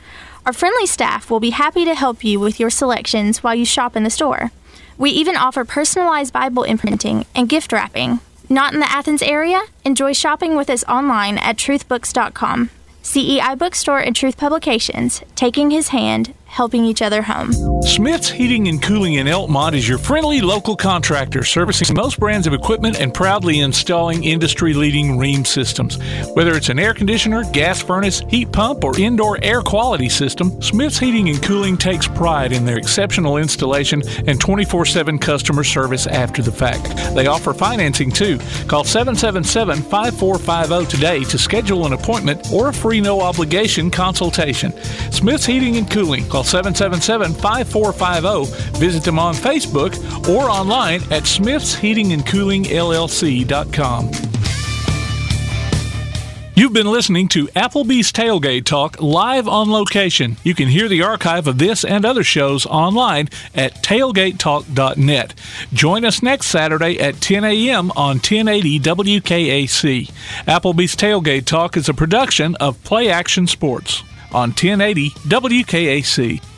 Our friendly staff will be happy to help you with your selections while you shop in the store. We even offer personalized Bible imprinting and gift wrapping. Not in the Athens area? Enjoy shopping with us online at truthbooks.com. CEI Bookstore and Truth Publications, taking his hand, helping each other home. Smith's Heating and Cooling in Elkmont is your friendly local contractor servicing most brands of equipment and proudly installing industry leading Rheem systems. Whether it's an air conditioner, gas furnace, heat pump, or indoor air quality system, Smith's Heating and Cooling takes pride in their exceptional installation and 24 7 customer service after the fact. They offer financing too. Call 777 5450 today to schedule an appointment or a free no obligation consultation. Smith's Heating and Cooling. Call 777 5450. Visit them on Facebook or online at Smith's Heating and Cooling smithsheatingandcoolingllc.com. You've been listening to Applebee's Tailgate Talk live on location. You can hear the archive of this and other shows online at tailgatetalk.net. Join us next Saturday at 10 a.m. on 1080 WKAC. Applebee's Tailgate Talk is a production of Play Action Sports on 1080 WKAC.